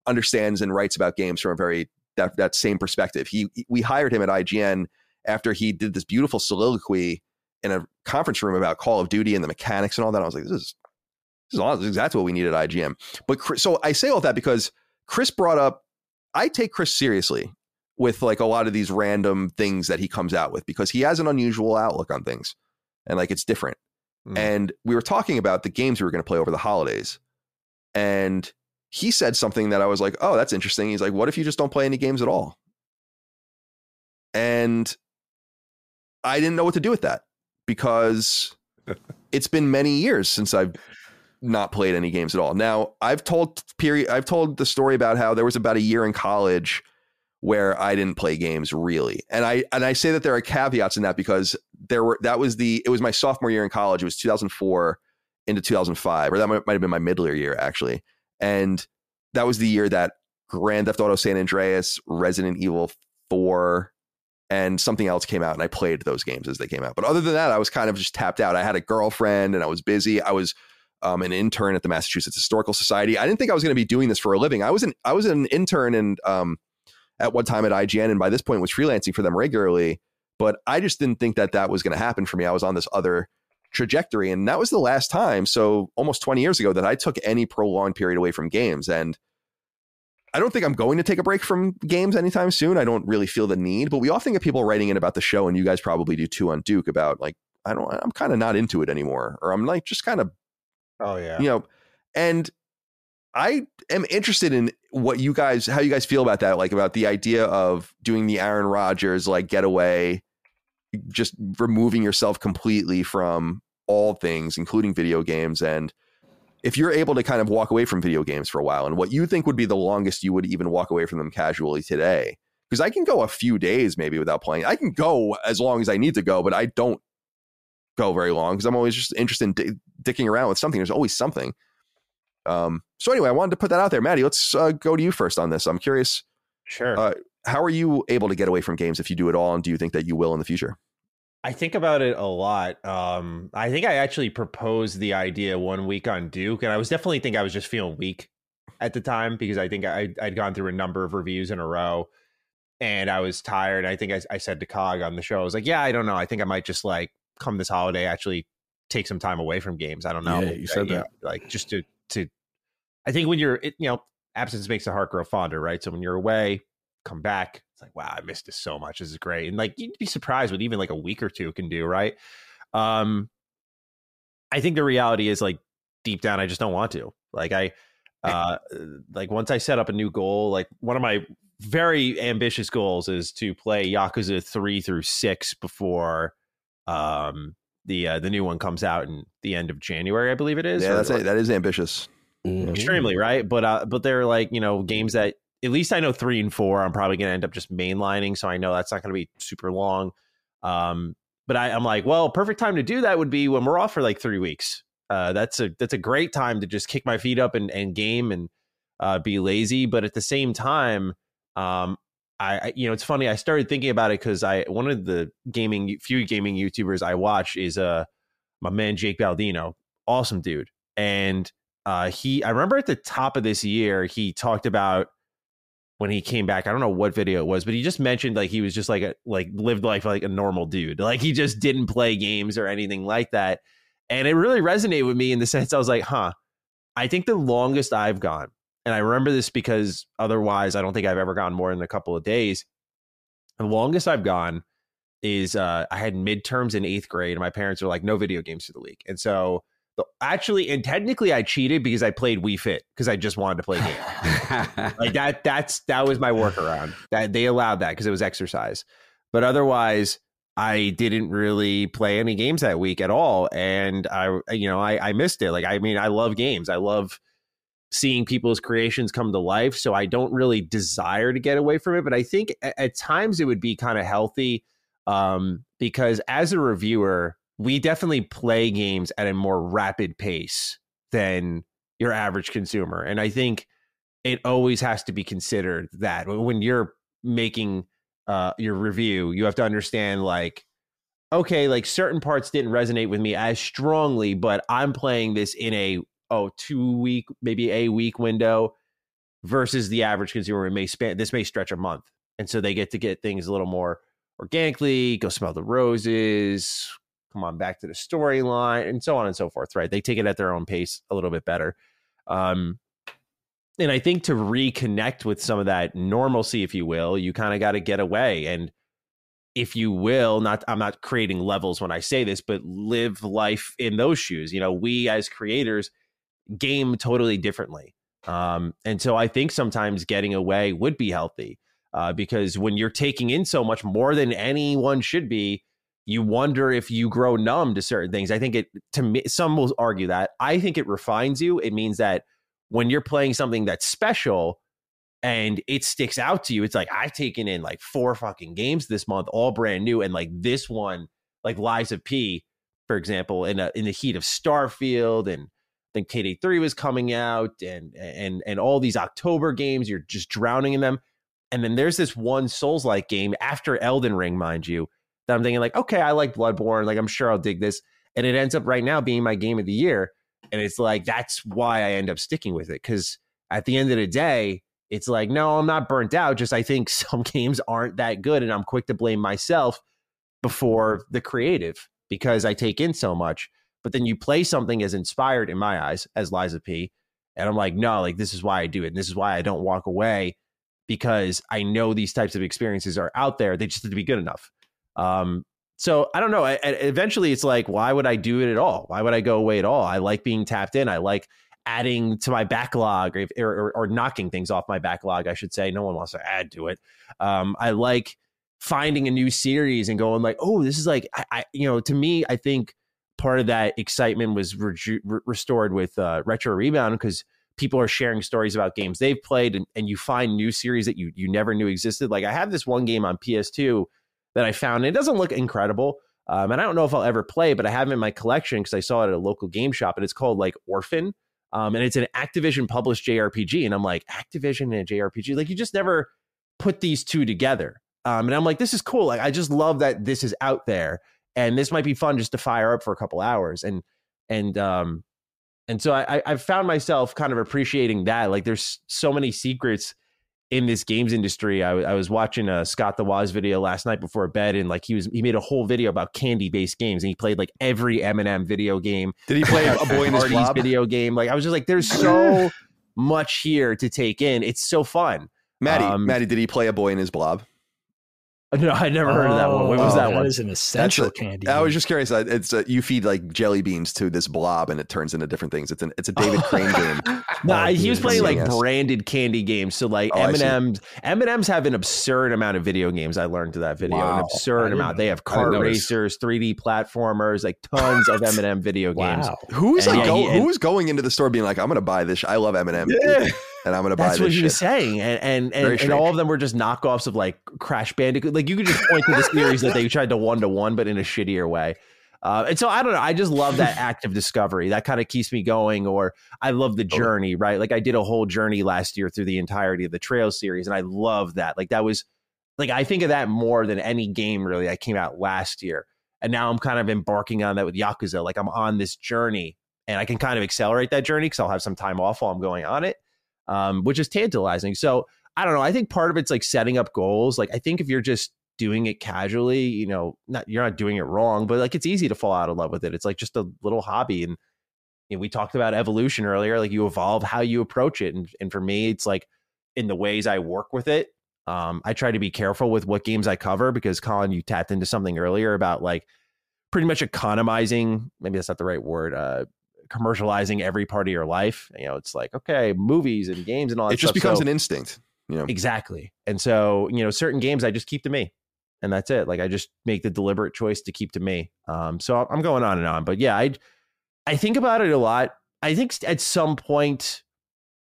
understands and writes about games from a very that, that same perspective. He we hired him at IGN after he did this beautiful soliloquy in a conference room about Call of Duty and the mechanics and all that. I was like, this is this is, awesome. this is exactly what we need at IGN. But so I say all that because Chris brought up. I take Chris seriously with like a lot of these random things that he comes out with because he has an unusual outlook on things and like it's different. Mm. And we were talking about the games we were going to play over the holidays. And he said something that I was like, oh, that's interesting. He's like, what if you just don't play any games at all? And I didn't know what to do with that because (laughs) it's been many years since I've not played any games at all. Now, I've told period I've told the story about how there was about a year in college where I didn't play games really. And I and I say that there are caveats in that because there were that was the it was my sophomore year in college. It was 2004 into 2005 or that might, might have been my middle year actually. And that was the year that Grand Theft Auto San Andreas, Resident Evil 4 and something else came out and I played those games as they came out. But other than that, I was kind of just tapped out. I had a girlfriend and I was busy. I was um, an intern at the Massachusetts Historical Society. I didn't think I was going to be doing this for a living. I was an I was an intern and um, at one time at IGN, and by this point was freelancing for them regularly. But I just didn't think that that was going to happen for me. I was on this other trajectory, and that was the last time. So almost twenty years ago that I took any prolonged period away from games, and I don't think I'm going to take a break from games anytime soon. I don't really feel the need, but we often get people writing in about the show, and you guys probably do too on Duke about like I don't, I'm kind of not into it anymore, or I'm like just kind of oh yeah. you know and i am interested in what you guys how you guys feel about that like about the idea of doing the aaron rodgers like getaway just removing yourself completely from all things including video games and if you're able to kind of walk away from video games for a while and what you think would be the longest you would even walk away from them casually today because i can go a few days maybe without playing i can go as long as i need to go but i don't go very long because i'm always just interested in di- dicking around with something there's always something um, so anyway, I wanted to put that out there, Matty. Let's uh, go to you first on this. I'm curious, Sure. Uh, how are you able to get away from games if you do it all, and do you think that you will in the future? I think about it a lot. Um, I think I actually proposed the idea one week on Duke, and I was definitely think I was just feeling weak at the time because I think I, I'd gone through a number of reviews in a row, and I was tired. I think I, I said to Cog on the show, I was like, "Yeah, I don't know. I think I might just like come this holiday actually take some time away from games. I don't know. Yeah, you said Uh, that. like just to to. I think when you're, it, you know, absence makes the heart grow fonder, right? So when you're away, come back, it's like, wow, I missed this so much. This is great, and like you'd be surprised what even like a week or two can do, right? Um, I think the reality is like deep down, I just don't want to. Like I, uh, like once I set up a new goal, like one of my very ambitious goals is to play Yakuza three through six before, um, the uh, the new one comes out in the end of January, I believe it is. Yeah, that's like- that is ambitious. Mhm. extremely right. But uh, but they're like you know games that at least I know three and four. I'm probably going to end up just mainlining, so I know that's not going to be super long. Um, but I, I'm like, well, perfect time to do that would be when we're off for like three weeks. Uh, that's a that's a great time to just kick my feet up and, and game and uh, be lazy. But at the same time, um, I, you know it's funny. I started thinking about it because I one of the gaming few gaming YouTubers I watch is uh my man Jake Baldino, awesome dude, and uh, he I remember at the top of this year he talked about when he came back. I don't know what video it was, but he just mentioned like he was just like a like lived life like a normal dude. Like he just didn't play games or anything like that. And it really resonated with me in the sense I was like, huh, I think the longest I've gone, and I remember this because otherwise I don't think I've ever gone more than a couple of days. The longest I've gone is uh, I had midterms in eighth grade, and my parents were like, no video games for the week. And so the, actually, and technically, I cheated because I played Wii Fit because I just wanted to play games. (laughs) Like that that's that was my workaround. That they allowed that because it was exercise. But otherwise i didn't really play any games that week at all and i you know i, I missed it. Like i mean i love games. I love seeing people's creations come to life so i don't really desire to get away from it but i think at, at times it would be kind of healthy um, because as a reviewer we definitely play games at a more rapid pace than your average consumer and i think it always has to be considered that when you're making uh, your review, you have to understand like, okay, like certain parts didn't resonate with me as strongly, but I'm playing this in a oh two week maybe a week window versus the average consumer it may span this may stretch a month, and so they get to get things a little more organically. Go smell the roses. Come on back to the storyline and so on and so forth. Right? They take it at their own pace a little bit better. Um, and I think to reconnect with some of that normalcy, if you will, you kind of got to get away. And if you will, not I'm not creating levels when I say this, but live life in those shoes. You know, we as creators game totally differently. Um, and so I think sometimes getting away would be healthy uh, because when you're taking in so much more than anyone should be, you wonder if you grow numb to certain things. I think it, to me, some will argue that. I think it refines you. It means that when you're playing something that's special and it sticks out to you, it's like I've taken in like four fucking games this month, all brand new, and like this one, like Lies of P, for example, in a, in the heat of Starfield, and I think KD three was coming out, and and and all these October games, you're just drowning in them, and then there's this one Souls like game after Elden Ring, mind you, that I'm thinking like, okay, I like Bloodborne, like I'm sure I'll dig this, and it ends up right now being my game of the year and it's like, that's why I end up sticking with it. Cause at the end of the day, it's like, no, I'm not burnt out. Just I think (laughs) some games aren't that good. And I'm quick to blame myself before the creative because I take in so much. But then you play something as inspired in my eyes as Lies of P. And I'm like, no, like this is why I do it. And this is why I don't walk away because I know these types of experiences are out there. They just have to be good enough. Um, so I don't know. I, I, eventually, it's like, why would I do it at all? Why would I go away at all? I like being tapped in. I like adding to my backlog or, or, or knocking things off my backlog. I should say. No one wants to add to it. Um, I like finding a new series and going like, oh, this is like, I, I you know, to me, I think part of that excitement was re- re- restored with uh, Retro Rebound because people are sharing stories about games they've played and, and you find new series that you you never knew existed. Like I have this one game on PS2 that I found. And it doesn't look incredible. Um, and I don't know if I'll ever play, but I have it in my collection because I saw it at a local game shop, and it's called like Orphen. Um, and it's an Activision published JRPG. And I'm like, Activision and a JRPG? Like, you just never put these two together. Um, and I'm like, this is cool. Like, I just love that this is out there, and this might be fun just to fire up for a couple hours. And and um, and so I I found myself kind of appreciating that. Like, there's so many secrets in this games industry. I, I was watching a Scott the Woz video last night before bed, and like he was he made a whole video about candy based games, and he played like every M&M video game. Did he play (laughs) A Boy and His Blob? video game? Like I was just like, there's so (laughs) much here to take in. It's so fun. Matty, Um, Matty, did he play A Boy and His Blob? (laughs) No, I never heard of that one. What was Oh, that one? That is an essential a- candy. I was just curious. uh, It's uh, you feed like jelly beans to this blob, and it turns into different things. It's an it's a David (laughs) Crane game. Nah, Oh, he was playing like branded candy games. So like Oh, M&M's, M&M's have an absurd amount of video games. I learned to that video, an Wow. I absurd amount. They have I didn't kart racers, 3D platformers, like tons of M&M video games. wow. Who's And like yeah, go, he- and- who's going into the store being like, I'm gonna buy this. I love M&M, Yeah. And I'm gonna buy That's what he shit. was saying, and and and, and all of them were just knockoffs of like Crash Bandicoot. Like you could just point to the series that they tried to one to one, but in a shittier way. Uh, and so I don't know. I just love that act of discovery. That kind of keeps me going. Or I love the journey, right? Like I did a whole journey last year through the entirety of the Trail series, and I love that. Like that was like I think of that more than any game really that came out last year. And now I'm kind of embarking on that with Yakuza. Like I'm on this journey, and I can kind of accelerate that journey because I'll have some time off while I'm going on it um, which is tantalizing. So I don't know. I think part of it's like setting up goals. Like I think if you're just doing it casually, you know, not you're not doing it wrong, but like it's easy to fall out of love with it. It's like just a little hobby. And you know, we talked about evolution earlier. Like you evolve how you approach it. And and for me, it's like in the ways I work with it. Um, I try to be careful with what games I cover because Colin, you tapped into something earlier about like pretty much economizing. Maybe that's not the right word. Uh, commercializing every part of your life. You know, it's like okay, movies and games and all that. It just stuff. becomes So- an instinct. You know, exactly. And so you know, certain games I just keep to me, and that's it. Like I just make the deliberate choice to keep to me. Um, so I'm going on and on, but yeah, I I think about it a lot. I think at some point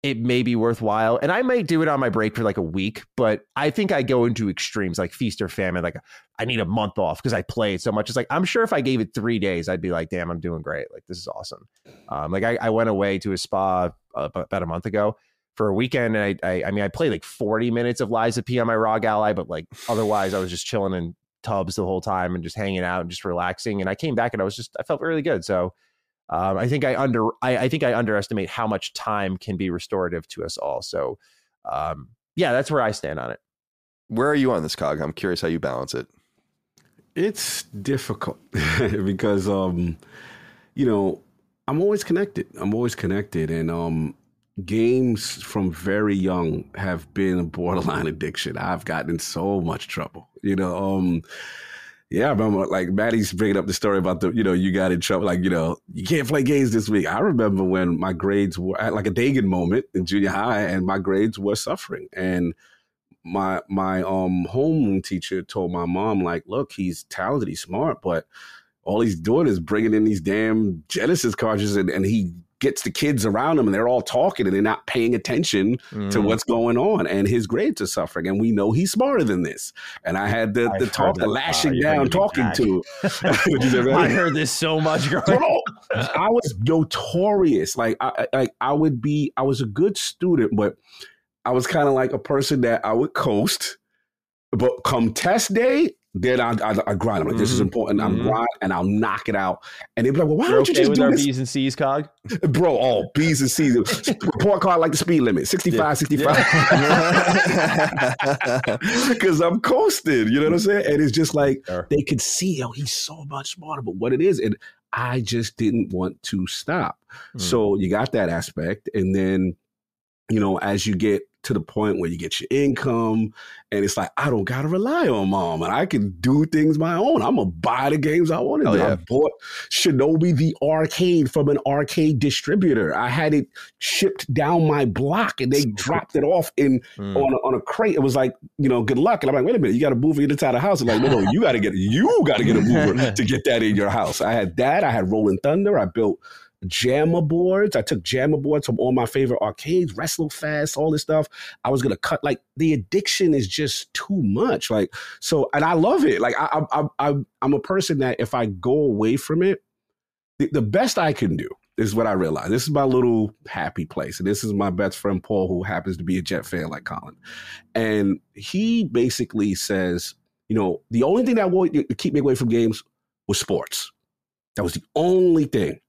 it may be worthwhile, and I might do it on my break for like a week. But I think I go into extremes like feast or famine. Like I need a month off because I play it so much. It's like I'm sure if I gave it three days, I'd be like, damn, I'm doing great. Like this is awesome. Um, like I, I went away to a spa uh, about a month ago for a weekend, and I, I I mean I played like 40 minutes of Lies of P on my ROG Ally, but like otherwise I was just chilling in tubs the whole time and just hanging out and just relaxing. And I came back and I was just I felt really good. So. Um, I think I under I, I think I underestimate how much time can be restorative to us all. So, um, yeah, that's where I stand on it. where are you on this cog? I'm curious how you balance it. It's difficult (laughs) because um you know, I'm always connected. I'm always connected and um games from very young have been a borderline (laughs) addiction. I've gotten in so much trouble. You know, um yeah, I remember like Matty's bringing up the story about the, you know, you got in trouble, like, you know, you can't play games this week. I remember when my grades were at like a Dagan moment in junior high and my grades were suffering. And my my um home teacher told my mom like look he's talented he's smart but all he's doing is bringing in these damn genesis cartridges and, and he gets the kids around him and they're all talking and they're not paying attention to Mm. what's going on and his grades are suffering and we know he's smarter than this and i had the, I've the talk the lashing Wow, you're down talking back. to (laughs) (laughs) What'd you say, I heard this so much Bro, I was notorious. Like I I- like I would be I was a good student, but I was kind of like a person that I would coast. But come test day, then I I, I grind. I'm like, this is Mhm. important. I'm Mhm. grind and I'll knock it out. And they'd be like, well, why You're don't you okay just with do our this? B's and C's, Cog? Bro, oh, B's and C's. (laughs) Report card like the speed limit, 65, 65. Because (laughs) (laughs) I'm coasting, you know what I'm saying? And it's just like Sure. they could see, oh, he's so much smarter, but what it is, and I just didn't want to stop. Hmm. So you got that aspect. And then, you know, as you get to the point where you get your income and it's like, I don't got to rely on mom and I can do things my own. I'm to buy the games I want to Hell do. I bought Shinobi the arcade from an arcade distributor. I had it shipped down my block and they dropped it off in Mm. on a, on a crate. It was like, you know, good luck. And I'm like, wait a minute, you got a mover inside the house. I'm like, no, no, you got to get you got to get a mover (laughs) to get that in your house. I had that. I had Rolling Thunder. I built JAMMA boards. I took JAMMA boards from all my favorite arcades, WrestleFest, all this stuff. I was gonna cut. Like the addiction is just too much. Like so, and I love it. Like I, I, I I'm a person that if I go away from it, the, the best I can do is what I realize. This is my little happy place. And this is my best friend, Paul, who happens to be a Jet fan like Colin. And he basically says, you know, the only thing that would keep me away from games was sports. That was the only thing.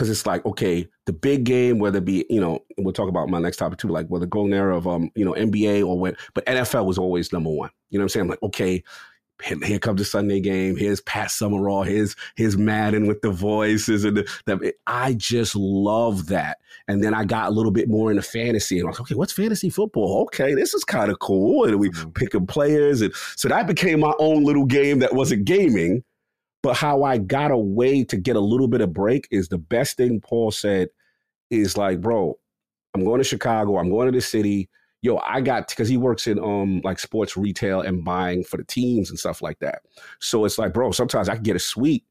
Cause it's like, okay, the big game, whether it be, you know, we'll talk about my next topic too, like whether golden era of um, you know, NBA or what, but NFL was always number one. You know what I'm saying? I'm like, okay, here comes the Sunday game. Here's Pat Summerall. Here's here's Madden with the voices and the, the, I just love that. And then I got a little bit more into fantasy, and I was like, okay, what's fantasy football? Okay, this is kind of cool. And we mm-hmm. picking players, and so that became my own little game that wasn't gaming. But how I got away to get a little bit of break is the best thing Paul said is like, bro, I'm going to Chicago. I'm going to the city yo, I got because he works in um like sports retail and buying for the teams and stuff like that. So it's like, bro, sometimes I can get a suite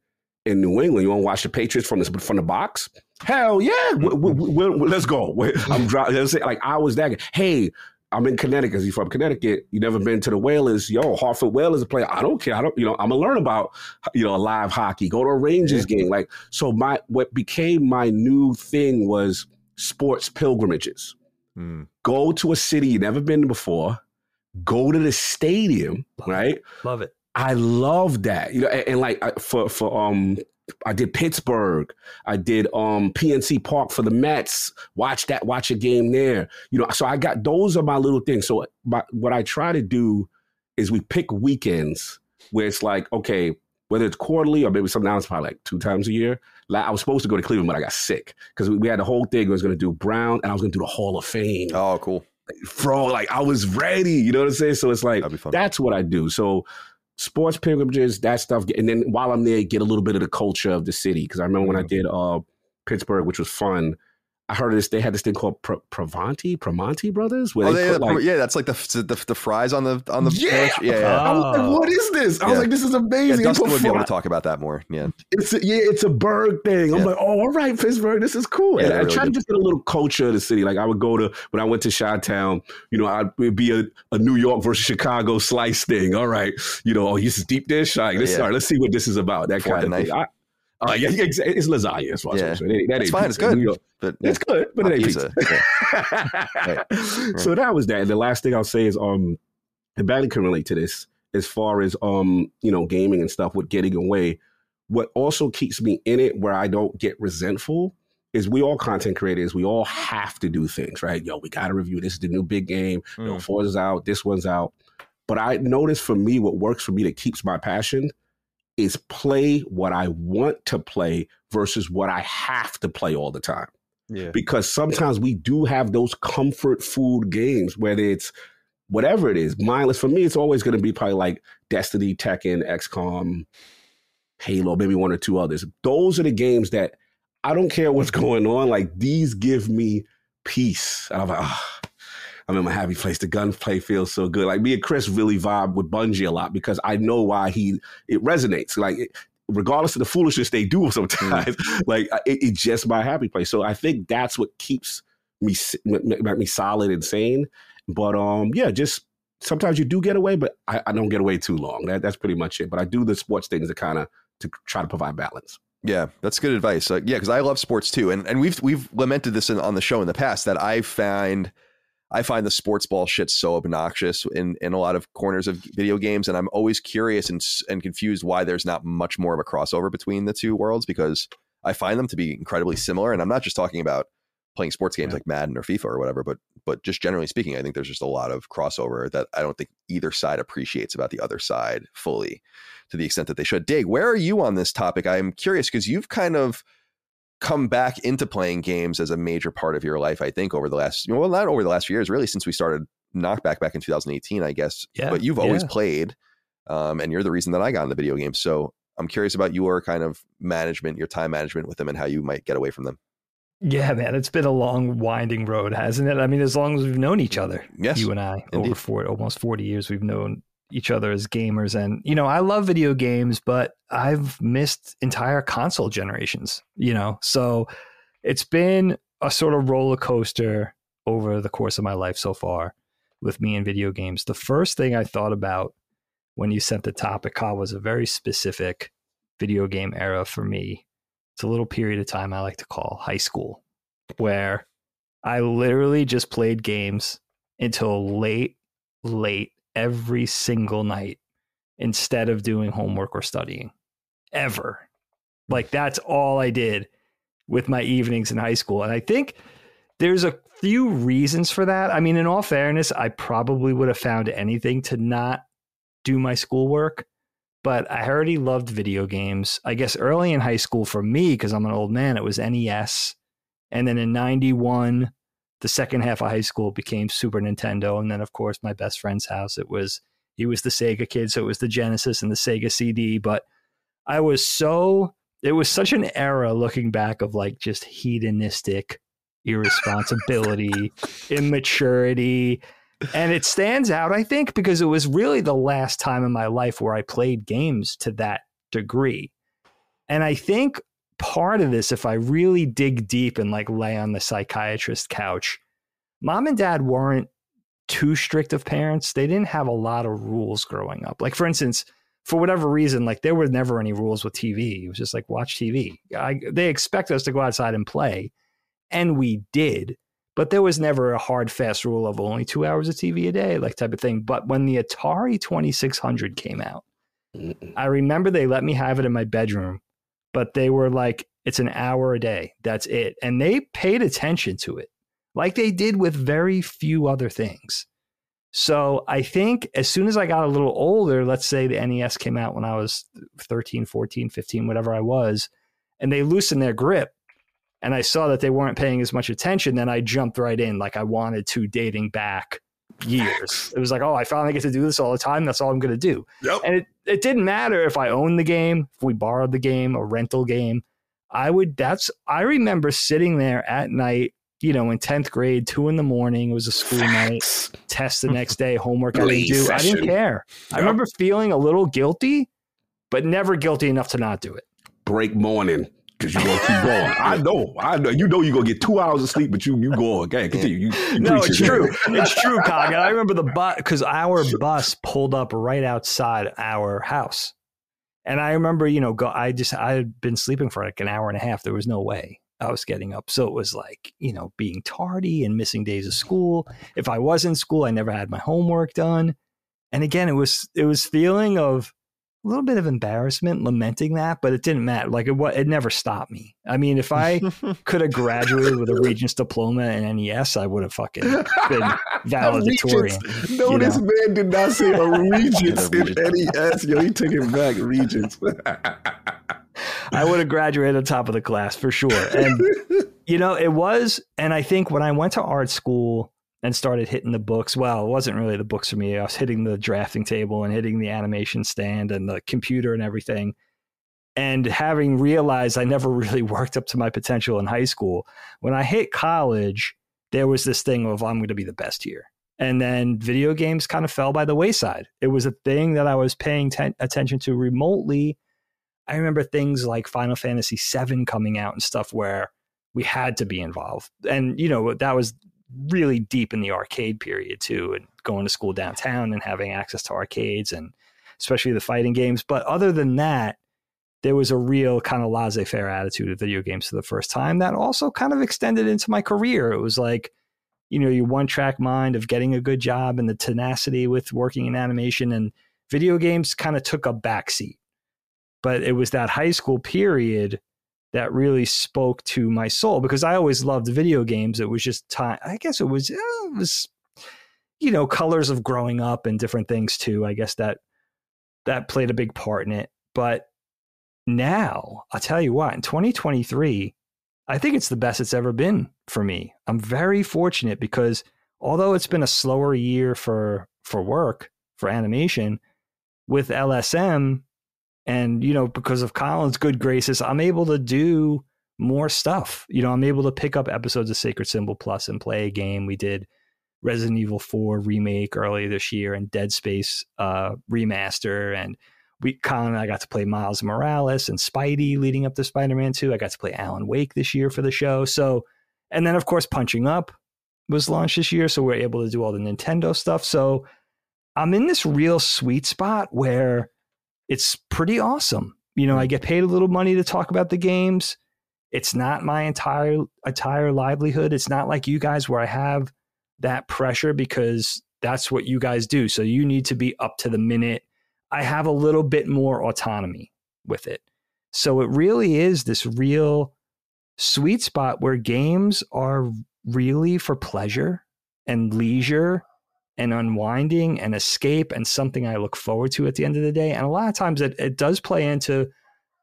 in New England. You want to watch the Patriots from the from the box? Hell yeah, we, we, we, let's go. (laughs) I'm driving. Like I was that. Hey. I'm in Connecticut. You from Connecticut? You never been to the Whalers? Yo, Hartford Whalers player. I don't care. I don't. You know, I'm gonna learn about you know live hockey. Go to a Rangers yeah. game. Like so, my what became my new thing was sports pilgrimages. Mm. Go to a city you've never been to before. Go to the stadium, love right? It. Love it. I love that. You know, and, and like for for um I did Pittsburgh. I did um PNC Park for the Mets. Watch that, watch a game there. You know, so I got those are my little things. So my, what I try to do is we pick weekends where it's like, okay, whether it's quarterly or maybe something else, probably like two times a year. Like I was supposed to go to Cleveland, but I got sick because we, we, had the whole thing. I was going to do Brown and I was going to do the Hall of Fame. Oh, cool. Bro, like I was ready. You know what I'm saying? So it's like, that's what I do. So sports pilgrimages, that stuff. And then while I'm there, get a little bit of the culture of the city. Because I remember when I mm-hmm. did uh, Pittsburgh, which was fun. I heard this. They had this thing called Pro, Pravanti, Primanti Brothers. Where oh, they, put, like, yeah, that's like the, the, the fries on the on the yeah. yeah, yeah. I was like, what is this? I yeah. was like, this is amazing. Yeah, Dustin would be able to talk about that more. Yeah, it's a, yeah, it's a Burgh thing. I'm like, oh, all right, Pittsburgh, this is cool. and I really tried to just get a little culture of the city. Like I would go to when I went to Chi-Town, you know, I'd it'd be a, a New York versus Chicago slice thing. All right, you know, oh, this is deep dish. Like, this, all right, let's see what this is about. That kind of thing. I, uh, yeah, it's, it's lasagna. That's what yeah. That, that it's fine. Pizza. It's good. But yeah. it's good, but it ain't pizza. pizza. (laughs) right. So that was that. And the last thing I'll say is, um, and Bailey can relate to this as far as um, you know, gaming and stuff with getting away. What also keeps me in it, where I don't get resentful, is we all content creators. We all have to do things, right? Yo, we got to review. This is the new big game. Mm. You know, Forza's out. This one's out. But I notice for me, what works for me that keeps my passion is play what I want to play versus what I have to play all the time. Yeah. Because sometimes we do have those comfort food games, whether it's whatever it is, mindless. For me, it's always going to be probably like Destiny, Tekken, XCOM, Halo, maybe one or two others. Those are the games that I don't care what's (laughs) going on. Like these give me peace. And I'm like, oh, I'm in my happy place. The gunplay feels so good. Like me and Chris really vibe with Bungie a lot because I know why he it resonates. Like regardless of the foolishness they do (laughs) sometimes, mm. like it, it's just my happy place. So I think that's what keeps me me solid and sane. But um, yeah, just sometimes you do get away, but I, I don't get away too long. That, that's pretty much it. But I do the sports things to kind of to try to provide balance. Yeah, that's good advice. Uh, yeah, because I love sports too, and and we've we've lamented this in, on the show in the past that I find I find the sports ball shit so obnoxious in, in a lot of corners of video games, and I'm always curious and and confused why there's not much more of a crossover between the two worlds because I find them to be incredibly similar. And I'm not just talking about playing sports games yeah. like Madden or FIFA or whatever, but but just generally speaking, I think there's just a lot of crossover that I don't think either side appreciates about the other side fully to the extent that they should. Dig, where are you on this topic? I'm curious because you've kind of come back into playing games as a major part of your life, I think, over the last, well, not over the last few years, really, since we started Knockback back in 2018, I guess. Yeah, but you've always yeah. played, um, and you're the reason that I got in the video game. So I'm curious about your kind of management, your time management with them, and how you might get away from them. Yeah, man, it's been a long, winding road, hasn't it? I mean, as long as we've known each other, yes, you and I, indeed. over four, almost 40 years, we've known each other as gamers. And, you know, I love video games, but I've missed entire console generations, you know? So it's been a sort of roller coaster over the course of my life so far with me and video games. The first thing I thought about when you sent the topic, Kyle, was a very specific video game era for me. It's a little period of time I like to call high school, where I literally just played games until late, late every single night instead of doing homework or studying ever. Like that's all I did with my evenings in high school. And I think there's a few reasons for that. I mean, in all fairness, I probably would have found anything to not do my schoolwork. but I already loved video games. I guess early in high school for me, because I'm an old man, it was NES. And then in 91, the second half of high school became Super Nintendo. And then, of course, my best friend's house, it was, he was the Sega kid. So it was the Genesis and the Sega CD. But I was so, it was such an era looking back of like just hedonistic irresponsibility, (laughs) immaturity. And it stands out, I think, because it was really the last time in my life where I played games to that degree. And I think part of this, if I really dig deep and like lay on the psychiatrist couch, mom and dad weren't too strict of parents. They didn't have a lot of rules growing up. Like, for instance, for whatever reason, like there were never any rules with TV. It was just like watch TV. I, they expect us to go outside and play, and we did. But there was never a hard, fast rule of only two hours of TV a day, like type of thing. But when the Atari 2600 came out, I remember they let me have it in my bedroom, but they were like, it's an hour a day. That's it. And they paid attention to it, like they did with very few other things. So I think as soon as I got a little older, let's say the NES came out when I was 13, 14, 15, whatever I was, and they loosened their grip, and I saw that they weren't paying as much attention, then I jumped right in like I wanted to dating back years. It was like, oh, I finally get to do this all the time. That's all I'm going to do. Yep. And it, it didn't matter if I owned the game, if we borrowed the game, a rental game. I would, that's, I remember sitting there at night, you know, in 10th grade, two in the morning. It was a school night, test the next day, homework I didn't do. I didn't session. care. I remember feeling a little guilty, but never guilty enough to not do it. Break morning. Cause you're gonna keep going. I (laughs) know, I know. You know you're gonna get two hours of sleep, but you you go okay. Continue. You, you No, it's it. true. (laughs) It's true, Cog. And I remember the bus because our bus pulled up right outside our house. And I remember, you know, go, I just, I had been sleeping for like an hour and a half. There was no way I was getting up. So it was like, you know, being tardy and missing days of school. If I was in school, I never had my homework done. And again, it was, it was feeling of a little bit of embarrassment lamenting that, but it didn't matter. Like it, wa- it never stopped me. I mean, if I (laughs) could have graduated with a Regents diploma in NES, I would have fucking been (laughs) valedictorian. Regents. No, you this know. man did not say a (laughs) Regents Yeah, in NES. Yo, he took it back. Regents. I would have graduated on top of the class for sure. And you know, it was, and I think when I went to art school and started hitting the books, well, it wasn't really the books for me. I was hitting the drafting table and hitting the animation stand and the computer and everything. And having realized I never (laughs) really worked up to my potential in high school, when I hit college, there was this thing of I'm going to be the best here. And then video games kind of fell by the wayside. It was a thing that I was paying ten- attention to remotely. I remember things like Final Fantasy VII coming out and stuff where we had to be involved. And, you know, that was really deep in the arcade period too, and going to school downtown and having access to arcades and especially the fighting games. But other than that, there was a real kind of laissez faire attitude of video games for the first time that also kind of extended into my career. It was like, you know, your one track mind of getting a good job and the tenacity with working in animation and video games kind of took a backseat. But it was that high school period that really spoke to my soul because I always loved video games. It was just time. I guess it was, it was, you know, colors of growing up and different things too. I guess that that played a big part in it. But now I'll tell you what, in 2023, I think it's the best it's ever been for me. I'm very fortunate because although it's been a slower year for for work for animation with LSM and you know because of Colin's good graces, I'm able to do more stuff. You know, I'm able to pick up episodes of Sacred Symbol Plus and play a game. We did Resident Evil 4 remake earlier this year and Dead Space uh, remaster and we Colin I got to play Miles Morales and Spidey leading up to Spider-Man 2. I got to play Alan Wake this year for the show. So and then of course Punching Up was launched this year, so we're able to do all the Nintendo stuff. So I'm in this real sweet spot where it's pretty awesome. You know, I mm-hmm. get paid a little money to talk about the games. It's not my entire entire livelihood. It's not like you guys where I have that pressure because that's what you guys do. So you need to be up to the minute. I have a little bit more autonomy with it. So it really is this real sweet spot where games are really for pleasure and leisure and unwinding and escape and something I look forward to at the end of the day. And a lot of times it, it does play into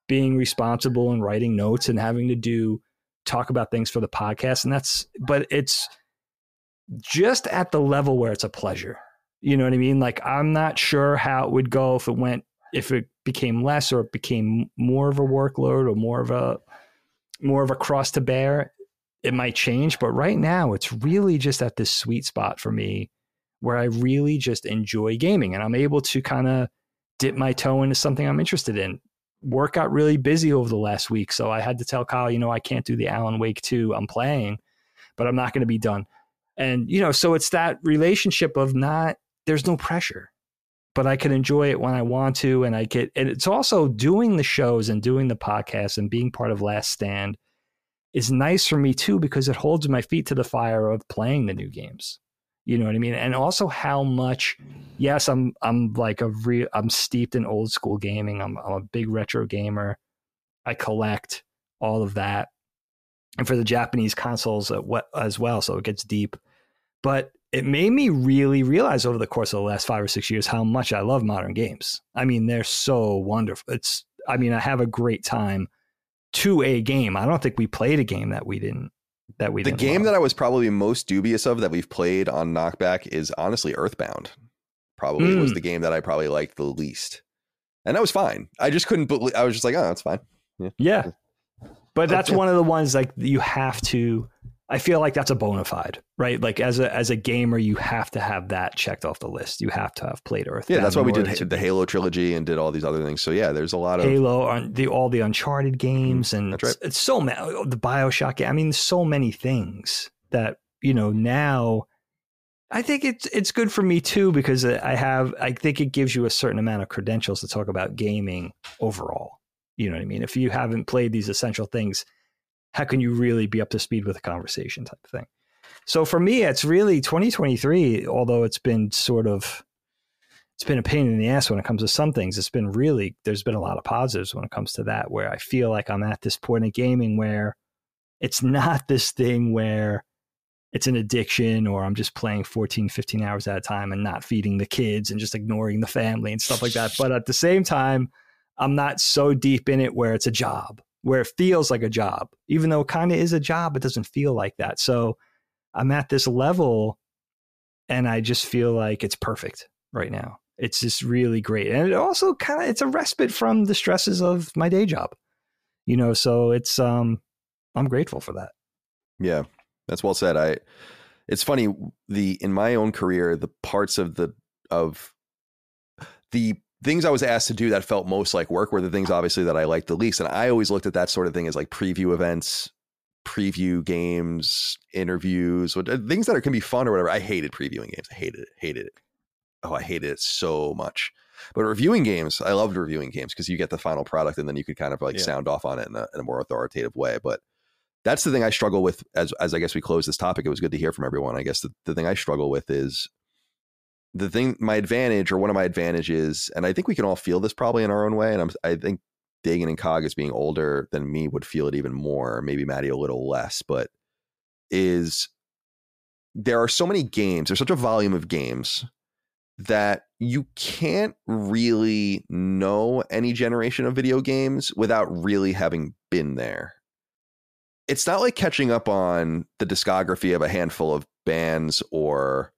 being responsible and writing notes and having to do talk about things for the podcast. And that's, but it's just at the level where it's a pleasure. You know what I mean? Like, I'm not sure how it would go if it went, if it became less or it became more of a workload or more of a, more of a cross to bear. It might change, but right now it's really just at this sweet spot for me where I really just enjoy gaming and I'm able to kind of dip my toe into something I'm interested in. Work got really busy over the last week, so I had to tell Kyle, you know, I can't do the Alan Wake 2. I'm playing, but I'm not going to be done. And, you know, so it's that relationship of not, there's no pressure, but I can enjoy it when I want to. And I get, and it's also doing the shows and doing the podcast and being part of Last Stand is nice for me too, because it holds my feet to the fire of playing the new games. You know what I mean? And also how much, yes, I'm, I'm like a real, I'm steeped in old school gaming. I'm, I'm a big retro gamer. I collect all of that and for the Japanese consoles uh, as well. So it gets deep. But it made me really realize over the course of the last five or six years how much I love modern games. I mean, they're so wonderful. It's, I mean, I have a great time to a game. I don't think we played a game that we didn't. That we the game love. that I was probably most dubious of that we've played on Knockback is honestly Earthbound. Probably mm. was the game that I probably liked the least, and that was fine. I just couldn't believe. I was just like, oh, that's fine. Yeah. yeah. But that's one of the ones like you have to. I feel like that's a bona fide, right? Like as a as a gamer, you have to have that checked off the list. You have to have played Earth. Yeah, that's why we did the Halo trilogy and did all these other things. So yeah, there's a lot of Halo, the all the Uncharted games, mm-hmm. and right. it's, it's, so many. Oh, the Bioshock. I mean, so many things that you know now. I think it's it's good for me too because I have I think it gives you a certain amount of credentials to talk about gaming overall. You know what I mean? If you haven't played these essential things, how can you really be up to speed with a conversation type thing? So for me, it's really 2023, although it's been sort of it's been a pain in the ass when it comes to some things. It's been really there's been a lot of positives when it comes to that where I feel like I'm at this point in gaming where it's not (laughs) this thing where it's an addiction or I'm just playing 14, 15 hours at a time and not feeding the kids and just ignoring the family and stuff like that. But at the same time, I'm not so deep in it where it's a job, where it feels like a job. Even though it kind of is a job, it doesn't feel like that. So I'm at this level and I just feel like it's perfect right now. It's just really great. And it also kind of it's a respite from the stresses of my day job. You know, so it's um I'm grateful for that. Yeah. That's well said. I it's funny the in my own career the parts of the of the things I was asked to do that felt most like work were the things obviously that I liked the least. And I always looked at that sort of thing as like preview events, preview games, interviews, uh, things that are, can be fun or whatever. I hated previewing games. I hated it. Hated it. Oh, I hated it so much. But reviewing games, I loved reviewing games because you get the final product and then you could kind of like yeah. sound off on it in a, in a more authoritative way. But that's the thing I struggle with as as I guess we close this topic. It was good to hear from everyone. I guess the, the thing I struggle with is the thing my advantage or one of my advantages and i think we can all feel this probably in our own way and I'm, i think dagan and cog as being older than me would feel it even more maybe matty a little less but is there are so many games there's such a volume of games that you can't really know any generation of video games without really having been there. It's not like catching up on the discography of a handful of bands or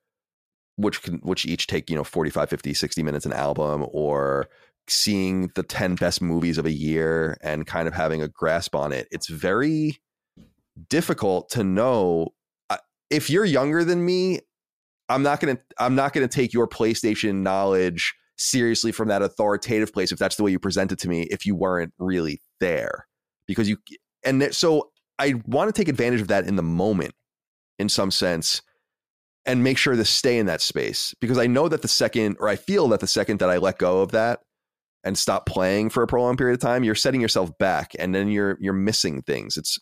which can which each take you know 45 50 60 minutes an album or seeing the 10 best movies of a year and kind of having a grasp on it it's very difficult to know uh, if you're younger than me i'm not going to i'm not going to take your playstation knowledge seriously from that authoritative place if that's the way you present it to me if you weren't really there because you and so i want to take advantage of that in the moment in some sense and make sure to stay in that space because I know that the second, or I feel that the second that I let go of that and stop playing for a prolonged period of time, you're setting yourself back, and then you're you're missing things. It's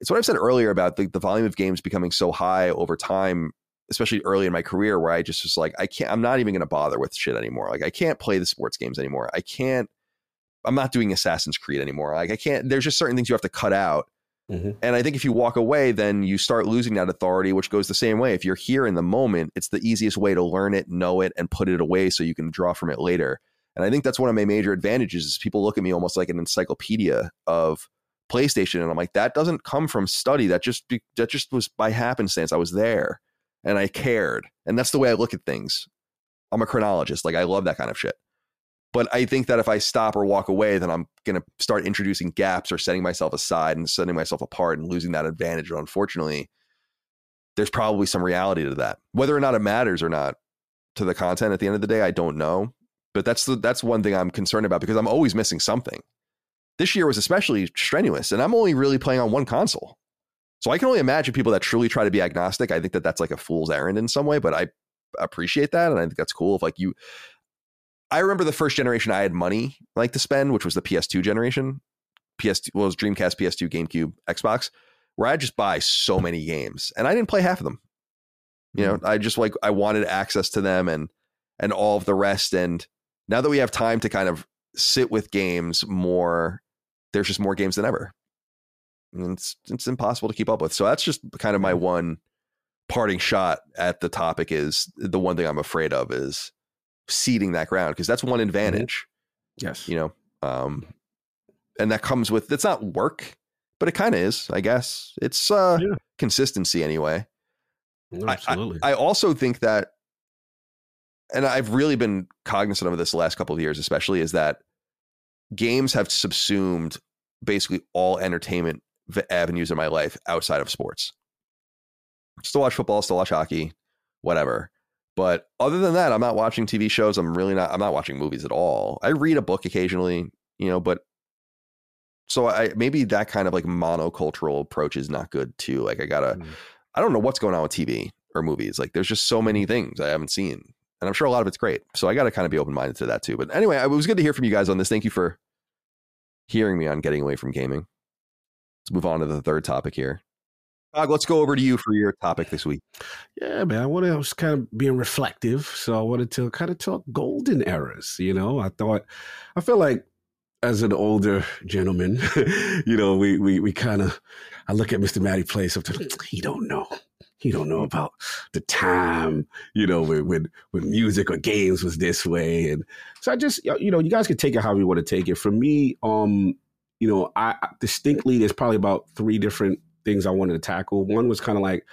it's what I've said earlier about the, the volume of games becoming so high over time, especially early in my career, where I just was like, I can't, I'm not even going to bother with shit anymore. Like, I can't play the sports games anymore. I can't, I'm not doing Assassin's Creed anymore. Like, I can't, there's just certain things you have to cut out Mm-hmm. And I think if you walk away, then you start losing that authority, which goes the same way. If you're here in the moment, it's the easiest way to learn it, know it, and put it away so you can draw from it later. And I think that's one of my major advantages is people look at me almost like an encyclopedia of PlayStation, and I'm like, that doesn't come from study. That just that just was by happenstance. I was there, and I cared, and that's the way I look at things. I'm a chronologist. Like I love that kind of shit. But I think that if I stop or walk away, then I'm going to start introducing gaps or setting myself aside and setting myself apart and losing that advantage. And unfortunately, there's probably some reality to that. Whether or not it matters or not to the content at the end of the day, I don't know. But that's the, that's one thing I'm concerned about because I'm always missing something. This year was especially strenuous, and I'm only really playing on one console. So I can only imagine people that truly try to be agnostic. I think that that's like a fool's errand in some way, but I appreciate that, and I think that's cool. If like you, I remember the first generation I had money like to spend, which was the PS2 generation. PS2 well, it was Dreamcast, PS2, GameCube, Xbox, where I just buy so many games and I didn't play half of them. You know, mm-hmm. I just like I wanted access to them and and all of the rest. And now that we have time to kind of sit with games more, there's just more games than ever. And it's it's impossible to keep up with. So that's just kind of my mm-hmm. one parting shot at the topic is the one thing I'm afraid of is ceding that ground because that's one mm-hmm. advantage. Yes. You know, um, and that comes with it's not work, but it kind of is, I guess. It's uh, yeah. consistency anyway. absolutely. I, I, I also think that, and I've really been cognizant of this the last couple of years, especially, is that games have subsumed basically all entertainment avenues in my life outside of sports. Still watch football, still watch hockey, whatever. But other than that, I'm not watching TV shows. I'm really not. I'm not watching movies at all. I read a book occasionally, you know, but so I maybe that kind of like monocultural approach is not good too. Like I gotta, mm. I don't know what's going on with TV or movies. Like there's just so many things I haven't seen, and I'm sure a lot of it's great. So I got to kind of be open minded to that too. But anyway, it was good to hear from you guys on this. Thank you for hearing me on getting away from gaming. Let's move on to the third topic here. Cog, let's go over to you for your topic this week. Yeah, man. I wanted, I was kind of being reflective. So I wanted to kind of talk golden eras. You know, I thought, I feel like as an older gentleman, (laughs) you know, we, we, we kind of, I look at Mr. Matty play sometimes, he don't know. He don't know about the time, you know, when, when, when music or games was this way. And so I just, you know, you guys can take it however you want to take it. For me, um, you know, I distinctly, there's probably about three different things I wanted to tackle. One was kind of like,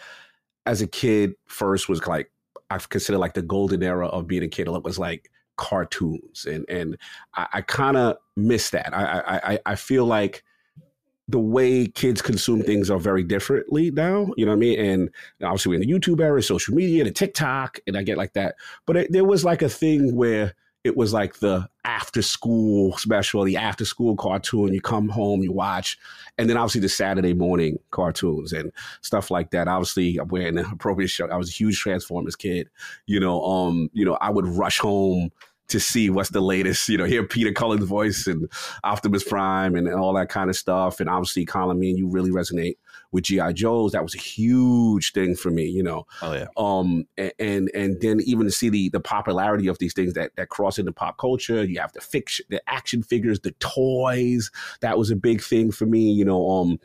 as a kid, first was like I've considered like the golden era of being a kid. It was like cartoons, and and I, I kind of miss that. I, I I feel like the way kids consume things are very differently now. You know what I mean? And obviously, we're in the YouTube era, social media, the TikTok, and I get like that. But it, there was like a thing where it was like the after school special, the after school cartoon. You come home, you watch, and then obviously the Saturday morning cartoons and stuff like that. Obviously, I'm wearing the appropriate shirt. I was a huge Transformers kid. You know, um, you know, I would rush home to see what's the latest, you know, hear Peter Cullen's voice and Optimus Prime and, and all that kind of stuff. And obviously, Colin, me and you really resonate with GI Joes. That was a huge thing for me, you know. Oh yeah. Um, and and then even to see the the popularity of these things that that cross into pop culture. You have the fiction, the action figures, the toys. That was a big thing for me, you know. Um,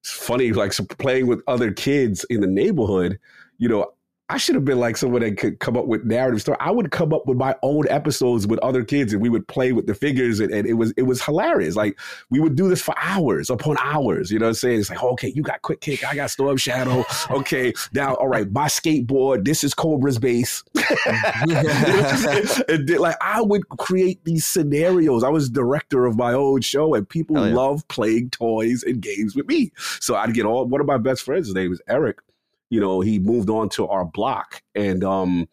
it's funny, like so playing with other kids in the neighborhood. You know, I should have been like someone that could come up with narrative story. I would come up with my own episodes with other kids, and we would play with the figures, and, and, it was it was hilarious. Like we would do this for hours upon hours. You know what I'm saying? It's like, okay, you got Quick Kick, I got Storm Shadow. Okay, now all right, my skateboard. This is Cobra's base. (laughs) and then, like I would create these scenarios. I was director of my own show, and people oh, yeah. love playing toys and games with me. So I'd get all one of my best friends. His name is Eric you know, he moved on to our block. And um,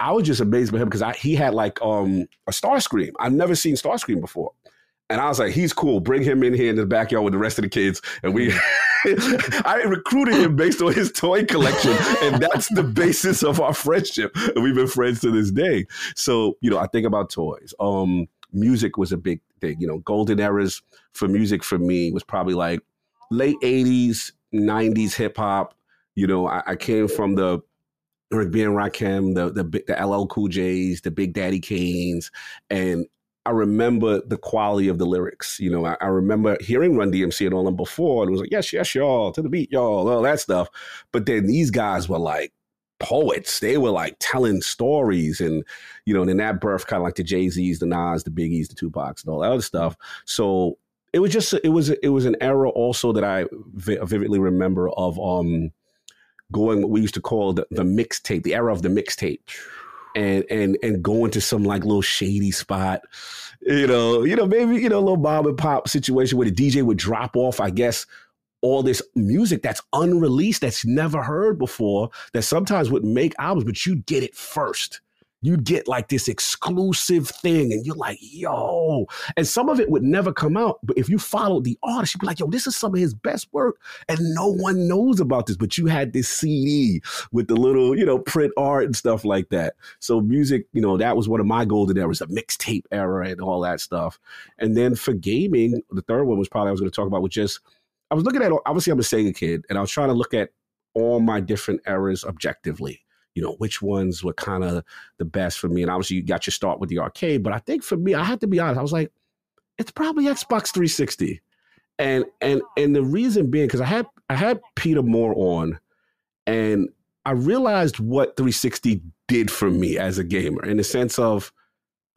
I was just amazed by him because he had like um, a Starscream. I've never seen Starscream before. And I was like, he's cool. Bring him in here in the backyard with the rest of the kids. And we, (laughs) I recruited him based on his toy collection. And that's the basis of our friendship. And we've been friends to this day. So, you know, I think about toys. Um, music was a big thing. You know, golden eras for music for me was probably like late 80s, 90s hip hop, you know, I, I came from the Eric B. and Rakim, the the the LL Cool J's, the Big Daddy Kanes, and I remember the quality of the lyrics. You know, I, I, remember hearing Run DMC and all them before, and it was like, yes, yes, y'all, to the beat, y'all, all that stuff. But then these guys were like poets. They were like telling stories, and you know, and then that birth kind of like the Jay Z's, the Nas, the Biggies, the Tupacs, and all that other stuff. So it was just it was it was an era also that I vividly remember of um going what we used to call the, the mixtape, the era of the mixtape. And and and going to some like little shady spot, you know, you know, maybe you know, a little Bob and pop situation where the DJ would drop off, I guess, all this music that's unreleased, that's never heard before, that sometimes would make albums, but you get it first you'd get like this exclusive thing and you're like, yo. And some of it would never come out. But if you followed the artist, you'd be like, yo, this is some of his best work. And no one knows about this. But you had this CD with the little, you know, print art and stuff like that. So music, you know, that was one of my golden eras, the mixtape era and all that stuff. And then for gaming, the third one was probably I was going to talk about, which just I was looking at obviously I'm a Sega kid, and I was trying to look at all my different eras objectively you know, which ones were kind of the best for me. And obviously, you got your start with the arcade. But I think for me, I had to be honest. I was like, it's probably Xbox 360, and and and the reason being because I had I had Peter Moore on, and I realized what 360 did for me as a gamer in the sense of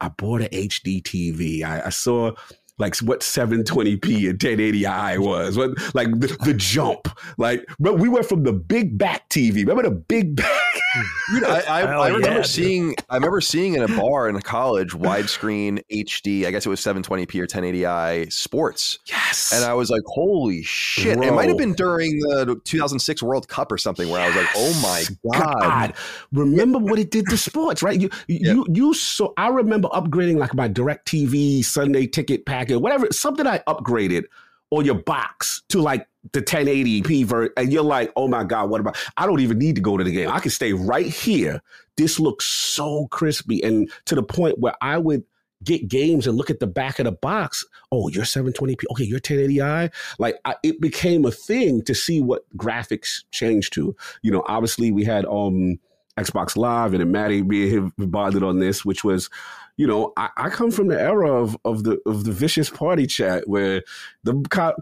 I bought an HD TV. I, I saw like what 720p and 1080i was what like the, the jump like but we went from the big back tv remember the big back (laughs) Dude, I, I, I remember yeah, seeing dude. I remember seeing in a bar in college widescreen HD. I guess it was 720p or 1080i sports. Yes, and I was like, "Holy shit!" Bro. It might have been during the 2006 World Cup or something where yes. I was like, "Oh my god!" god. Remember what it did to sports, right? You yeah. you you so I remember upgrading like my DirecTV Sunday ticket packet, whatever, something I upgraded on your box to like the 1080p version, and you're like, oh my God, what about? I don't even need to go to the game. I can stay right here. This looks so crispy. And to the point where I would get games and look at the back of the box. Oh, you're 720p. Okay, you're 1080i. Like I, it became a thing to see what graphics changed to. You know, obviously we had um Xbox Live and Matty being bonded on this, which was you know, I, I, come from the era of, of the of the vicious party chat where the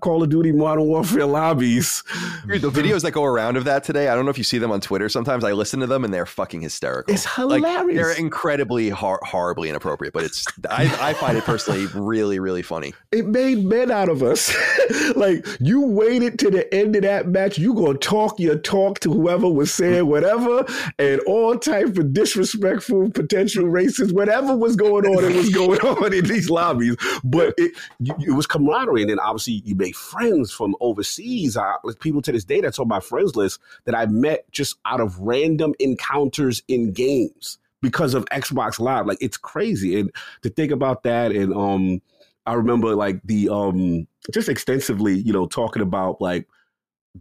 Call of Duty Modern Warfare lobbies. Dude, the (laughs) videos that go around of that today, I don't know if you see them on Twitter. Sometimes I listen to them and they're fucking hysterical. It's hilarious. Like, they're incredibly hor- horribly inappropriate, but it's I, I find it personally (laughs) really really funny. It made men out of us. (laughs) like you waited to the end of that match, you gonna talk your talk to whoever was saying whatever, and all type of disrespectful potential racists, whatever was going on and what's (laughs) going on in these lobbies. But it, it was camaraderie. And then obviously you made friends from overseas. I, people to this day that's on my friends list that I met just out of random encounters in games because of Xbox Live. Like it's crazy. And to think about that and um I remember like the um just extensively, you know, talking about like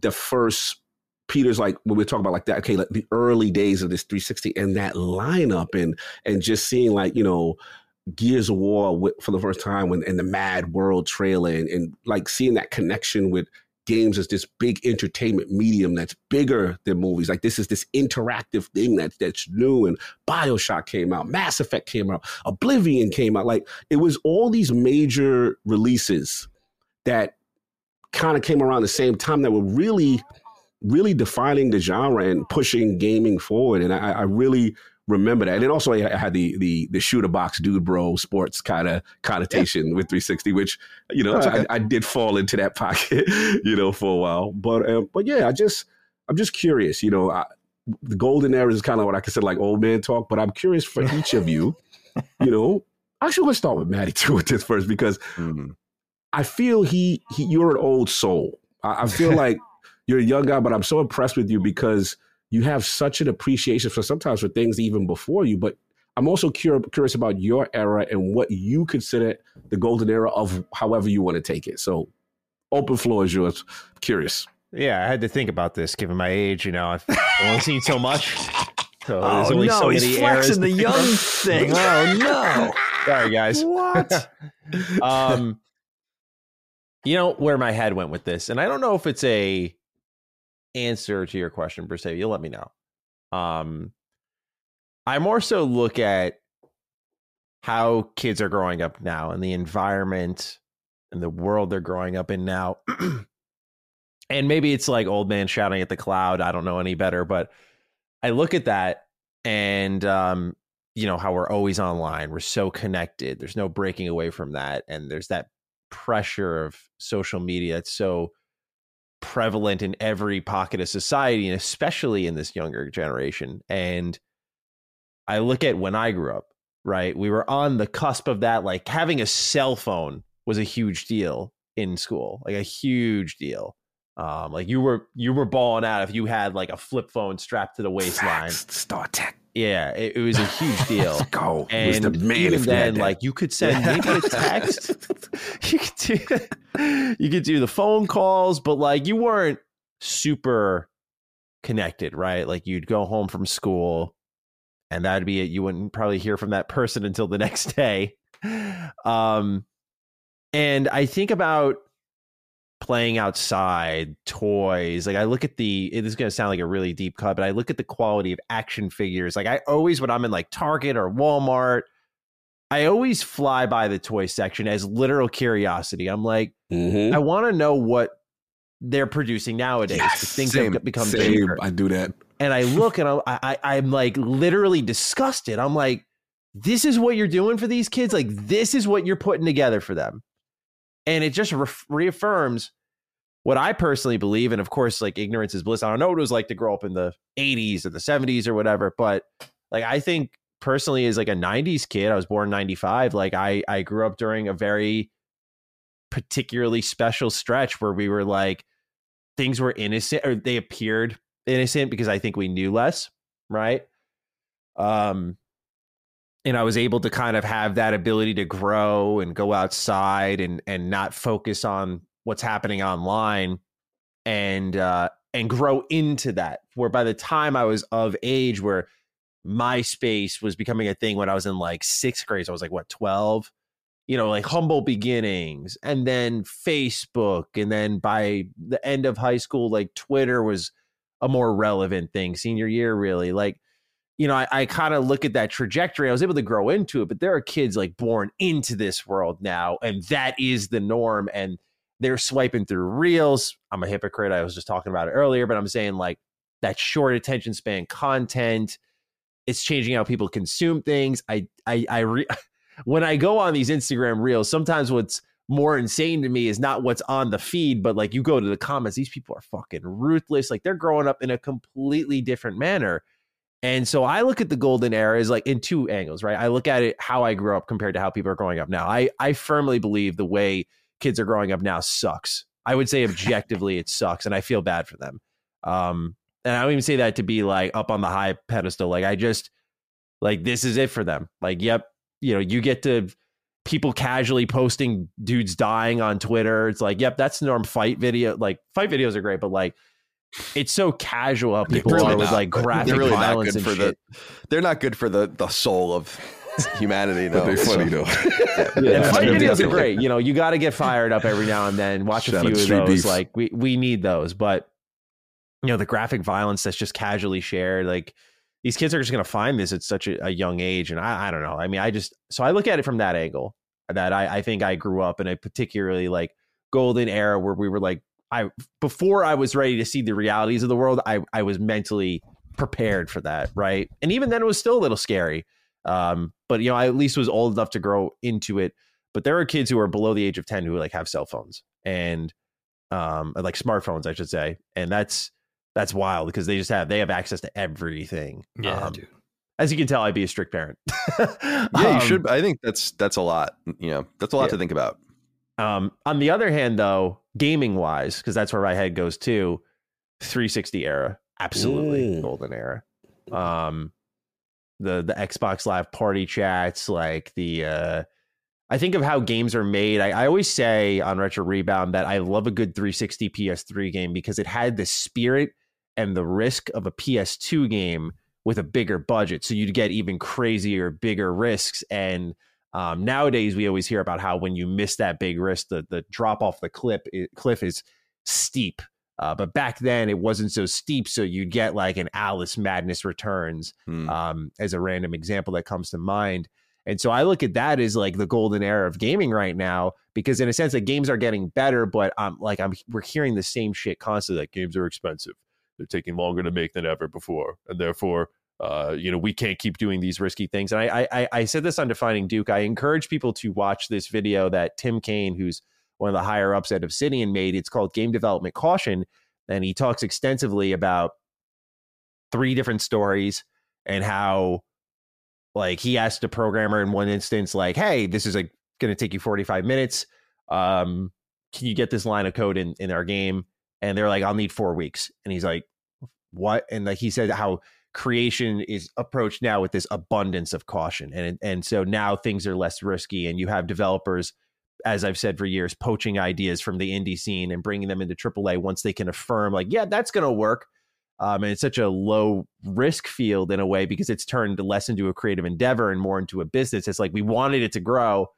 the first Peter's like when we're talking about like that, okay, like the early days of this 360 and that lineup and and just seeing like, you know, Gears of War for the first time when in the Mad World trailer and, and like seeing that connection with games as this big entertainment medium that's bigger than movies. Like this is this interactive thing that's that's new. And Bioshock came out, Mass Effect came out, Oblivion came out. Like it was all these major releases that kind of came around the same time that were really really defining the genre and pushing gaming forward. And I, I really remember that. And then also I had the the the shooter box dude bro sports kind of connotation yeah. with 360, which you know okay. I, I, did fall into that (laughs) pocket, you know, for a while. But uh, but yeah, I just I'm just curious. You know, I, the golden era is kind of what I consider like old man talk. But I'm curious for (laughs) each of you. you know, actually let's start with Matty (laughs) too with this first because mm-hmm. I feel he, he you're an old soul. I, I feel like you're a young guy, but I'm so impressed with you because you have such an appreciation for sometimes for things even before you. But I'm also cur- curious about your era and what you consider the golden era of however you want to take it. So, open floor is yours. Curious. Yeah, I had to think about this given my age. You know, I've (laughs) only seen so much. So oh no, so he's flexing the young thing. Oh no! (laughs) Sorry, guys. What? (laughs) um, you know where my head went with this, and I don't know if it's a answer to your question per se. You'll let me know. Um, I more so look at how kids are growing up now and the environment and the world they're growing up in now. (clears throat) and maybe it's like old man shouting at the cloud. I don't know any better, but I look at that and um, you know how we're always online. We're so connected. There's no breaking away from that, and there's that pressure of social media. It's so prevalent in every pocket of society, and especially in this younger generation. And I look at when I grew up. Right, we were on the cusp of that. Like having a cell phone was a huge deal in school, like a huge deal. Um, like you were you were balling out if you had like a flip phone strapped to the waistline. StarTAC. Yeah, it, it was a huge (laughs) deal. Let's go. And Mr. Man, even then, like you could send maybe a text. (laughs) you could do (laughs) you could do the phone calls, but like you weren't super connected, right? Like you'd go home from school, and that'd be it. You wouldn't probably hear from that person until the next day. Um, and I think about playing outside, toys. Like I look at the it is going to sound like a really deep cut, but I look at the quality of action figures. Like I always when I'm in like Target or Walmart, I always fly by the toy section as literal curiosity. I'm like, Mhm. I want to know what they're producing nowadays. Yes, things same, have become Same. bigger. I do that. And I look and I'm, I, I, I'm like literally disgusted. I'm like, this is what you're doing for these kids. Like this is what you're putting together for them. And it just re- reaffirms what I personally believe. And of course, like ignorance is bliss. I don't know what it was like to grow up in the 80s or the 70s or whatever, but like I think personally as like a 90s kid, I was born 95. Like I I grew up during a very particularly special stretch where we were like things were innocent or they appeared innocent because I think we knew less, right? Um and I was able to kind of have that ability to grow and go outside and and not focus on what's happening online and uh and grow into that where by the time I was of age where MySpace was becoming a thing when I was in like sixth grade. So I was like, what, 12? You know, like humble beginnings, and then Facebook. And then by the end of high school, like Twitter was a more relevant thing. Senior year, really. Like, you know, I, I kind of look at that trajectory. I was able to grow into it, but there are kids like born into this world now, and that is the norm. And they're swiping through reels. I'm a hypocrite. I was just talking about it earlier, but I'm saying like that short attention span content it's changing how people consume things. I I I re- (laughs) when I go on these Instagram reels, sometimes what's more insane to me is not what's on the feed, but like you go to the comments, these people are fucking ruthless. Like they're growing up in a completely different manner. And so I look at the golden era as like in two angles, right? I look at it how I grew up compared to how people are growing up now. I I firmly believe the way kids are growing up now sucks. I would say objectively it sucks, and I feel bad for them. Um, and I don't even say that to be like up on the high pedestal. Like I just like this is it for them. Like, yep, you know, you get to people casually posting dudes dying on Twitter. It's like, yep, that's norm. Fight video, like fight videos are great, but like it's so casual how people Really are with not, like but graphic they're really not violence good and for shit. the. They're not good for the the soul of humanity. But they're funny though. (laughs) Yeah, and that's fight videos are great. You know, you got to get fired up every now and then. Watch a Shout out few of those. Beef. Like we we need those, but you know, the graphic violence that's just casually shared. Like these kids are just going to find this at such a, a young age, and I, I don't know. I mean, I just so I look at it from that angle. That I, I think I grew up in a particularly like golden era where we were like I before I was ready to see the realities of the world. I I was mentally prepared for that, right? And even then, it was still a little scary. Um, but you know, I at least was old enough to grow into it. But there are kids who are below the age of ten who like have cell phones and um like smartphones, I should say, and that's that's wild because they just have they have access to everything. Yeah, Um, dude. As you can tell, I'd be a strict parent. Yeah, you (laughs) Um, should. I think that's that's a lot. You know, that's a lot Yeah. to think about. Um, on the other hand, though, gaming wise, because that's where my head goes to, 360 era, absolutely golden era. Um, the the Xbox Live party chats, like the uh, I think of how games are made. I, I always say on Retro Rebound that I love a good 360 PS3 game because it had the spirit and the risk of a PS2 game with a bigger budget, so you'd get even crazier, bigger risks and um, nowadays, we always hear about how when you miss that big risk, the the drop off the clip cliff is steep. Uh, but back then, it wasn't so steep, so you'd get like an Alice Madness Returns Hmm. um, as a random example that comes to mind. And so I look at that as like the golden era of gaming right now, because in a sense, the games are getting better, but I'm like I'm we're hearing the same shit constantly. Like games are expensive, they're taking longer to make than ever before, and therefore, uh, you know, we can't keep doing these risky things. And I I I said this on defining Duke. I encourage people to watch this video that Tim Cain, who's one of the higher ups at Obsidian, made. It's called Game Development Caution, and he talks extensively about three different stories and how like he asked a programmer in one instance, like, "Hey, this is like going to take you 45 minutes. Um, can you get this line of code in in our game?" And they're like, "I'll need four weeks." And he's like, "What?" And like he said, how creation is approached now with this abundance of caution, and and so now things are less risky, and you have developers. As I've said for years, poaching ideas from the indie scene and bringing them into AAA once they can affirm, like, yeah, that's going to work um, and it's such a low risk field in a way because it's turned less into a creative endeavor and more into a business. It's like we wanted it to grow,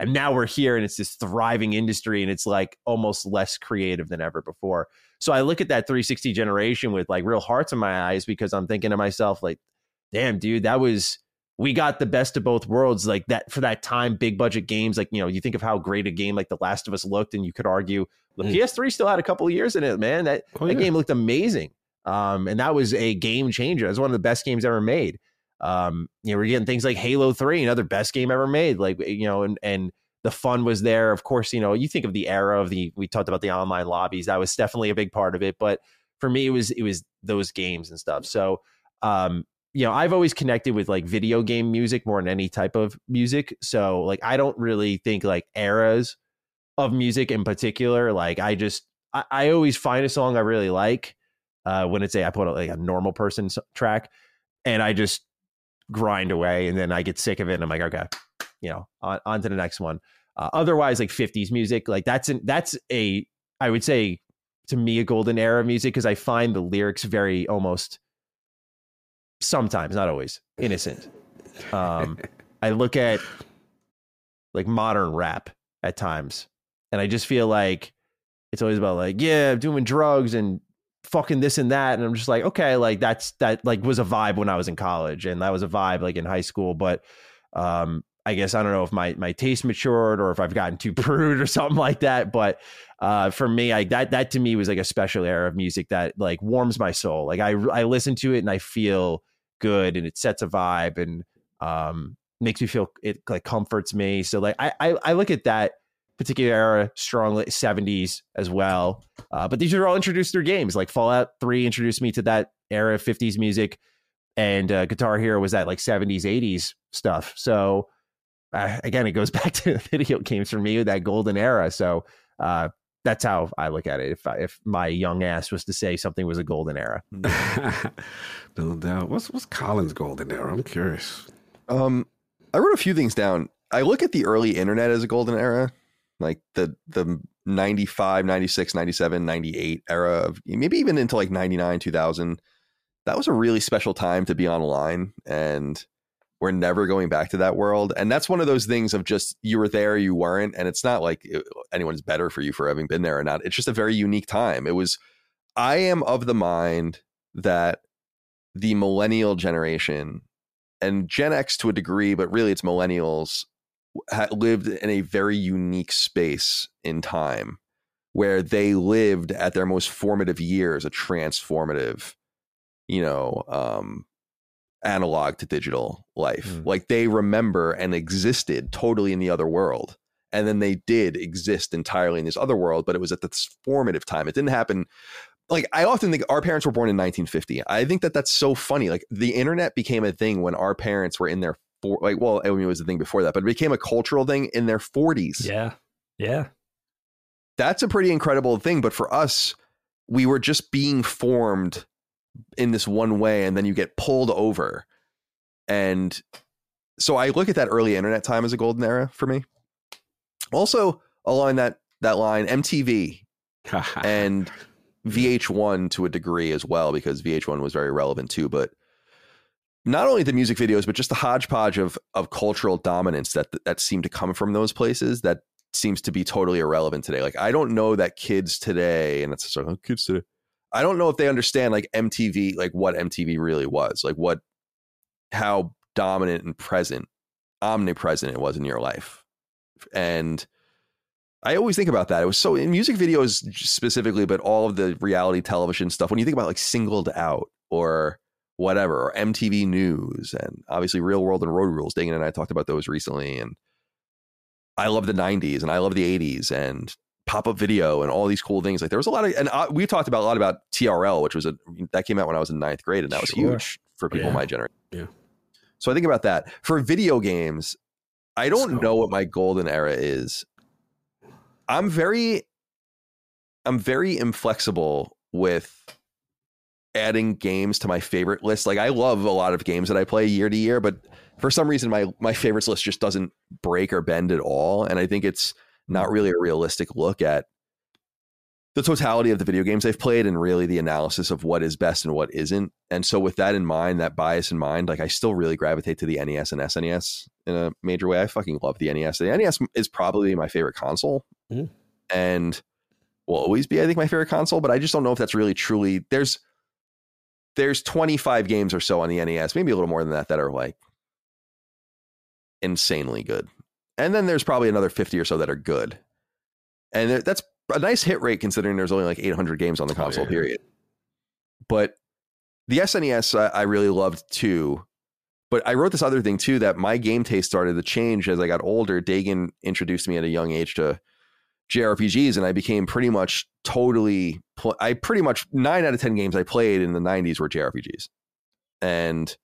and now we're here, and it's this thriving industry, and it's like almost less creative than ever before. So I look at that 360 generation with like real hearts in my eyes because I'm thinking to myself, like, damn, dude, that was we got the best of both worlds like that for that time big budget games like you know you think of how great a game like the last of us looked and you could argue the mm. ps3 still had a couple of years in it man that, oh, that game looked amazing um, and that was a game changer. It was one of the best games ever made. Um, you know, we're getting things like Halo 3, another best game ever made. Like, you know, and and the fun was there. Of course, you know, you think of the era of the we talked about the online lobbies. That was definitely a big part of it. But for me, it was it was those games and stuff. So um, you know, I've always connected with like video game music more than any type of music. So like I don't really think like eras of music in particular. Like I just I, I always find a song I really like uh, when it's a I put a, like a normal person track, and I just grind away, and then I get sick of it, and I'm like, okay, you know, on, on to the next one. Uh, otherwise, like 50s music, like that's an, that's a I would say to me a golden era of music because I find the lyrics very almost sometimes, not always, innocent. Um, (laughs) I look at like modern rap at times, and I just feel like it's always about like, yeah, I'm doing drugs and fucking this and that. And i'm just like okay like that's that like was a vibe when i was in college and that was a vibe like in high school. But um i guess i don't know if my my taste matured or if i've gotten too (laughs) prude or something like that. But uh for me i that that to me was like a special era of music that like warms my soul. Like i i listen to it and i feel good and it sets a vibe and um makes me feel it like comforts me. So like i i, I look at that particular era, strongly 70s as well. Uh, but these are all introduced through games. Like Fallout 3 introduced me to that era of 50s music, and uh, Guitar Hero was that like 70s, 80s stuff. So uh, again, it goes (laughs) back to video games for me, that golden era. So uh, that's how I look at it. If I, if my young ass was to say something was a golden era, (laughs) no doubt. What's what's Colin's golden era? I'm curious. Um, I wrote a few things down. I look at the early internet as a golden era like the the 95 96 97 98 era of maybe even into like 99 2000 that was a really special time to be online and we're never going back to that world. And that's one of those things of just you were there you weren't and it's not like uh, anyone's better for you for having been there or not. It's just a very unique time. It was i am of the mind that the millennial generation and gen x to a degree but really it's millennials lived in a very unique space in time where they lived at their most formative years a transformative you know um analog to digital life. Mm. like they remember and existed totally in the other world and then they did exist entirely in this other world but it was at this formative time. It didn't happen like i often think our parents were born in 1950 i think that that's so funny. Like the internet became a thing when our parents were in their for like well I mean, it was a thing before that, but it became a cultural thing in their 40s. Yeah. Yeah. That's a pretty incredible thing, but for us we were just being formed in this one way and then you get pulled over. And so I look at that early internet time as a golden era for me. Also along that that line MTV (laughs) and VH1 to a degree as well because VH1 was very relevant too, but not only the music videos, but just the hodgepodge of of cultural dominance that that seemed to come from those places that seems to be totally irrelevant today. Like I don't know that kids today, and it's like oh, kids today. I don't know if they understand like MTV, like what MTV really was, like what how dominant and present omnipresent it was in your life. And I always think about that. It was so in music videos specifically, but all of the reality television stuff, when you think about like singled out or whatever, or MTV News and obviously Real World and Road Rules, Dagan and I talked about those recently. And I love the 90s and I love the 80s and pop up video and all these cool things. Like there was a lot of, and uh, we talked about a lot about TRL, which was a, that came out when I was in ninth grade and that was Sure. huge for people Yeah. my generation. Yeah. So I think about that. For video games, I don't So- know what my golden era is. I'm very I'm very inflexible with adding games to my favorite list. Like I love a lot of games that I play year to year, but for some reason my my favorites list just doesn't break or bend at all. And I think it's not really a realistic look at the totality of the video games I've played and really the analysis of what is best and what isn't. And so with that in mind, that bias in mind, like I still really gravitate to the NES and SNES in a major way. I fucking love the NES. The NES is probably my favorite console. Mhm. And will always be, I think, my favorite console, but I just don't know if that's really truly there's there's 25 games or so on the NES, maybe a little more than that, that are like insanely good. And then there's probably another 50 or so that are good. And that's a nice hit rate considering there's only like 800 games on the Oh, console, yeah. period. But the SNES I, I really loved too. But I wrote this other thing too that my game taste started to change as I got older. Dagan introduced me at a young age to JRPGs, and I became pretty much totally. Pl- I pretty much nine out of ten games I played in the '90s were JRPGs, and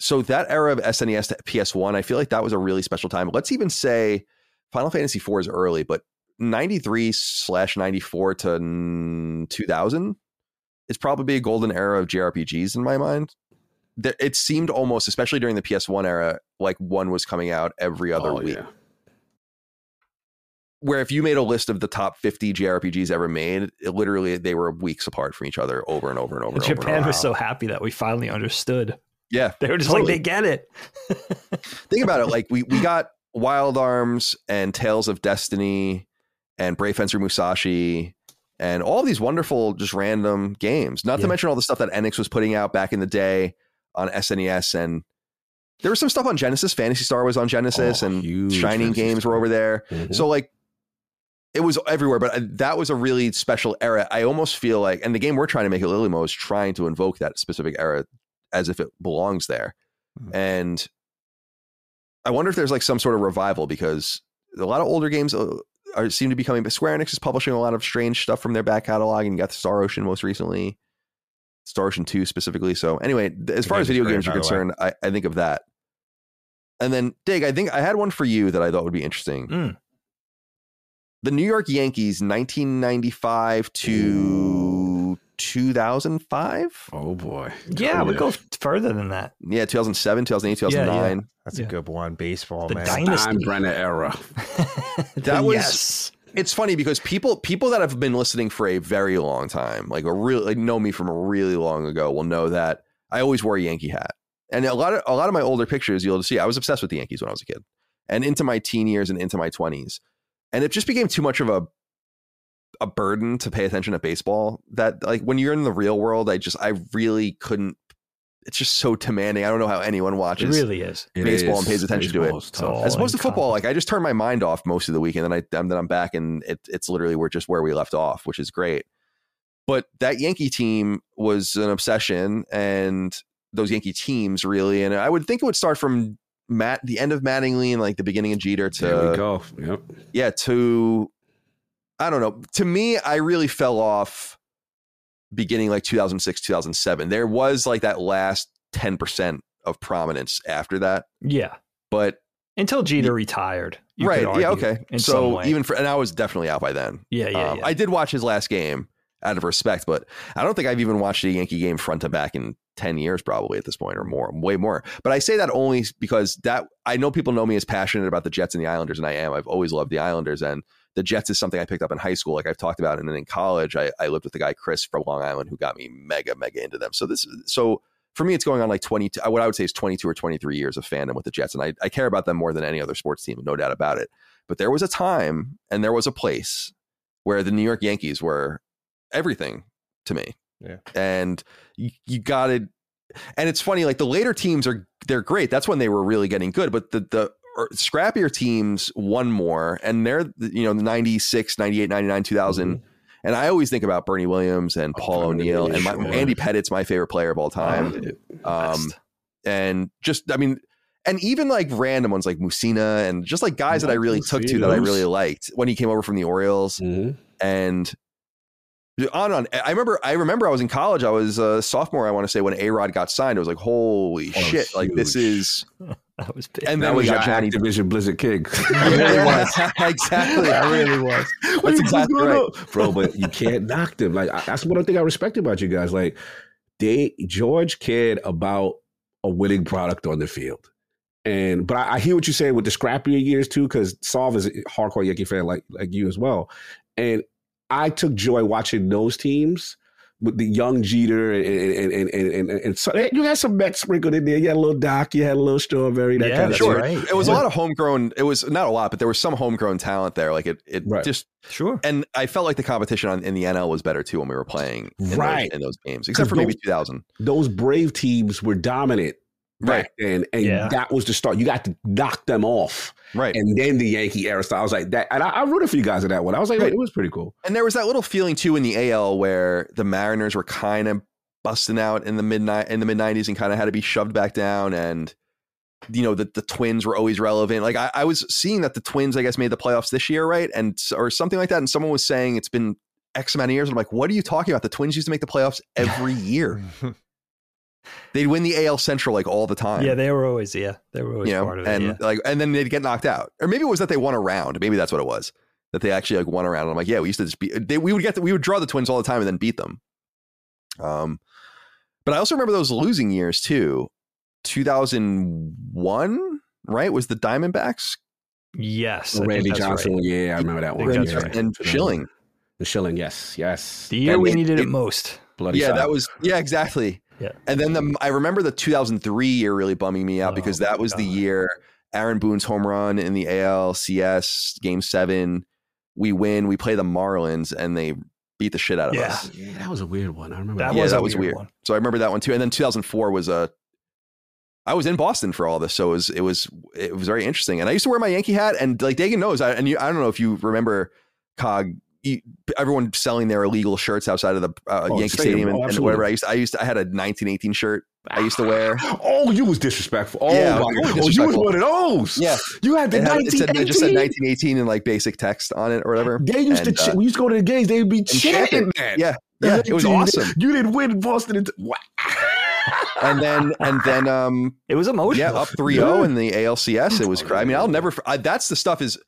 so that era of SNES to PS1, I feel like that was a really special time. Let's even say Final Fantasy IV is early, but 93 slash 94 to mm, 2000 is probably a golden era of JRPGs in my mind. It seemed almost, especially during the PS1 era, like one was coming out every other Oh, week yeah. Where if you made a list of the top 50 JRPGs ever made, it literally they were weeks apart from each other over and over and over. and over and Japan over. was so happy that we finally understood. yeah. They were just Totally. like, they get it. (laughs) Think about it. Like we we got Wild Arms and Tales of Destiny and Brave Fencer Musashi and all these wonderful just random games. Not to mention all the stuff that Enix was putting out back in the day on SNES and there was some stuff on Genesis. Phantasy Star was on Genesis Oh, and Shining Fantasy Games were over there. Mhm. So like it was everywhere, but uh, that was a really special era. I almost feel like, and the game we're trying to make at Lilymo is trying to invoke that specific era as if it belongs there. Mhm. And I wonder if there's like some sort of revival because a lot of older games uh, are seem to be coming. But Square Enix is publishing a lot of strange stuff from their back catalog, and you got Star Ocean most recently, Star Ocean Two specifically. So anyway, as The far as video games are by the way. concerned, I, I think of that. And then Dig, I think I had one for you that I thought would be interesting. Mm. The New York Yankees, 1995 to 2005. Oh boy. Yeah, we go further than that. Yeah, 2007, 2008, Yeah, yeah. 2009. That's Yeah. a good one. Baseball, The man. dynasty. Steinbrenner era. (laughs) That was- yes. It's funny because people people that have been listening for a very long time, like a real like know me from a really long ago, will know that I always wore a Yankee hat. And a lot of a lot of my older pictures you'll see, I was obsessed with the Yankees when I was a kid, and into my teen years and into my twenties, and it just became too much of a a burden to pay attention to baseball. That like when you're in the real world, I just I really couldn't. It's just so demanding. I don't know how anyone watches. It really is. It Baseball and pays attention to it. Baseball is tough. all as opposed to oh football, like I just turn my mind off most of the weekend, and I and then I'm back, and it, it's literally we're just where we left off, which is great. But that Yankee team was an obsession, and those Yankee teams really, and I would think it would start from Matt, the end of Mattingly, and like the beginning of Jeter to there we go. Yep. yeah to I don't know. To me, I really fell off beginning like 2006, 2007. There was like that last 10% of prominence after that, Yeah. but Until Jeter retired. you right. Yeah. Okay. So even for, and I was definitely out by then. yeah, yeah, Um, yeah. I did watch his last game out of respect, but I don't think I've even watched a Yankee game front to back in 10 years, probably at this point or more, way more. But I say that only because that I know people know me as passionate about the Jets and the Islanders, and I am. I've always loved the Islanders, and the Jets is something I picked up in high school, like I've talked about, and then in college, I, I lived with the guy Chris from Long Island who got me mega, mega into them. So this, so for me, it's going on like 22, what I would say is 22 or 23 years of fandom with the Jets. And I, I care about them more than any other sports team, no doubt about it. But there was a time and there was a place where the New York Yankees were everything to me. Yeah. And you, you got it. And it's funny, like the later teams are they're great. That's when they were really getting good. But the the er, scrappier teams won more, and they're you know the 96, 98, 99, 2000. Mm-hmm. And I always think about Bernie Williams and Oh, Paul O'Neill and my, sure. Andy Pettitte's my favorite player of all time. Um, and just I mean, and even like random ones like Mussina and just like guys that I really took to that I really liked when he came over from the Orioles Mhm. and on on. I remember I remember I was in college. I was a sophomore. I want to say when A Rod got signed, I was like, holy Oh, shit! Like this is (laughs) That was big. and That then we was your got Johnny. Activision Blizzard King. (laughs) (laughs) It really was exactly. I really was. What That's exactly right. bro. But you can't knock them. Like I, that's one thing I respect about you guys. Like they George cared about a winning product on the field. And but I, I hear what you're saying with the scrappier years too, because Solve is a hardcore Yankee fan like like you as well. And I took joy watching those teams with the young Jeter and and and and, and, and so you had some Mets sprinkled in there. You had a little Doc, you had a little Strawberry, that Yeah, kind of that's Sure, right. it was a lot of homegrown. It was not a lot, but there was some homegrown talent there. Like it, it Right. just Sure. and I felt like the competition on, in the NL was better too when we were playing in, Right. those, in those games, except for Because maybe 2000. those Brave teams were dominant Right, back then, and Yeah. that was the start. You got to knock them off, right. and then the Yankee era. So I was like that, and I, I rooted for you guys in that one. I was like, Right. it was pretty cool. And there was that little feeling too in the AL where the Mariners were kind of busting out in the midnight in the mid nineties and kind of had to be shoved back down. And you know the the Twins were always relevant. Like I, I was seeing that the Twins, I guess, made the playoffs this year, right? And or something like that. And someone was saying it's been X amount of years. I'm like, what are you talking about? The Twins used to make the playoffs every year. (laughs) They'd win the AL Central like all the time. Yeah, they were always yeah, they were always you know, part of it. and yeah. like, and then they'd get knocked out, or maybe it was that they won a round. Maybe that's what it was that they actually like won a round. And I'm like, yeah, we used to just be. They, we would get, the, we would draw the Twins all the time and then beat them. Um, but I also remember those losing years too. 2001, right? Was the Diamondbacks Yes, I Randy Johnson, right. yeah, I remember that one. and, that's right. and Schilling? the Schilling, yes, yes. The year And we it- needed it, it- most. Bloody Yeah, that was yeah, exactly. Yeah. And then the I remember the 2003 year really bumming me out Oh, because that was the year Aaron Boone's home run in the ALCS game seven. We win. We play the Marlins and they beat the shit out of Yeah. us. yeah, that was a weird one. I remember That that. Yeah, was that was weird weird. one. So I remember that one too. And then 2004 was a. I was in Boston for all this, so it was it was it was very interesting. And I used to wear my Yankee hat, and like Dagan knows, I, and you, I don't know if you remember, Cog, you, everyone selling their illegal shirts outside of the uh, Oh, Yankee stadium. Stadium, Oh, and, and whatever. I used to, I used to, I had a 1918 shirt I used to wear. (gasps) Oh, you was disrespectful. Oh Yeah, my totally god. Oh, you was disrespectful. one of those. Yeah, You had the it, had, it, said, it just said 1918. 1918 in like basic text on it or whatever. They used And, to. ch- uh, we used to go to the games. They'd be chant chanting it. that. Yeah, yeah, it was awesome. You didn't win Boston. Into, wow. And then and then um It was emotional. Yeah, up 3-0 in the ALCS. It was cra- I mean, I'll never I, that's the stuff is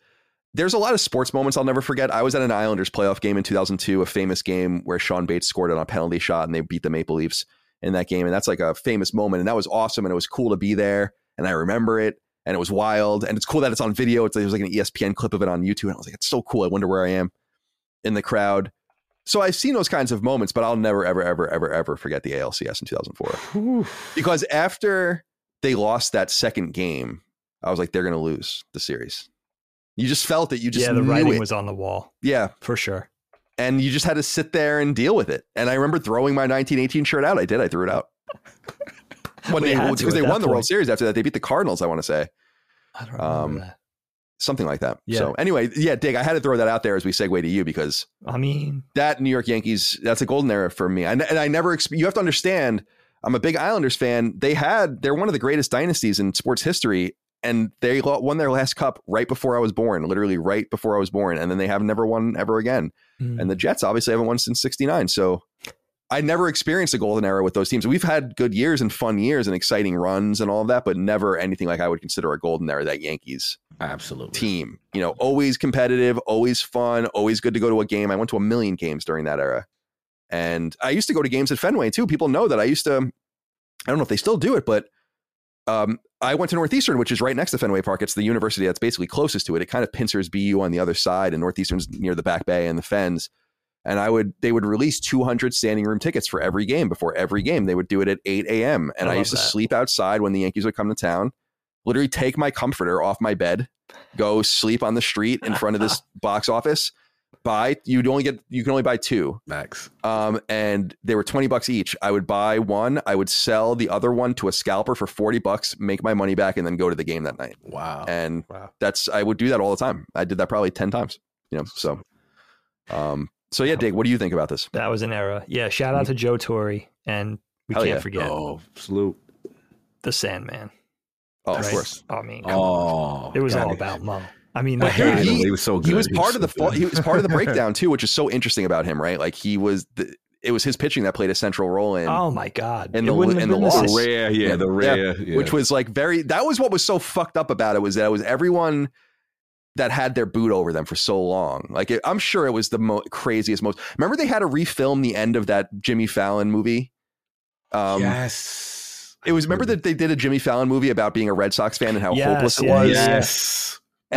there's a lot of sports moments I'll never forget. I was at an Islanders playoff game in 2002, a famous game where Shawn Bates scored on a penalty shot and they beat the Maple Leafs in that game and that's like a famous moment and that was awesome and it was cool to be there and I remember it and it was wild and it's cool that it's on video. It's, it was like an ESPN clip of it on YouTube and I was like it's so cool. I wonder where I am in the crowd. So I've seen those kinds of moments, but I'll never ever ever ever ever forget the ALCS in 2004 because after they lost that second game, I was like, they're going to lose the series. You just felt it. You just yeah, the writing it. was on the wall yeah, for sure. and you just had to sit there and deal with it. And I remember throwing my 1918 shirt out. I did. I threw it out (laughs) when they because they won the World. Series after that. They beat the Cardinals. I want to say I don't remember Um, that. something like that. Yeah. So anyway, yeah, Dig, I had to throw that out there as we segue to you because I mean, that New York Yankees, that's a golden era for me. And, and I never, you have to understand, I'm a big Islanders fan. They had, they're one of the greatest dynasties in sports history. And they won their last cup right before I was born, literally right before I was born. And then they have never won ever again. mm, And the Jets obviously haven't won since 69. So I never experienced a golden era with those teams. We've had good years and fun years and exciting runs and all of that, but never anything like I would consider a golden era, that Yankees Absolutely. team. You know, always competitive, always fun, always good to go to a game. I went to a million games during that era. And I used to go to games at Fenway too. People know that I used to, I don't know if they still do it, but um, I went to Northeastern, which is right next to Fenway Park. It's the university that's basically closest to it. It kind of pincers BU on the other side, and Northeastern's near the back bay and the Fens. And I would, they would release 200 standing room tickets for every game before every game. They would do it at 8 a.m. And I I, used to that. sleep outside when the Yankees would come to town, literally take my comforter off my bed, go sleep on the street in front of this (laughs) box office buy you'd only get you can only buy two Max. um and they were 20 bucks each i would buy one i would sell the other one to a scalper for 40 bucks make my money back and then go to the game that night Wow. and Wow. that's i would do that all the time i did that probably 10 times you know so um so yeah dig what do you think about this That was an era. Yeah. Shout out to Joe Torre, and we Hell can't yeah. forget Oh, salute. the Sandman. oh of course I mean, come on. Oh, it was God. all about Mo. I mean, But that guy- he- he was so good. he was part of the so fall, good. he was part of the breakdown too which is so interesting about him right like he was the, it was his pitching that played a central role in oh my god, and the- wouldn't and the loss. the rare, yeah, the rare, yeah. which was like very that was what was so fucked up about it was that it was everyone that had their boot over them for so long like it, i'm sure it was the mo- craziest most remember they had to refilm the end of that jimmy fallon movie um yes. it was remember that they did a jimmy fallon movie about being a red sox fan and how Yes, hopeless it yeah, was yeah.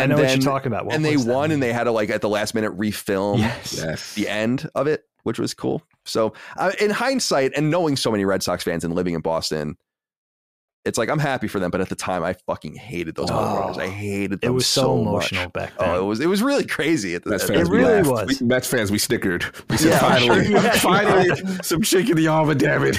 Yes. I and know then what you're talking about. What and they was that won and they had to like at the last minute refilm yes. Yes. the end of it which was cool so uh, in hindsight and knowing so many red sox fans and living in boston it's like i'm happy for them but at the time i fucking hated those Oh. motherfuckers i hated them It was so, so emotional much. back then. Oh, it was it was really crazy at the, Mets at fans, It really laughed. was. We- Mets fans, we snickered. We said, Yeah, finally, sure. Yeah. finally, some chick in the armor, damn it.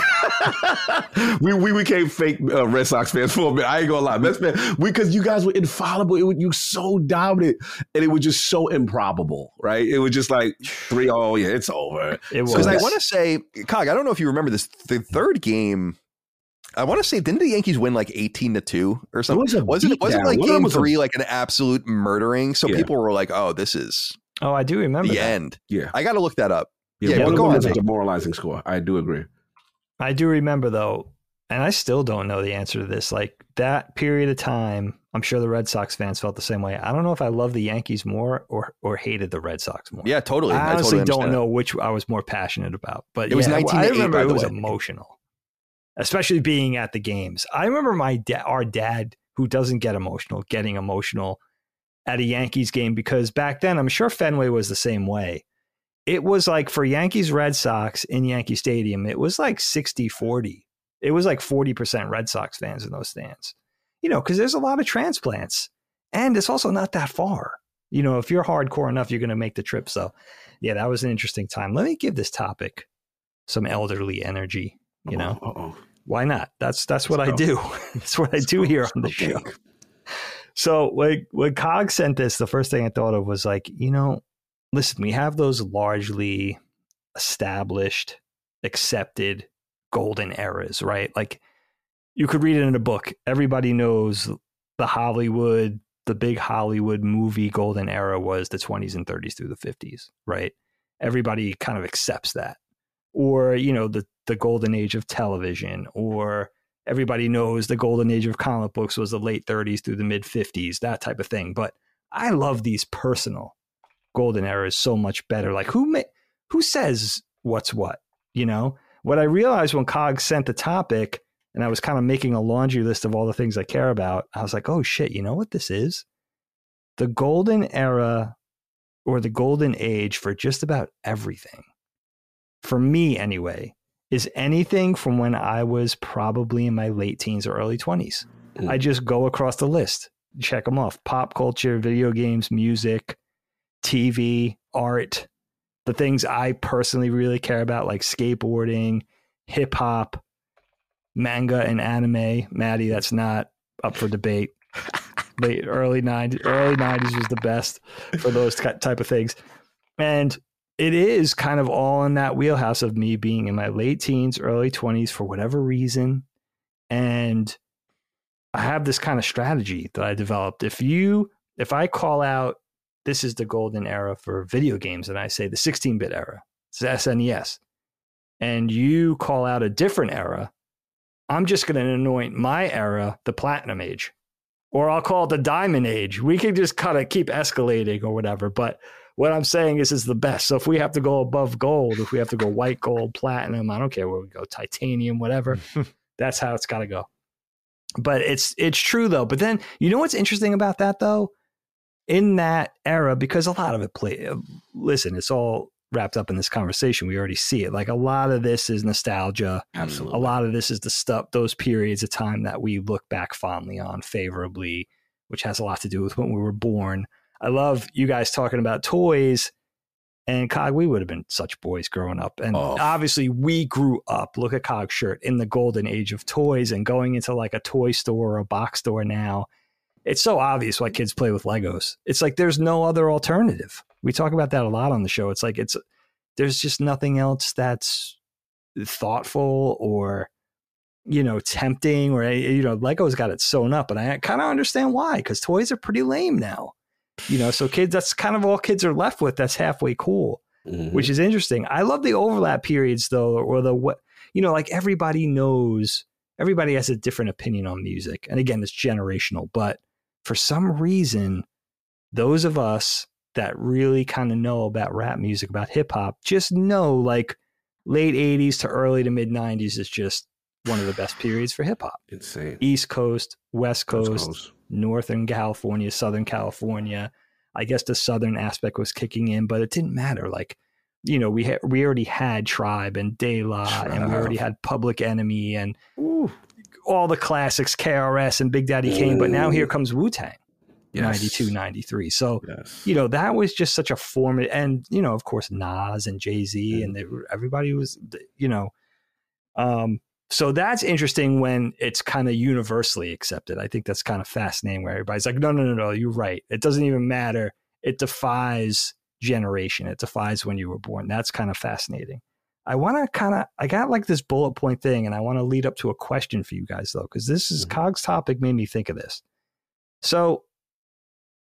we, we became fake uh, Red Sox fans for a minute. I ain't gonna lie. Mets fans, because you guys were infallible. It was, you so dominant, and it was just so improbable, right? It was just like, 3 oh, yeah, it's over. It was. because I want to say, Cog, I don't know if you remember this. The third game, I want to say, didn't the Yankees win like eighteen to two or something? was a wasn't it? Wasn't like One game was a- three like an absolute murdering? So Yeah. people were like, "Oh, this is oh, I do remember the that. end." Yeah. I got to look that up. Yeah, Yeah, but of go on, was a demoralizing score. I do agree. I do remember though, and I still don't know the answer to this. Like that period of time, I'm sure the Red Sox fans felt the same way. I don't know if I love the Yankees more or or hated the Red Sox more. Yeah, totally. I honestly totally don't understand know which I was more passionate about. But It was yeah, 19 to I remember it was way. emotional, especially being at the games. I remember my da- our dad, who doesn't get emotional, getting emotional at a Yankees game because back then, I'm sure Fenway was the same way. It was like for Yankees Red Sox in Yankee Stadium, it was like 60 40. It was like 40% Red Sox fans in those stands, you know, because there's a lot of transplants and it's also not that far. You know, if you're hardcore enough, you're going to make the trip. So, yeah, that was an interesting time. Let me give this topic some elderly energy. You know, Uh-oh. why not? That's that's what Let's I do. (laughs) that's what I do here on the show. So when when Cog sent this, the first thing I thought of was like, you know, listen, we have those largely established, accepted golden eras, right? Like you could read it in a book. Everybody knows the Hollywood, the big Hollywood movie golden era was the 20s and 30s through the 50s, right? Everybody kind of accepts that. Or, you know, the the golden age of television or everybody knows the golden age of comic books was the late 30s through the mid 50s, that type of thing. But I love these personal golden eras so much better. Like who who says what's what? You know, what I realized when Cog sent the topic, and I was kind of making a laundry list of all the things I care about. I was like, oh shit, you know what this is? The golden era or the golden age for just about everything. For me, anyway, is anything from when I was probably in my late teens or early 20s. Mm. I just go across the list, check them off pop culture, video games, music, TV, art, the things I personally really care about, like skateboarding, hip hop, manga, and anime. Matty, that's not up for debate. Late early 90s, early 90s was the best for those type of things. And it is kind of all in that wheelhouse of me being in my late teens, early 20s for whatever reason. And I have this kind of strategy that I developed. If you, if I call out, this is the golden era for video games, and I say the 16 bit era, it's SNES, and you call out a different era, I'm just going to anoint my era the platinum age, or I'll call it the diamond age. We can just kind of keep escalating or whatever. But what I'm saying is, is the best. So if we have to go above gold, if we have to go white gold, platinum, I don't care where we go, titanium, whatever, (laughs) that's how it's got to go. But it's it's true though. But then you know what's interesting about that though, in that era, because a lot of it play. Uh, listen, it's all wrapped up in this conversation. We already see it. Like a lot of this is nostalgia. Absolutely. A lot of this is the stuff, those periods of time that we look back fondly on favorably, which has a lot to do with when we were born. I love you guys talking about toys. And Cog, we would have been such boys growing up. And Oh. obviously, we grew up. Look at Cog's shirt in the golden age of toys and going into like a toy store or a box store now. It's so obvious why kids play with Legos. It's like there's no other alternative. We talk about that a lot on the show. It's like it's there's just nothing else that's thoughtful or you know tempting or eh, you know Lego's got it sewn up, and I kind of understand why because toys are pretty lame now. You know, so kids that's kind of all kids are left with. That's halfway cool Mhm. which is interesting. I love the overlap periods though, or the what you know, like everybody knows, everybody has a different opinion on music, and again, it's generational. But for some reason, those of us that really kind of know about rap music, about hip hop, just know like late '80s to early to mid '90s is just one of the best periods for hip hop. insane. East Coast, West Coast, Coast. Northern California, Southern California. I guess the Southern aspect was kicking in, but it didn't matter. Like, you know, we ha- we already had Tribe and De La, and we already had Public Enemy and Ooh. all the classics, KRS and Big Daddy Kane. But now here comes Wu Tang, Yes. 92, 93. So, Yes. you know, that was just such a formative, and, you know, of course, Nas and Jay Z, and they, everybody was, you know, um, so that's interesting when it's kind of universally accepted. I think that's kind of fascinating where everybody's like, no, no, no, no, you're right. It doesn't even matter. It defies generation. It defies when you were born. That's kind of fascinating. I want to kind of, I got like this bullet point thing, and I want to lead up to a question for you guys though, because this is Mhm. Cog's topic made me think of this. So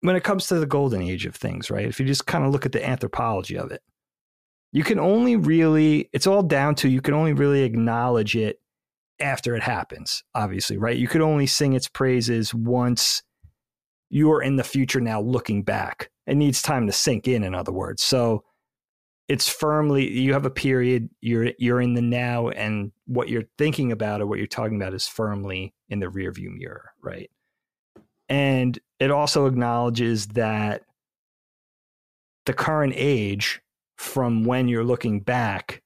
when it comes to the golden age of things, right? If you just kind of look at the anthropology of it, you can only really, it's all down to you can only really acknowledge it after it happens, obviously, right? You could only sing its praises once you're in the future now looking back. It needs time to sink in, in other words. So it's firmly you have a period, you're you're in the now, and what you're thinking about or what you're talking about is firmly in the rearview mirror, right? And it also acknowledges that the current age from when you're looking back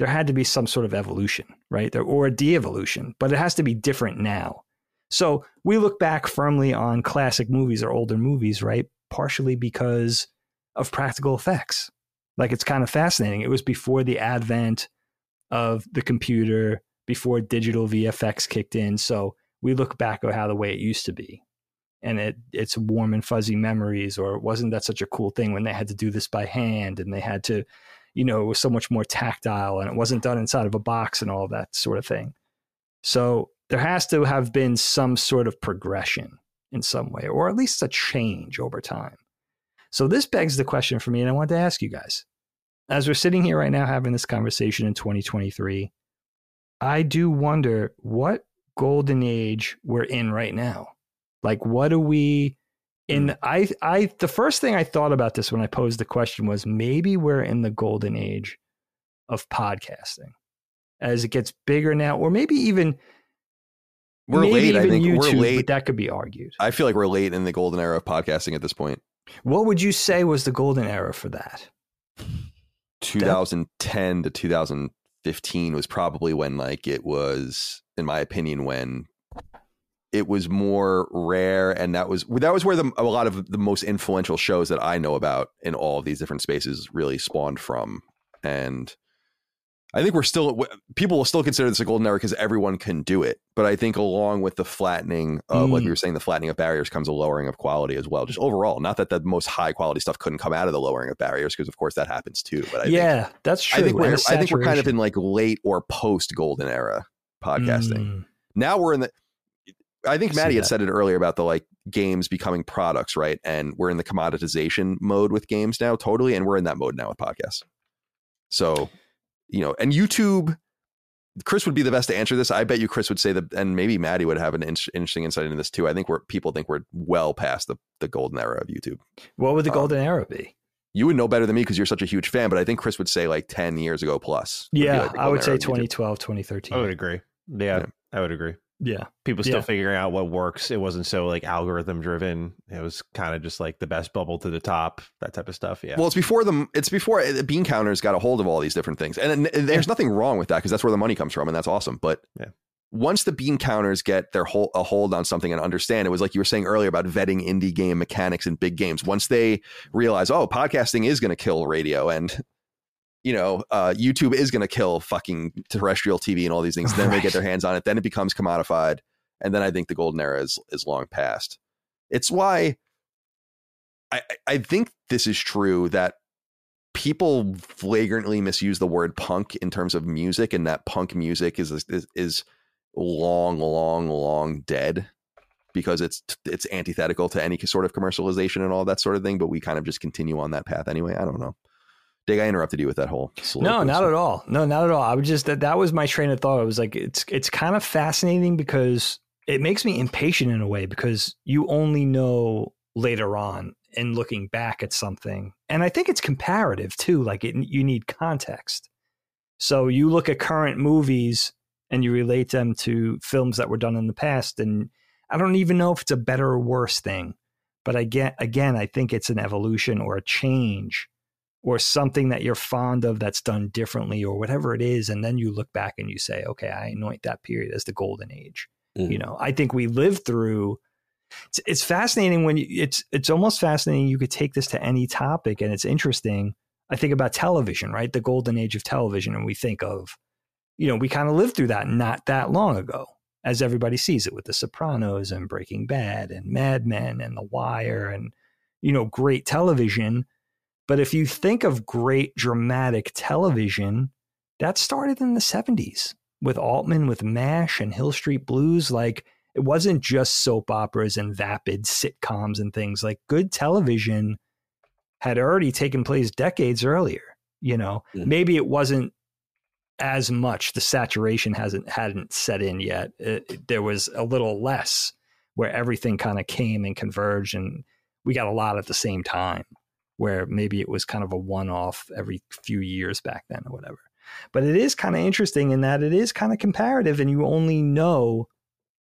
there had to be some sort of evolution, right? Or a de evolution, but it has to be different now. So we look back firmly on classic movies or older movies, right? Partially because of practical effects. Like it's kind of fascinating. It was before the advent of the computer, before digital VFX kicked in. So we look back at how the way it used to be. And it it's warm and fuzzy memories, or wasn't that such a cool thing when they had to do this by hand and they had to you know, it was so much more tactile and it wasn't done inside of a box and all that sort of thing. So there has to have been some sort of progression in some way, or at least a change over time. So this begs the question for me, and I want to ask you guys as we're sitting here right now having this conversation in 2023, I do wonder what golden age we're in right now. Like, what do we in hmm. I I the first thing I thought about this when I posed the question was maybe we're in the golden age of podcasting as it gets bigger now, or maybe even We're maybe late. I think YouTube, we're late. but late. that could be argued. I feel like we're late in the golden era of podcasting at this point. What would you say was the golden era for that? 2010 to 2015 was probably when like it was in my opinion when it was more rare and that was that was where the, a lot of the most influential shows that I know about in all of these different spaces really spawned from and I think we're still people will still consider this a golden era because everyone can do it. But I think along with the flattening of like Mm. we were saying, the flattening of barriers comes a lowering of quality as well. Just overall, not that the most high quality stuff couldn't come out of the lowering of barriers because of course that happens too. But I think, yeah, that's true. I think we're I think we're kind of in like late or post golden era podcasting. Mm, Now we're in the. I think I Matty had that. said it earlier about the like games becoming products, right? And we're in the commoditization mode with games now, totally, and we're in that mode now with podcasts. So, you know, and YouTube. Chris would be the best to answer this. I bet you Chris would say that, and maybe Matty would have an in- interesting insight into this too. I think we're people think we're well past the the golden era of YouTube. What would the um, golden era be? You would know better than me because you're such a huge fan, but I think Chris would say like ten years ago plus. would Yeah, like, I would say era of YouTube. 2012, 2013. I would agree. Yeah, Yeah. I would agree. Yeah. People still Yeah. figuring out what works. It wasn't so like algorithm driven. It was kind of just like the best bubble to the top, that type of stuff. Yeah. Well, it's before the it's before uh, Bean Counters got a hold of all these different things, and, and there's nothing wrong with that because that's where the money comes from, and that's awesome. But Yeah. once the bean counters get their whole a hold on something and understand it was like you were saying earlier about vetting indie game mechanics in big games once they realize oh podcasting is going to kill radio and you know uh, youtube is going to kill fucking terrestrial tv and all these things then right. they get their hands on it then it becomes commodified and then i think the golden era is is long past it's why i i think this is true that people flagrantly misuse the word punk in terms of music and that punk music is is, is long, long, long dead because it's it's antithetical to any sort of commercialization and all that sort of thing. But we kind of just continue on that path anyway. I don't know. I interrupted you with that whole. No, not at all. No, not at all. I was just that that was my train of thought. I was like, it's it's kind of fascinating because it makes me impatient in a way because you only know later on and looking back at something, and I think it's comparative too. Like it, you need context. So you look at current movies and you relate them to films that were done in the past. And I don't even know if it's a better or worse thing, but again, again, I think it's an evolution or a change or something that you're fond of that's done differently or whatever it is. And then you look back and you say, okay, I anoint that period as the golden age. Mm-hmm. You know, I think we lived through. It's, it's fascinating when you, it's it's almost fascinating. You could take this to any topic, and it's interesting. I think about television, right? The golden age of television, and we think of you know, we kind of lived through that not that long ago, as everybody sees it with The Sopranos and Breaking Bad and Mad Men and The Wire and, you know, great television. But if you think of great dramatic television, that started in the 70s with Altman, with MASH and Hill Street Blues. Like, it wasn't just soap operas and vapid sitcoms and things. Like, good television had already taken place decades earlier. You know, mm. maybe it wasn't as much. The saturation hasn't hadn't set in yet. It, there was a little less where everything kind of came and converged, and we got a lot at the same time. Where maybe it was kind of a one off every few years back then or whatever. But it is kind of interesting in that it is kind of comparative, and you only know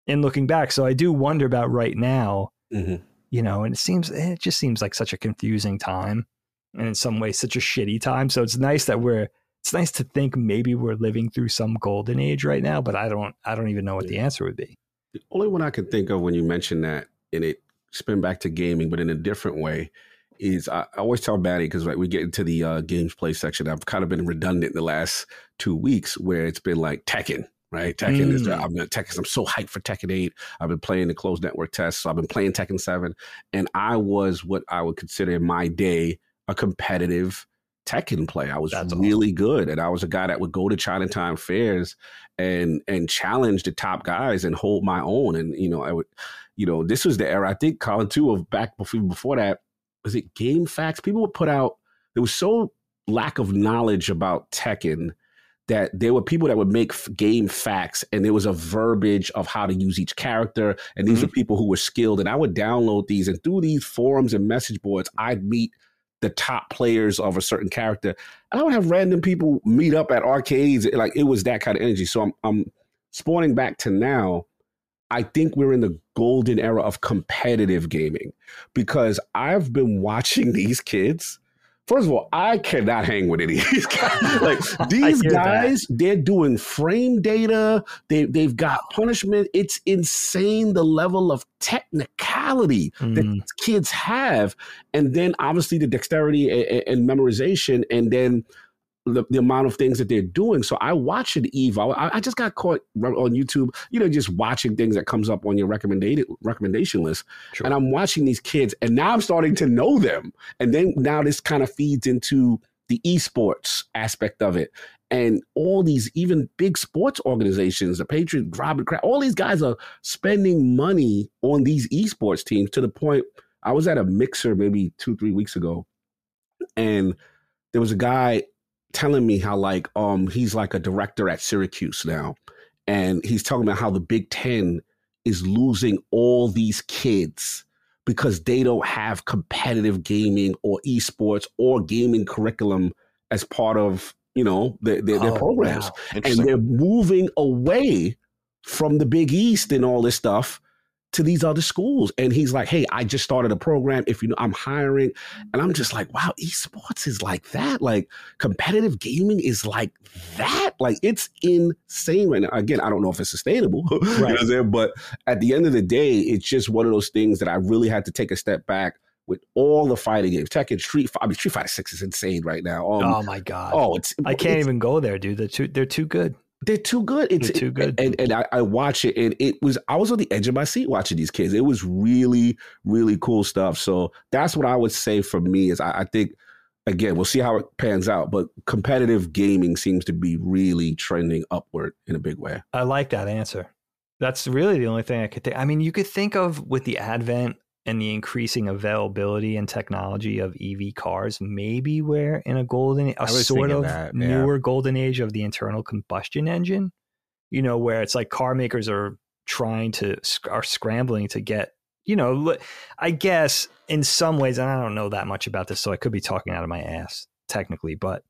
in looking back. So I do wonder about right now. Mm-hmm. You know, and it seems it just seems like such a confusing time, and in some ways such a shitty time. So it's nice that we're it's nice to think maybe we're living through some golden age right now, but I don't I don't even know what the answer would be. The only one I can think of when you mention that, and it spin back to gaming, but in a different way, is I, I always tell Matty because right, we get into the uh, games play section. I've kind of been redundant in the last two weeks where it's been like Tekken, right? Tekken mm. is I'm Tekken. I'm so hyped for Tekken 8. I've been playing the closed network test, so I've been playing Tekken 7, and I was what I would consider in my day a competitive Tekken play. I was That's really awesome. good, and I was a guy that would go to Chinatown fairs and and challenge the top guys and hold my own. And you know, I would, you know, this was the era. I think Colin too of back before before that was it GameFAQs? People would put out. There was so lack of knowledge about Tekken that there were people that would make game FAQs and there was a verbiage of how to use each character and these mm-hmm. are people who were skilled and i would download these and through these forums and message boards i'd meet the top players of a certain character. And i would have random people meet up at arcades. Like it was that kind of energy. So I'm, I'm spawning back to now. I think we're in the golden era of competitive gaming because I've been watching (laughs) these kids First of all, I cannot hang with any of these (laughs) guys. like (laughs) these guys, that. they're doing frame data. They they've got punishment. It's insane the level of technicality mm. that kids have, and then obviously the dexterity and, and memorization, and then the, the amount of things that they're doing. So I watched it, Eve. I, I, just got caught on YouTube, you know, just watching things that comes up on your recommended recommendation list. Sure. And I'm watching these kids, and now I'm starting to know them. And then now this kind of feeds into the esports aspect of it. And all these, even big sports organizations, the Patriots, Robert Kraft, all these guys are spending money on these esports teams to the point. I was at a mixer maybe two, three weeks ago, and there was a guy telling me how like um he's like a director at Syracuse now, and he's talking about how the Big Ten is losing all these kids because they don't have competitive gaming or esports or gaming curriculum as part of you know their, their, their oh, programs, wow. and they're moving away from the Big East and all this stuff to these other schools. And he's like, hey, I just started a program. If you know, I'm hiring. And I'm just like, wow, esports is like that. Like competitive gaming is like that. Like it's insane right now. Again, I don't know if it's sustainable, right. (laughs) you know but at the end of the day, it's just one of those things that I really had to take a step back with all the fighting games. Tekken, Street, I mean, Street Fighter Six is insane right now. Um, oh my god! Oh, it's I can't it's, even go there, dude. They're too they're too good. They're too good. It's They're too good. And and I, I watch it, and it was I was on the edge of my seat watching these kids. It was really really cool stuff. So that's what I would say for me is I, I think again, we'll see how it pans out, but competitive gaming seems to be really trending upward in a big way. I like that answer. That's really the only thing I could think. I mean, you could think of with the advent and the increasing availability and technology of EV cars, maybe we're in a golden, a sort of that, yeah. newer golden age of the internal combustion engine. You know, where it's like car makers are trying to are scrambling to get. You know, I guess in some ways, and I don't know that much about this, so I could be talking out of my ass technically, but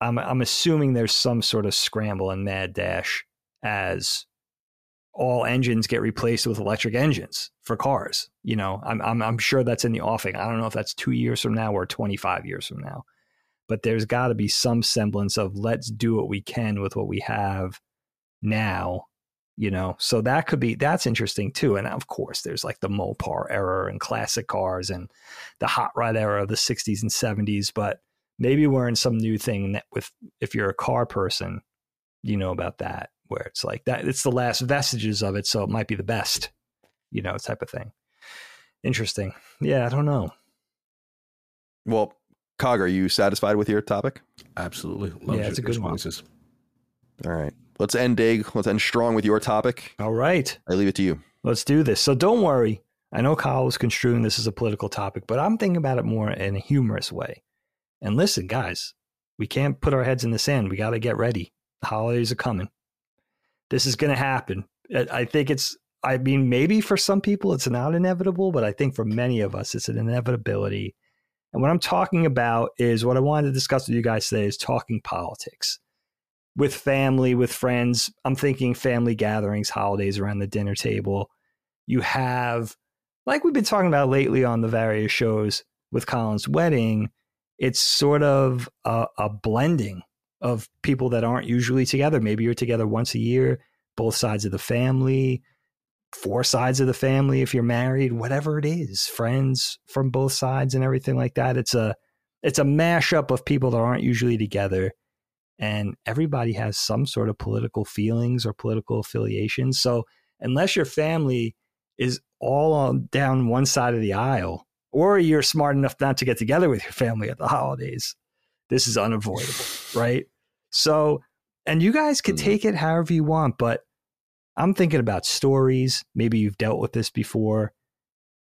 I'm I'm assuming there's some sort of scramble and mad dash as all engines get replaced with electric engines for cars. You know, I'm, I'm, I'm sure that's in the offing. I don't know if that's two years from now or 25 years from now, but there's got to be some semblance of let's do what we can with what we have now. You know, so that could be that's interesting too. And of course, there's like the Mopar era and classic cars and the hot rod era of the 60s and 70s. But maybe we're in some new thing that with if you're a car person, you know about that where it's like that it's the last vestiges of it so it might be the best you know type of thing interesting. Yeah i don't know. Well cog are you satisfied with your topic? Absolutely. Love yeah it's a good responses. One. all right. Let's end dig. Let's end strong with your topic. All right. I leave it to you. Let's do this. So don't worry. I know kyle was construing this as a political topic but i'm thinking about it more in a humorous way. And listen guys we can't put our heads in the sand. We got to get ready. The holidays are coming. This is going to happen. I think it's, I mean, maybe for some people it's not inevitable, but I think for many of us it's an inevitability. And what I'm talking about is what I wanted to discuss with you guys today is talking politics with family, with friends. I'm thinking family gatherings, holidays around the dinner table. You have, like we've been talking about lately on the various shows with Colin's wedding, it's sort of a, a blending of people that aren't usually together. Maybe you're together once a year, both sides of the family, four sides of the family if you're married, whatever it is, friends from both sides and everything like that. It's a it's a mashup of people that aren't usually together and everybody has some sort of political feelings or political affiliations. So unless your family is all on down one side of the aisle or you're smart enough not to get together with your family at the holidays, this is unavoidable, (sighs) right? So, and you guys could mm-hmm. take it however you want, but I'm thinking about stories. Maybe you've dealt with this before.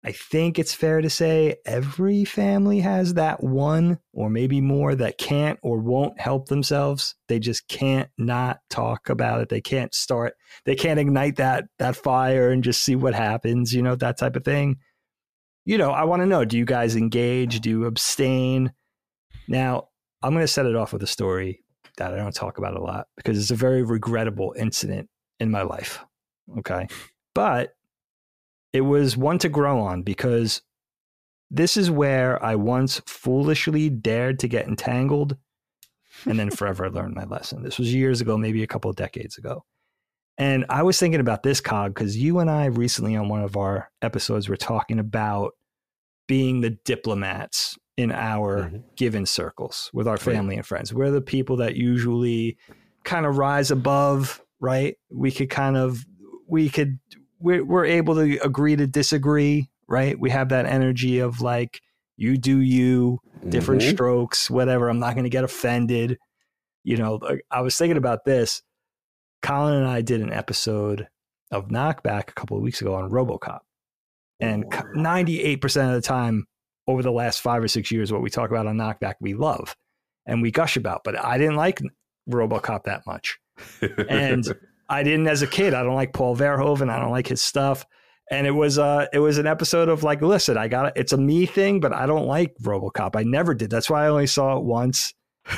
I think it's fair to say every family has that one or maybe more that can't or won't help themselves. They just can't not talk about it. They can't start, they can't ignite that that fire and just see what happens, you know, that type of thing. You know, I want to know, do you guys engage? Do you abstain? Now, I'm going to set it off with a story that I don't talk about a lot because it's a very regrettable incident in my life. Okay. But it was one to grow on because this is where I once foolishly dared to get entangled and then (laughs) forever I learned my lesson. This was years ago, maybe a couple of decades ago. And I was thinking about this, Cog, because you and I recently on one of our episodes were talking about being the diplomats in our mm-hmm. given circles with our family right. and friends. We're the people that usually kind of rise above, right? We could kind of, we could, we're, we're able to agree to disagree, right? We have that energy of like, you do you, different mm-hmm. strokes, whatever. I'm not going to get offended. You know, I was thinking about this. Colin and I did an episode of Knockback a couple of weeks ago on Robocop. And 98% of the time, over the last five or six years, what we talk about on Knockback, we love and we gush about. But I didn't like Robocop that much. And (laughs) I didn't as a kid. I don't like Paul Verhoeven. I don't like his stuff. And it was uh it was an episode of like, listen, I got it. It's a me thing, but I don't like Robocop. I never did. That's why I only saw it once.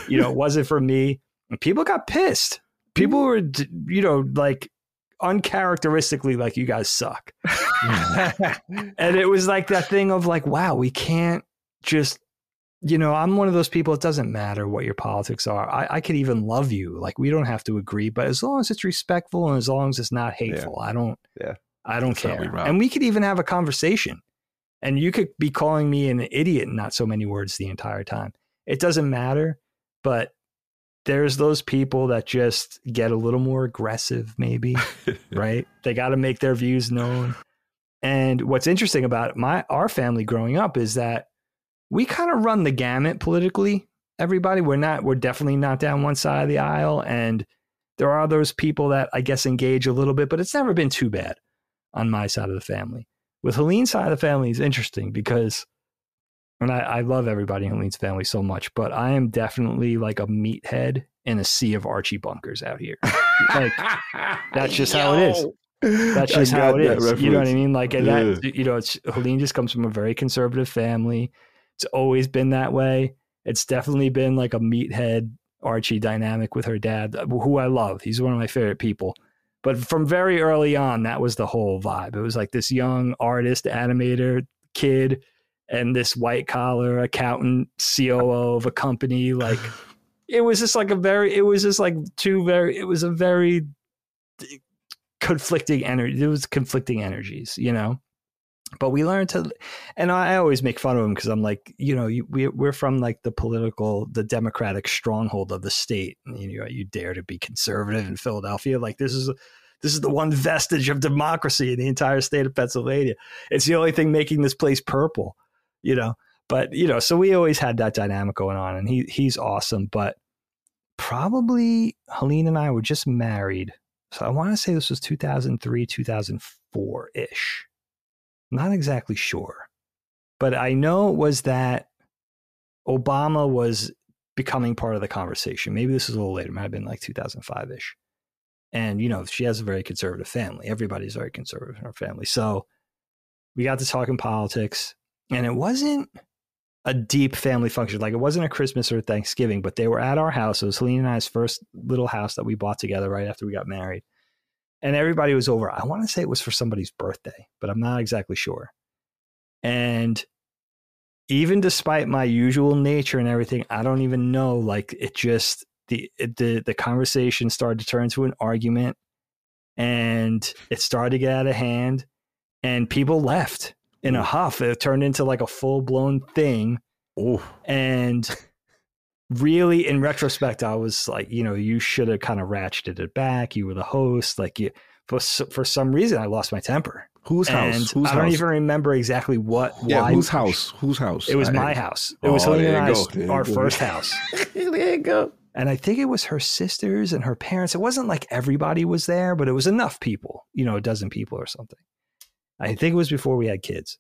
You know, it wasn't for me. And people got pissed. People were, you know, like uncharacteristically like you guys suck. (laughs) (laughs) and it was like that thing of like, wow, we can't just you know, I'm one of those people. It doesn't matter what your politics are. I, I could even love you. Like we don't have to agree, but as long as it's respectful and as long as it's not hateful, yeah. I don't. Yeah. I don't That's care. And we could even have a conversation. And you could be calling me an idiot in not so many words the entire time. It doesn't matter. But there's those people that just get a little more aggressive, maybe, (laughs) right? They got to make their views known. And what's interesting about my our family growing up is that we kind of run the gamut politically. Everybody, we're not, we're definitely not down one side of the aisle, and there are those people that I guess engage a little bit, but it's never been too bad on my side of the family. With Helene's side of the family is interesting because, and I, I love everybody in Helene's family so much, but I am definitely like a meathead in a sea of Archie bunkers out here. like (laughs) that's just how it is. That's just how it is. Reference. You know what I mean? Like, and that, you know, it's, Helene just comes from a very conservative family. It's always been that way. It's definitely been like a meathead Archie dynamic with her dad, uh, who I love. He's one of my favorite people. But from very early on, that was the whole vibe. It was like this young artist, animator kid, and this white collar accountant, COO of a company. Like, (sighs) it was just like a very, it was just like two very, it was a very conflicting energy. It was conflicting energies, you know? But we learned to and i always make fun of him because i'm like you know you, we, we're from like the political the democratic stronghold of the state you know you dare to be conservative in philadelphia like this is this is the one vestige of democracy in the entire state of pennsylvania. It's the only thing making this place purple you know? But you know so we always had that dynamic going on and he he's awesome but probably helene and i were just married. So i want to say this was 2003 2004 ish not exactly sure. But I know it was that Obama was becoming part of the conversation. Maybe this is a little later. It might have been like 2005 ish. And, you know, she has a very conservative family. Everybody's very conservative in her family. So we got to talking politics, and it wasn't a deep family function. Like it wasn't a Christmas or Thanksgiving, but they were at our house. It was Helene and I's first little house that we bought together right after we got married and everybody was over. I want to say it was for somebody's birthday, but I'm not exactly sure. And even despite my usual nature and everything, I don't even know. Like it just the it, the the conversation started to turn into an argument, and it started to get out of hand, and people left in a huff. It turned into like a full blown thing. Oh, and really in retrospect i was like you know you should have kind of ratcheted it back. You were the host. Like you for, for some reason i lost my temper. Whose house? Whose i don't even remember exactly what yeah why whose house? Whose house? It was I, my house. It oh, was oh, and our first house. (laughs) there you go. And i think it was her sisters and her parents. It wasn't like everybody was there but it was enough people you know a dozen people or something. I think it was before we had kids.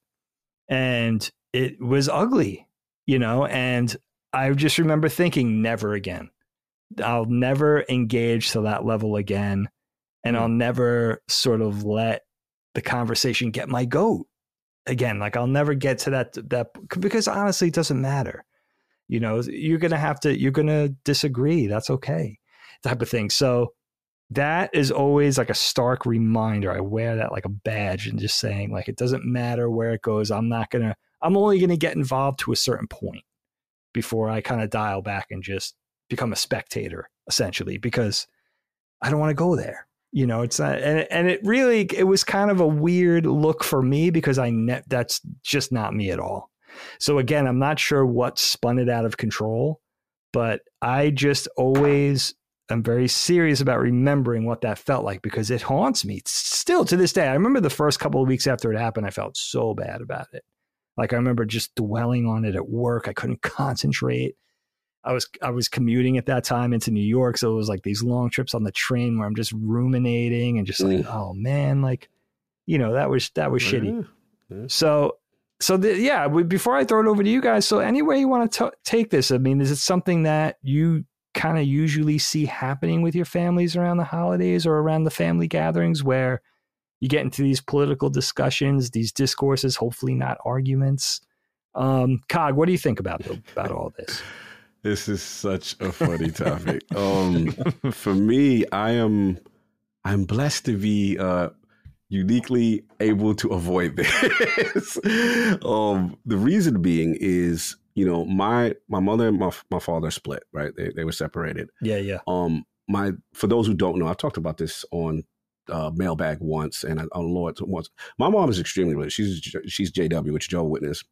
And it was ugly you know and I just remember thinking, never again. I'll never engage to that level again. And mm. I'll never sort of let the conversation get my goat again. Like I'll never get to that, that, because honestly, it doesn't matter. You know, you're going to have to, you're going to disagree. That's okay. Type of thing. So that is always like a stark reminder. I wear that like a badge and just saying, like, it doesn't matter where it goes. I'm not going to, I'm only going to get involved to a certain point before I kind of dial back and just become a spectator essentially because I don't want to go there. You know, it's not, and and it really it was kind of a weird look for me because I ne- that's just not me at all. So again, I'm not sure what spun it out of control, but I just always am very serious about remembering what that felt like because it haunts me still to this day. I remember the first couple of weeks after it happened, I felt so bad about it. Like I remember just dwelling on it at work. I couldn't concentrate. I was I was commuting at that time into New York, so it was like these long trips on the train where I'm just ruminating and just like, mm. oh man, like, you know, that was that was shitty. So so the, yeah, we, before I throw it over to you guys, so any way you want to take this, I mean, is it something that you kind of usually see happening with your families around the holidays or around the family gatherings where you get into these political discussions, these discourses, hopefully not arguments. Um, Cog, what do you think about the, about all this? This is such a funny (laughs) topic. um, for me, I am I'm blessed to be uh, uniquely able to avoid (laughs) this. um, the reason being is, you know, my my mother and my my father split, right? They they were separated. Yeah, yeah. Um, my for those who don't know, I've talked about this on uh, mailbag once and on Lord once. My mom is extremely religious. She's she's JW, which Joe Witness.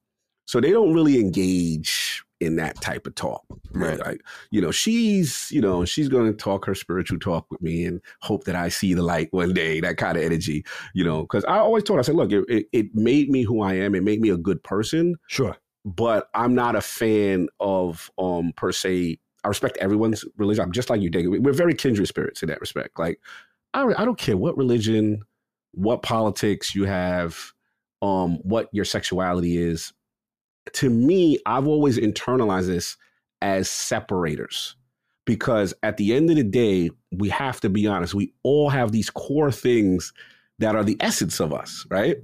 So they don't really engage in that type of talk. Right. Like, you know, she's, you know, she's going to talk her spiritual talk with me and hope that I see the light one day, that kind of energy, you know, because I always told her, I said, look, it, it, it made me who I am. It made me a good person, Sure. but I'm not a fan of, um, per se, I respect everyone's religion. I'm just like you, Dagan. We're very kindred spirits in that respect. Like, I, I don't care what religion, what politics you have, um, what your sexuality is to me, I've always internalized this as separators because at the end of the day, we have to be honest. We all have these core things that are the essence of us, right?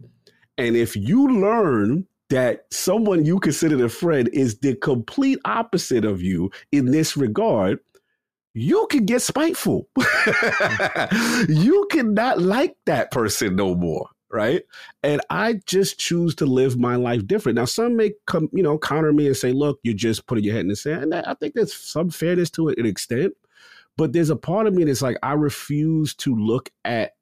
And if you learn that someone you consider a friend is the complete opposite of you in this regard, you can get spiteful. (laughs) you cannot like that person no more right? And I just choose to live my life different. Now, some may come, you know, counter me and say, "Look, you're just putting your head in the sand." And I think there's some fairness to it, an extent. But there's a part of me that's like, I refuse to look at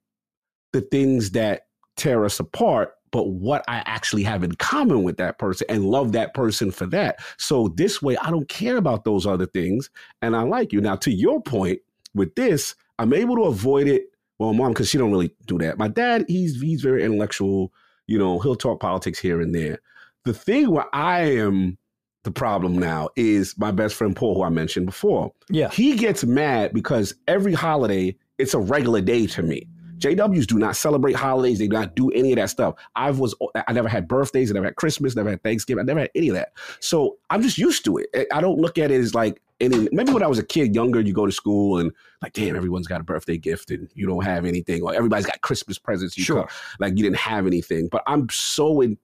the things that tear us apart, but what I actually have in common with that person and love that person for that. So this way, I don't care about those other things, and I like you. Now, to your point with this, I'm able to avoid it well, mom, because she don't really do that. My dad, he's he's very intellectual. You know, he'll talk politics here and there. The thing where I am the problem now is my best friend Paul, who I mentioned before. Yeah. He gets mad because every holiday it's a regular day to me. JWs do not celebrate holidays. They do not do any of that stuff. I was I never had birthdays. I never had Christmas. Never had Thanksgiving. I never had any of that. So I'm just used to it. I don't look at it as like any. Maybe when I was a kid, younger, you go to school and like, damn, everyone's got a birthday gift and you don't have anything, or everybody's got Christmas presents. You Sure. co- like you didn't have anything. But I'm so in,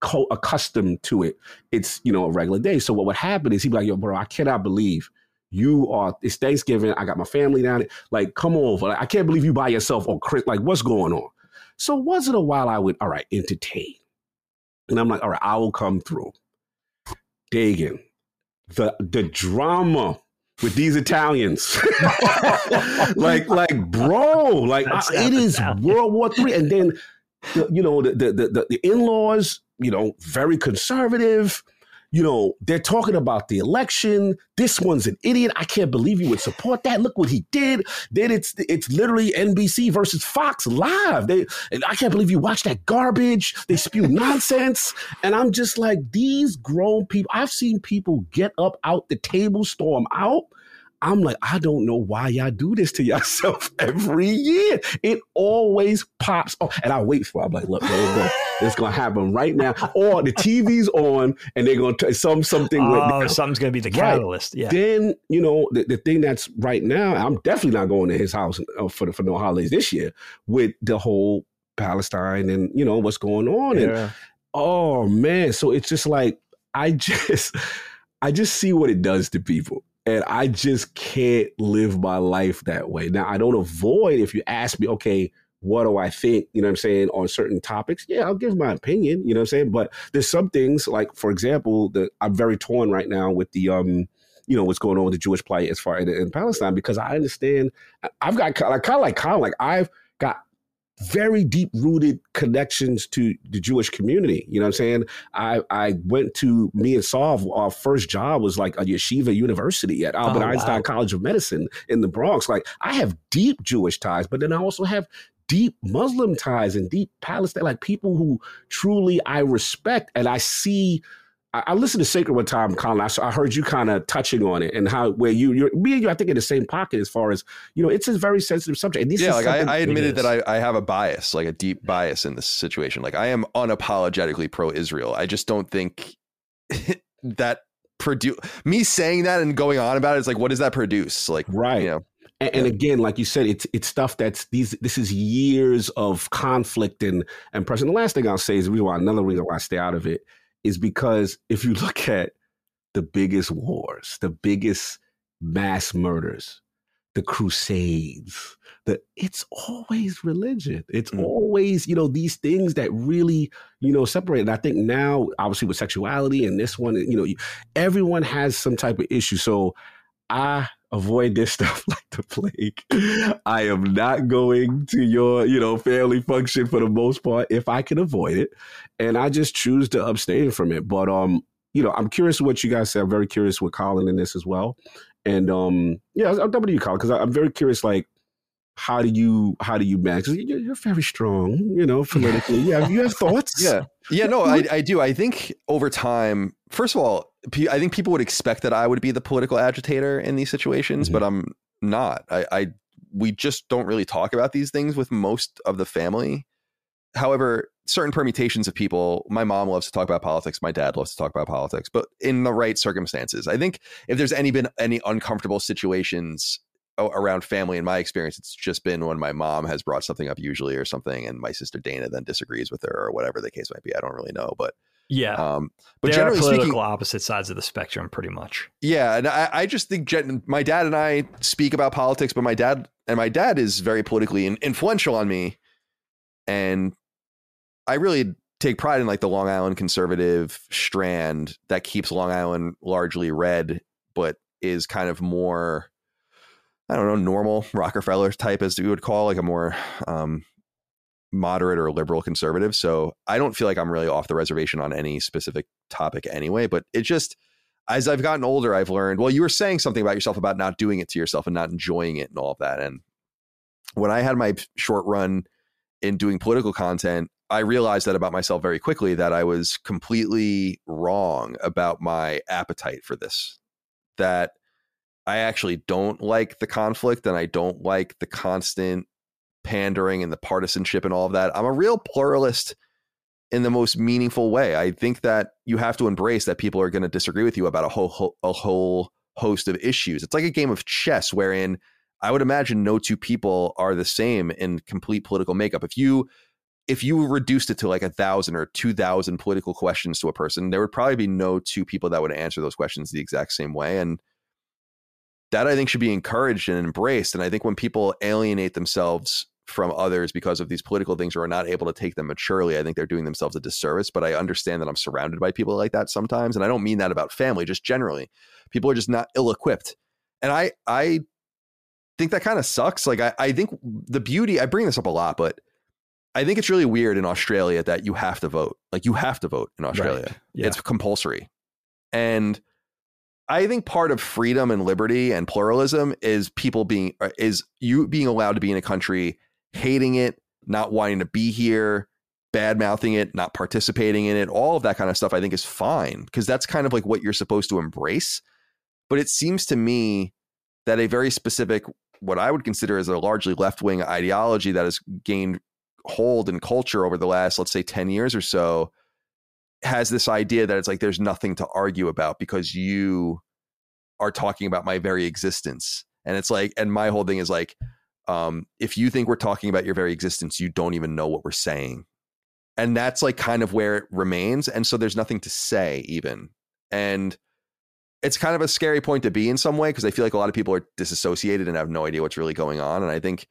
co- accustomed to it. It's you know a regular day. So what would happen is he'd be like, yo, bro, I cannot believe you are. It's Thanksgiving. I got my family down. Like, come over. Like, I can't believe you by yourself on Chris. Like, what's going on? So once it a while, I would all right entertain, and I'm like, all right, I will come through. Dagan, the the drama with these Italians. (laughs) like, like, bro, like I- it is Italian. World War Three, and then the, you know the the the, the in laws, you know, very conservative. You know, they're talking about the election. This one's an idiot. I can't believe you would support that. Look what he did. Then it's it's literally NBC versus Fox live. They I can't believe you watch that garbage. They spew (laughs) nonsense. And I'm just like, these grown people, I've seen people get up out the table, storm out. I'm like, I don't know why y'all do this to yourself (laughs) every year. It always pops. Oh, and I wait for. it. I'm like, look, there you go. It's gonna happen right now. Or the TV's on, and they're gonna t- some something. Oh, something's going to be the Right. catalyst. Yeah. Then you know the, the thing that's right now. I'm definitely not going to his house uh, for the, for no holidays this year with the whole Palestine and you know what's going on. And oh man, so it's just like I (laughs) just I just see what it does to people. And I just can't live my life that way. Now I don't avoid if you ask me, okay, what do I think, you know what I'm saying, on certain topics? Yeah, I'll give my opinion, you know what I'm saying? But there's some things like, for example, that I'm very torn right now with the um, you know, what's going on with the Jewish plight as far in, in Palestine, because I understand I've got like kind of like Colin, like I've got very deep rooted connections to the Jewish community. You know what I'm saying? I I went to me and Sav, our first job was like a yeshiva university at oh, Albert Oh, wow. Einstein College of Medicine in the Bronx. Like I have deep Jewish ties, but then I also have deep Muslim ties and deep Palestine, like people who truly I respect and I see. I, I listened to Sacred one time, Colin. I, I heard you kind of touching on it and how where you, you're me and you, I think in the same pocket as far as you know, it's a very sensitive subject. And this yeah, like I, I admitted that I, I have a bias, like a deep bias in this situation. Like I am unapologetically pro-Israel. I just don't think (laughs) that produce me saying that and going on about it is like, what does that produce? Like, right. you know, And, and again, like you said, it's it's stuff that's these. This is years of conflict and and pressure. And the last thing I'll say is the reason why another reason why I stay out of it is because if you (laughs) look at the biggest wars, the biggest mass murders, the crusades the it's always religion. It's Mm. always you know these things that really you know separate. And i think now obviously with sexuality and this one you know you, everyone has some type of issue. So i avoid this (laughs) stuff like the plague i am not going to your you know family function for the most part if i can avoid it and i just choose to abstain from it but um you know i'm curious what you guys say i'm very curious with colin in this as well and um, yeah, I'll double you, Colin, because I'm very curious. Like, how do you how do you manage? You're, you're very strong, you know, (laughs) politically. Yeah, you have thoughts. Yeah. Yeah, no, I, I do. I think over time, first of all, I think people would expect that I would be the political agitator in these situations, but mm-hmm. I'm not. I, I we just don't really talk about these things with most of the family. However, certain permutations of people, my mom loves to talk about politics, my dad loves to talk about politics, but in the right circumstances. I think if there's any been any uncomfortable situations around family in my experience it's just been when my mom has brought something up usually or something and my sister dana then disagrees with her or whatever the case might be i don't really know but Yeah. um but generally political speaking opposite sides of the spectrum, pretty much. yeah and I, I just think gen- my dad and i speak about politics but my dad and my dad is very politically in- influential on me and i really take pride in like the long island conservative strand that keeps long island largely red but is kind of more I don't know, normal Rockefeller type, as we would call, like a more um, moderate or liberal conservative. So I don't feel like I'm really off the reservation on any specific topic anyway. But it just, as I've gotten older, I've learned, well, you were saying something about yourself about not doing it to yourself and not enjoying it and all of that. And when I had my short run in doing political content, I realized that about myself very quickly that I was completely wrong about my appetite for this. That I actually don't like the conflict and I don't like the constant pandering and the partisanship and all of that. I'm a real pluralist in the most meaningful way. I think that you have to embrace that people are going to disagree with you about a whole a whole host of issues. It's like a game of chess wherein I would imagine no two people are the same in complete political makeup. If you if you reduced it to like a thousand or two thousand political questions to a person, there would probably be no two people that would answer those questions the exact same way. And that I think should be encouraged and embraced. And I think when people alienate themselves from others because of these political things or are not able to take them maturely, I think they're doing themselves a disservice. But I understand that I'm surrounded by people like that sometimes. And I don't mean that about family, just generally. People are just not ill equipped. And I I think that kind of sucks. Like I, I think the beauty, I bring this up a lot, but I think it's really weird in Australia that you have to vote. Like you have to vote in Australia. Right. Yeah. It's compulsory. And I think part of freedom and liberty and pluralism is people being uh, is you being allowed to be in a country hating it, not wanting to be here, bad mouthing it, not participating in it, all of that kind of stuff I think is fine because that's kind of like what you're supposed to embrace. But it seems to me that a very specific what I would consider as a largely left-wing ideology that has gained hold in culture over the last let's say 10 years or so has this idea that it's like there's nothing to argue about because you are talking about my very existence and it's like and my whole thing is like um if you think we're talking about your very existence you don't even know what we're saying and that's like kind of where it remains and so there's nothing to say even and it's kind of a scary point to be in some way because i feel like a lot of people are disassociated and have no idea what's really going on and i think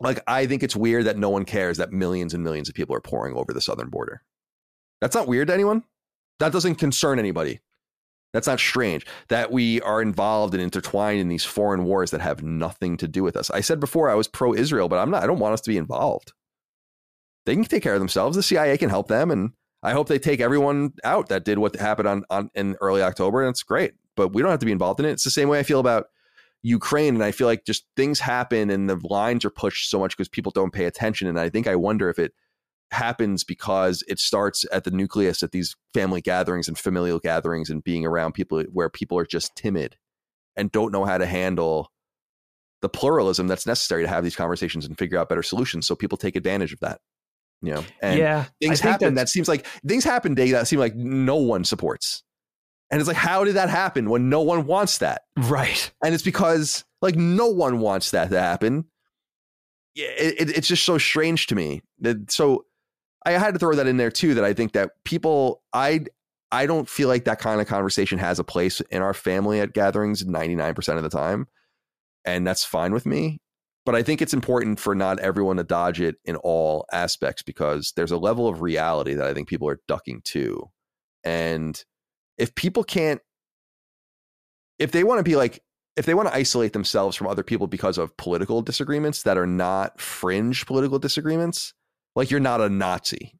like i think it's weird that no one cares that millions and millions of people are pouring over the southern border that's not weird to anyone. That doesn't concern anybody. That's not strange that we are involved and intertwined in these foreign wars that have nothing to do with us. I said before I was pro Israel, but I'm not, I don't want us to be involved. They can take care of themselves. The CIA can help them. And I hope they take everyone out that did what happened on, on in early October. And it's great, but we don't have to be involved in it. It's the same way I feel about Ukraine. And I feel like just things happen and the lines are pushed so much because people don't pay attention. And I think I wonder if it happens because it starts at the nucleus at these family gatherings and familial gatherings and being around people where people are just timid and don't know how to handle the pluralism that's necessary to have these conversations and figure out better solutions so people take advantage of that you know and yeah, things happen that seems like things happen day that seem like no one supports and it's like how did that happen when no one wants that right. and it's because like no one wants that to happen. Yeah, it, it- it's just so strange to me. That so I had to throw that in there too. That I think that people, I I don't feel like that kind of conversation has a place in our family at gatherings ninety nine percent of the time. and that's fine with me. But I think it's important for not everyone to dodge it in all aspects because there's a level of reality that I think people are ducking to. And if people can't, if they want to be like, if they want to isolate themselves from other people because of political disagreements that are not fringe political disagreements, like you're not a Nazi,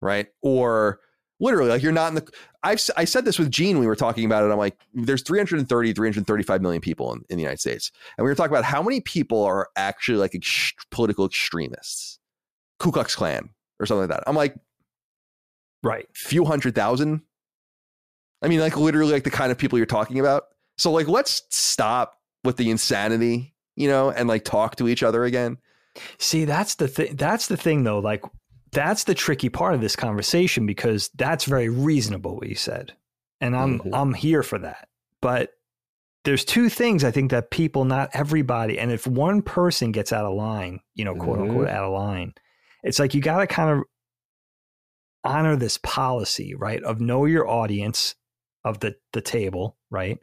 right? Or literally, like you're not in the. I've I said this with Gene. We were talking about it. I'm like, there's 330, 335 million people in, in the United States, and we were talking about how many people are actually like ex- political extremists, Ku Klux Klan or something like that. I'm like, right, few hundred thousand. I mean, like literally, like the kind of people you're talking about. So, like, let's stop with the insanity, you know, and like talk to each other again. See, that's the thing. That's the thing, though. Like, that's the tricky part of this conversation because that's very reasonable what you said, and I'm mm-hmm. I'm here for that. But there's two things I think that people, not everybody, and if one person gets out of line, you know, quote mm-hmm. unquote, out of line, it's like you got to kind of honor this policy, right? Of know your audience of the the table, right?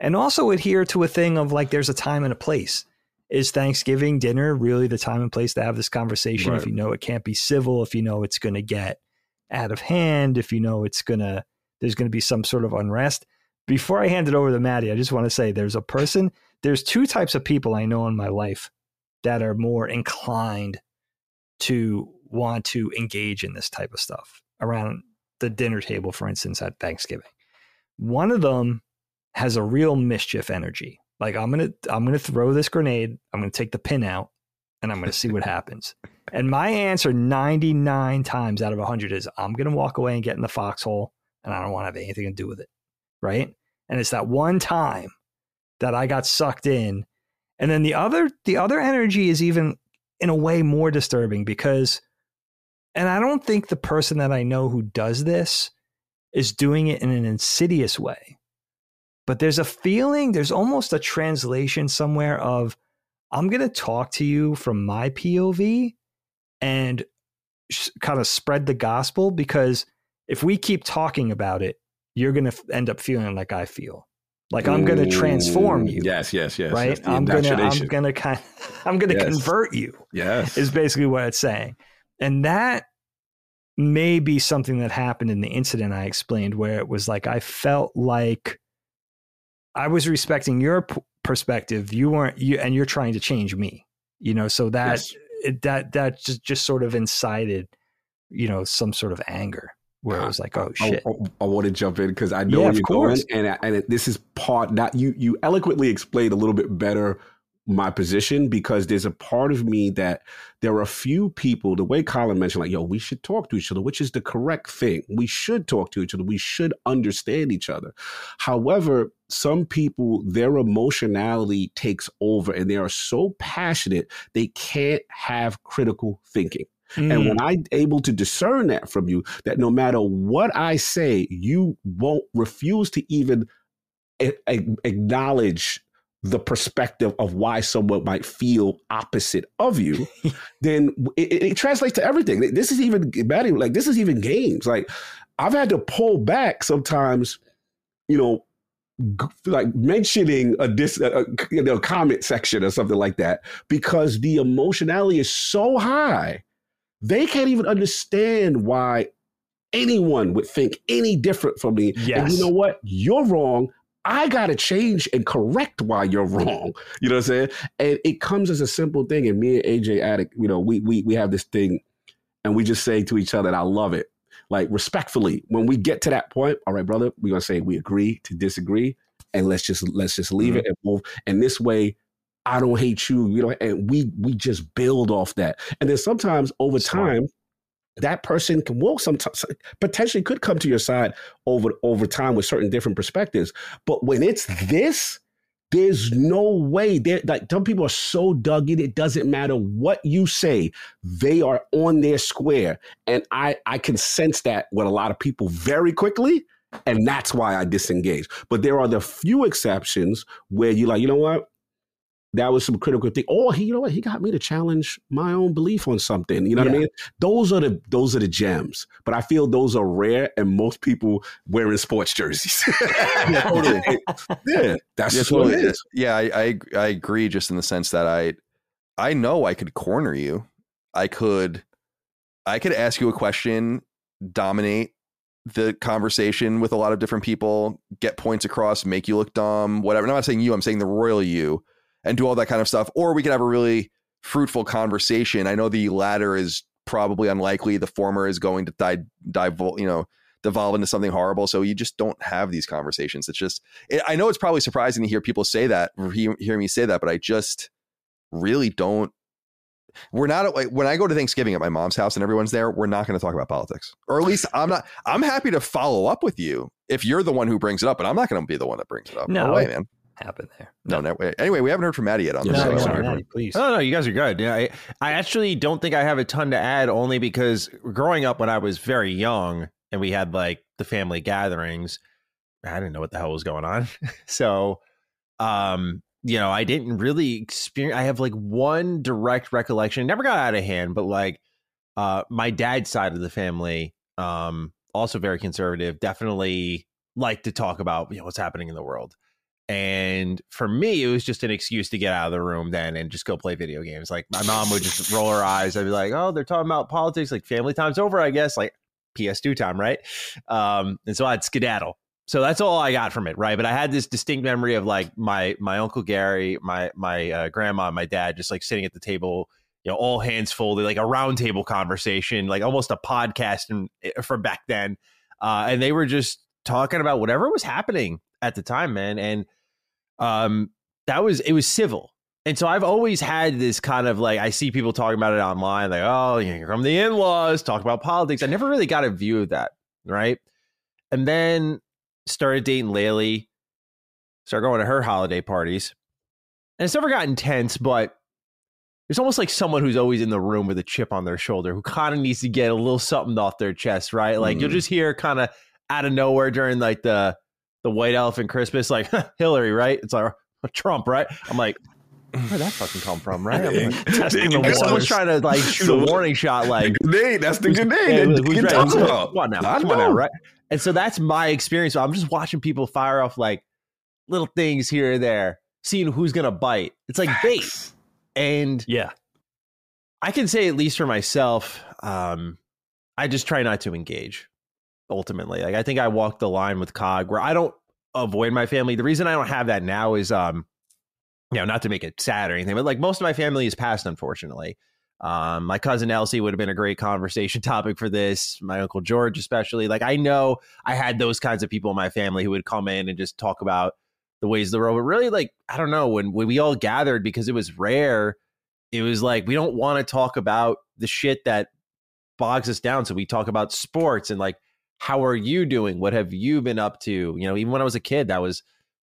And also adhere to a thing of like there's a time and a place is Thanksgiving dinner really the time and place to have this conversation? Right. If you know it can't be civil, if you know it's going to get out of hand, if you know it's going to, there's going to be some sort of unrest. Before I hand it over to Matty, I just want to say there's a person, there's two types of people I know in my life that are more inclined to want to engage in this type of stuff around the dinner table, for instance, at Thanksgiving. One of them has a real mischief energy. Like I'm gonna I'm gonna throw this grenade. I'm gonna take the pin out, and I'm gonna see what (laughs) happens. And my answer 99 times out of 100 is I'm gonna walk away and get in the foxhole, and I don't want to have anything to do with it, right? And it's that one time that I got sucked in, and then the other the other energy is even in a way more disturbing because, and I don't think the person that I know who does this is doing it in an insidious way but there's a feeling, there's almost a translation somewhere of, I'm going to talk to you from my POV and sh- kind of spread the gospel because if we keep talking about it, you're going to f- end up feeling like I feel. Like I'm going to transform you. Yes, yes, yes. Right. I'm going to, I'm going to kind of, I'm going to yes. convert you. Yes. Is basically what it's saying. And that may be something that happened in the incident I explained where it was like, I felt like I was respecting your p- perspective. You weren't you, and you're trying to change me. You know, so that yes. it, that that just just sort of incited, you know, some sort of anger where it was like, oh shit. I, I, I want to jump in because I know yeah, you're going, and and this is part that you you eloquently explained a little bit better my position because there's a part of me that there are a few people, the way Colin mentioned, like, yo, we should talk to each other, which is the correct thing. We should talk to each other. We should understand each other. However, some people, their emotionality takes over and they are so passionate, they can't have critical thinking. Mm. And when mm. I'm able to discern that from you, that no matter what I say, you won't refuse to even acknowledge the perspective of why someone might feel opposite of you, (laughs) then it, it, translates to everything. This is even. Like this is even games. Like I've had to pull back sometimes, you know, like mentioning a dis a, you know comment section or something like that because the emotionality is so high, they can't even understand why anyone would think any different from me. Yes. And you know what? You're wrong. I got to change and correct why you're wrong. You know what I'm saying? And it comes as a simple thing. And me and AJ Addict, you know, we we we have this thing, and we just say to each other, and I love it. Like respectfully, when we get to that point, all right, brother, we're gonna say we agree to disagree, and let's just let's just leave mm-hmm. it and move. And this way, I don't hate you, you know, and we we just build off that. And then sometimes over time, that person can will sometimes potentially could come to your side over over time with certain different perspectives. But when it's mm-hmm. this, there's no way. They're, like some people are so dug in. It doesn't matter what you say; they are on their square, and I I can sense that with a lot of people very quickly, and that's why I disengage. But there are the few exceptions where you like, you know what? That was some critical thing. Or he, you know what, he got me to challenge my own belief on something. You know what I mean? Those are the those are the gems. But I feel those are rare, and most people wearing sports jerseys. (laughs) Yeah, totally. yeah, that's Yeah, what it totally. is. Yeah, I, I I agree. Just in the sense that I I know I could corner you. I could I could ask you a question, dominate the conversation with a lot of different people, get points across, make you look dumb, whatever. I'm not saying you. I'm saying the royal you, and do all that kind of stuff. Or we could have a really fruitful conversation. I know the latter is probably unlikely. The former is going to die, dive, you know, devolve into something horrible. So you just don't have these conversations. It's just it, I know it's probably surprising to hear people say that, hear, hear me say that, but I just really don't. We're not like when I go to Thanksgiving at my mom's house and everyone's there. We're not going to talk about politics, or at least I'm not. I'm happy to follow up with you if you're the one who brings it up, but I'm not going to be the one that brings it up. No, No. way, man. Happen there. No, no way. Anyway, we haven't heard from Matty yet on Yeah, this. No, sorry, no, sorry. Matty, please. No, no, you guys are good. Yeah, I, I actually don't think I have a ton to add, only because growing up when I was very young and we had like the family gatherings, I didn't know what the hell was going on. (laughs) so, um, you know, I didn't really experience. I have like one direct recollection. It never got out of hand, but like, uh, my dad's side of the family, um, also very conservative, definitely like to talk about you know what's happening in the world. And for me, it was just an excuse to get out of the room then and just go play video games. Like my mom would just roll her eyes. I'd be like, "Oh, they're talking about politics. Like family time's over, I guess. Like PS2 time, right?" Um, and so I'd skedaddle. So that's all I got from it, right? But I had this distinct memory of like my my uncle Gary, my my uh, grandma, and my dad just like sitting at the table, you know, all hands folded, like a round table conversation, like almost a podcast and from back then. Uh, and they were just talking about whatever was happening at the time, man. And um, that was it was civil. And so I've always had this kind of like I see people talking about it online, like, oh, here come the in-laws, talk about politics. I never really got a view of that, right? And then started dating Laylee, started going to her holiday parties. And it's never got intense, but it's almost like someone who's always in the room with a chip on their shoulder who kind of needs to get a little something off their chest, right? Like you'll Mm. just hear kind of out of nowhere during like the the white elephant Christmas, like (laughs) Hillary, right? It's like (laughs) Trump, right? I'm like, where'd that fucking come from, right? I'm like, (laughs) Testing the like, someone's trying to like shoot So- a warning shot, like the grenade. That's the grenade. yeah, that who's you right? talk Who's- about. Come on now, I come on now, right? And so that's my experience. I'm just watching people fire off like little things here or there, seeing who's gonna bite. It's like bait, and Yeah. I can say at least for myself, um, I just try not to engage. Ultimately, like I think I walked the line with Cog where I don't avoid my family. The reason I don't have that now is, um, you know, not to make it sad or anything, but like most of my family is passed, unfortunately. Um, my cousin Elsie would have been a great conversation (laughs) topic for this. My uncle George, especially. Like I know I had those kinds of people in my family who would come in and just talk about the ways of the world. But really, like I don't know when when we all gathered because it was rare. It was like we don't want to talk about the shit that bogs us down. So we talk about sports and like how are you doing? What have you been up to? You know, even when I was a kid, that was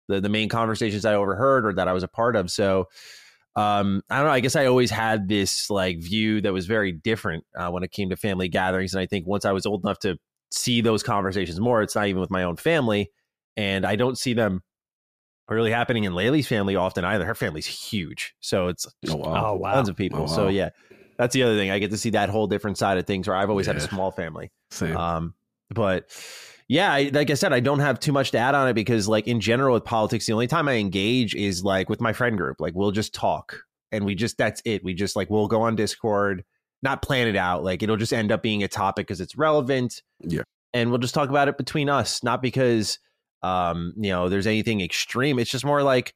the the main conversations I overheard or that I was a part of. So um, I don't know. I guess I always had this like view that was very different uh, when it came to family gatherings, and I think once I was old enough to see those conversations more, it's not even with my own family, and I don't see them really happening in Laylee's family often either. Her family's huge, so it's Oh, wow. Oh wow. tons of people. Oh, So yeah, that's the other thing. I get to see that whole different side of things. Where I've always had a small family. Same. Um, but yeah, I, like I said, I don't have too much to add on it because, like in general, with politics, the only time I engage is like with my friend group. Like we'll just talk, and we just that's it. We just like we'll go on Discord, not plan it out. Like it'll just end up being a topic because it's relevant. Yeah. and we'll just talk about it between us, not because um you know there's anything extreme. It's just more like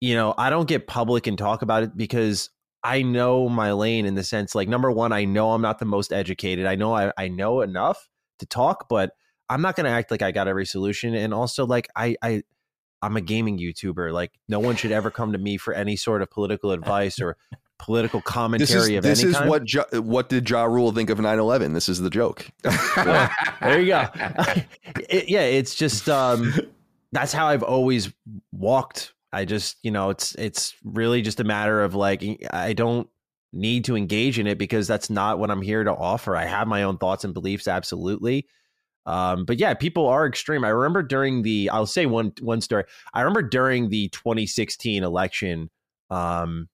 you know I don't get public and talk about it because I know my lane in the sense like number one, I know I'm not the most educated. I know I, I know enough to talk, but I'm not gonna act like I got every solution. And also like I I I'm a gaming YouTuber. Like no one should ever come to me for any sort of political advice or political This commentary is of this any is kind. what ja, what did Ja Rule think of 9/11? This is the joke. (laughs) there you go. (laughs) It- yeah, it's just um that's how I've always walked. I just, you know, it's it's really just a matter of like I don't need to engage in it because that's not what I'm here to offer. I have my own thoughts and beliefs absolutely. Um but yeah, people are extreme. I remember during the I'll say one one story. I remember during the 2016 election Um,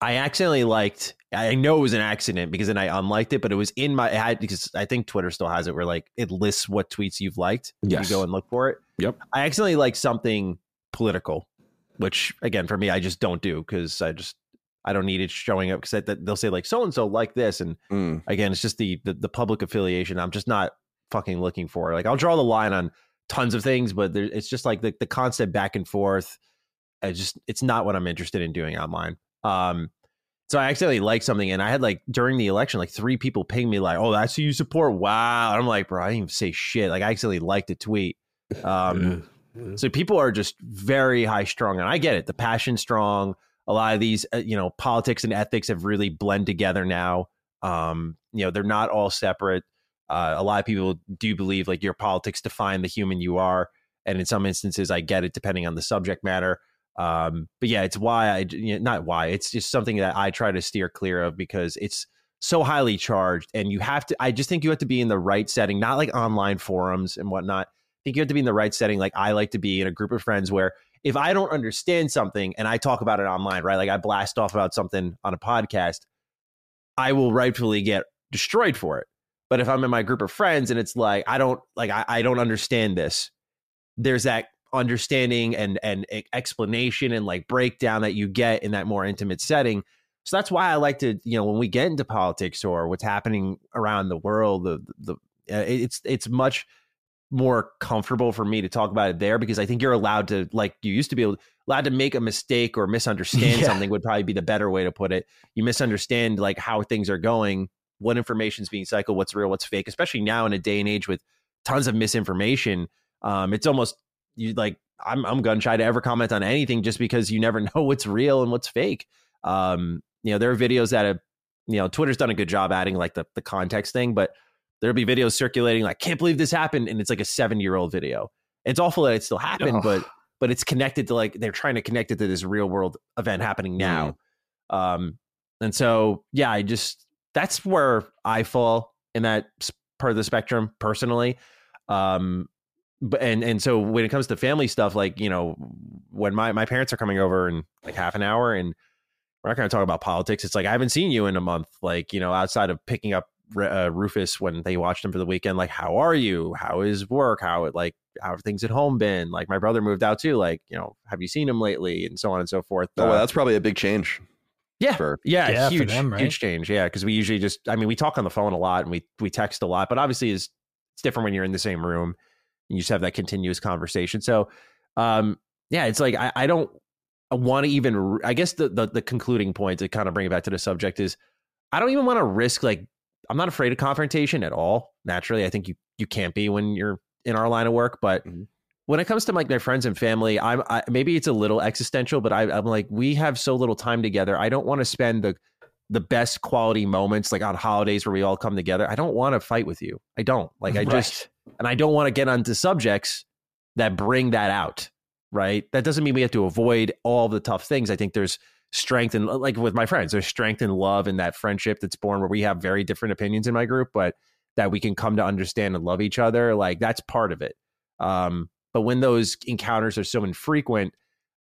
I accidentally liked. I know it was an accident because then I unliked it, but it was in my. It had because I think Twitter still has it where like it lists what tweets you've liked. Yes. You go and look for it. Yep. I accidentally liked something political, which again for me I just don't do because I just I don't need it showing up because they'll say like so and so like this, and Mm. again it's just the, the the public affiliation. I'm just not fucking looking for. Like I'll draw the line on tons of things, but there, it's just like the the constant back and forth. I just it's not what I'm interested in doing online. Um, so I accidentally liked something, and I had like during the election, like three people ping me like, "Oh, that's who you support." Wow, and I'm like, bro, I didn't even say shit. Like I accidentally liked a tweet. (laughs) Um, Yeah. so people are just very high strung, and I get it. The passion strong. A lot of these, uh, you know, politics and ethics have really blend together now. Um, you know, they're not all separate. Uh, a lot of people do believe like your politics define the human you are, and in some instances, I get it depending on the subject matter. Um, but yeah, it's why I you know, not why it's just something that I try to steer clear of because it's so highly charged, and you have to. I just think you have to be in the right setting, not like online forums and whatnot. I think you have to be in the right setting, like I like to be in a group of friends where if I don't understand something and I talk about it online, right, like I blast off about something on a podcast, I will rightfully get destroyed for it. But if I'm in my group of friends and it's like I don't like I, I don't understand this, there's that understanding and and explanation and like breakdown that you get in that more intimate setting. So that's why I like to, you know, when we get into politics or what's happening around the world, the the uh, it's it's much more comfortable for me to talk about it there because I think you're allowed to, like you used to be able, allowed to make a mistake or (laughs) misunderstand Yeah. something would probably be the better way to put it. You misunderstand like how things are going, what information's being cycled, what's real, what's fake, especially now in a day and age with tons of misinformation. Um, it's almost you like I'm I'm gun shy to ever comment on anything just because you never (laughs) know what's real and what's fake. Um, you know, there are videos that have, you know, Twitter's done a good job adding like the the context thing, but there'll be videos circulating like can't believe this happened and it's like a 7 year old video. It's awful that it still happened Ugh. but but it's connected to like they're trying to connect it to this real world event happening now. Um and so yeah i just that's where i fall in that part of the spectrum personally. Um but and and so when it comes to family stuff like you know when my my parents are coming over in like half an hour and we're not going to talk about politics it's like i haven't seen you in a month like you know outside of picking up uh, Rufus when they watched him for the weekend. Like, how are you? How is work? How it like how have things at home been? Like, my brother moved out too. Like, you know, have you seen him lately? And so on and so forth. Oh, well, Uh, that's probably a big change. yeah, for- yeah, Yeah, huge, them, right? huge change. Yeah, because we usually just, I mean, we talk on the phone a lot and we we text a lot, but obviously, is it's different when you're in the same room. And you just have that continuous conversation. So, um, yeah, it's like I, I don't want to even. I guess the, the the concluding point to kind of bring it back to the subject is, I don't even want to risk like I'm not afraid of confrontation at all. Naturally, I think you you can't be when you're in our line of work, but Mhm. when it comes to like my friends and family, I'm I, maybe it's a little existential, but I, I'm like we have so little time together. I don't want to spend the the best quality moments like on holidays where we all come together. I don't want to fight with you. I don't like. I (laughs) just and I don't want to get onto subjects that bring that out. Right. That doesn't mean we have to avoid all the tough things. I think there's strength and like with my friends, there's strength and love in that friendship that's born where we have very different opinions in my group, but that we can come to understand and love each other. Like that's part of it. Um, but when those encounters are so infrequent,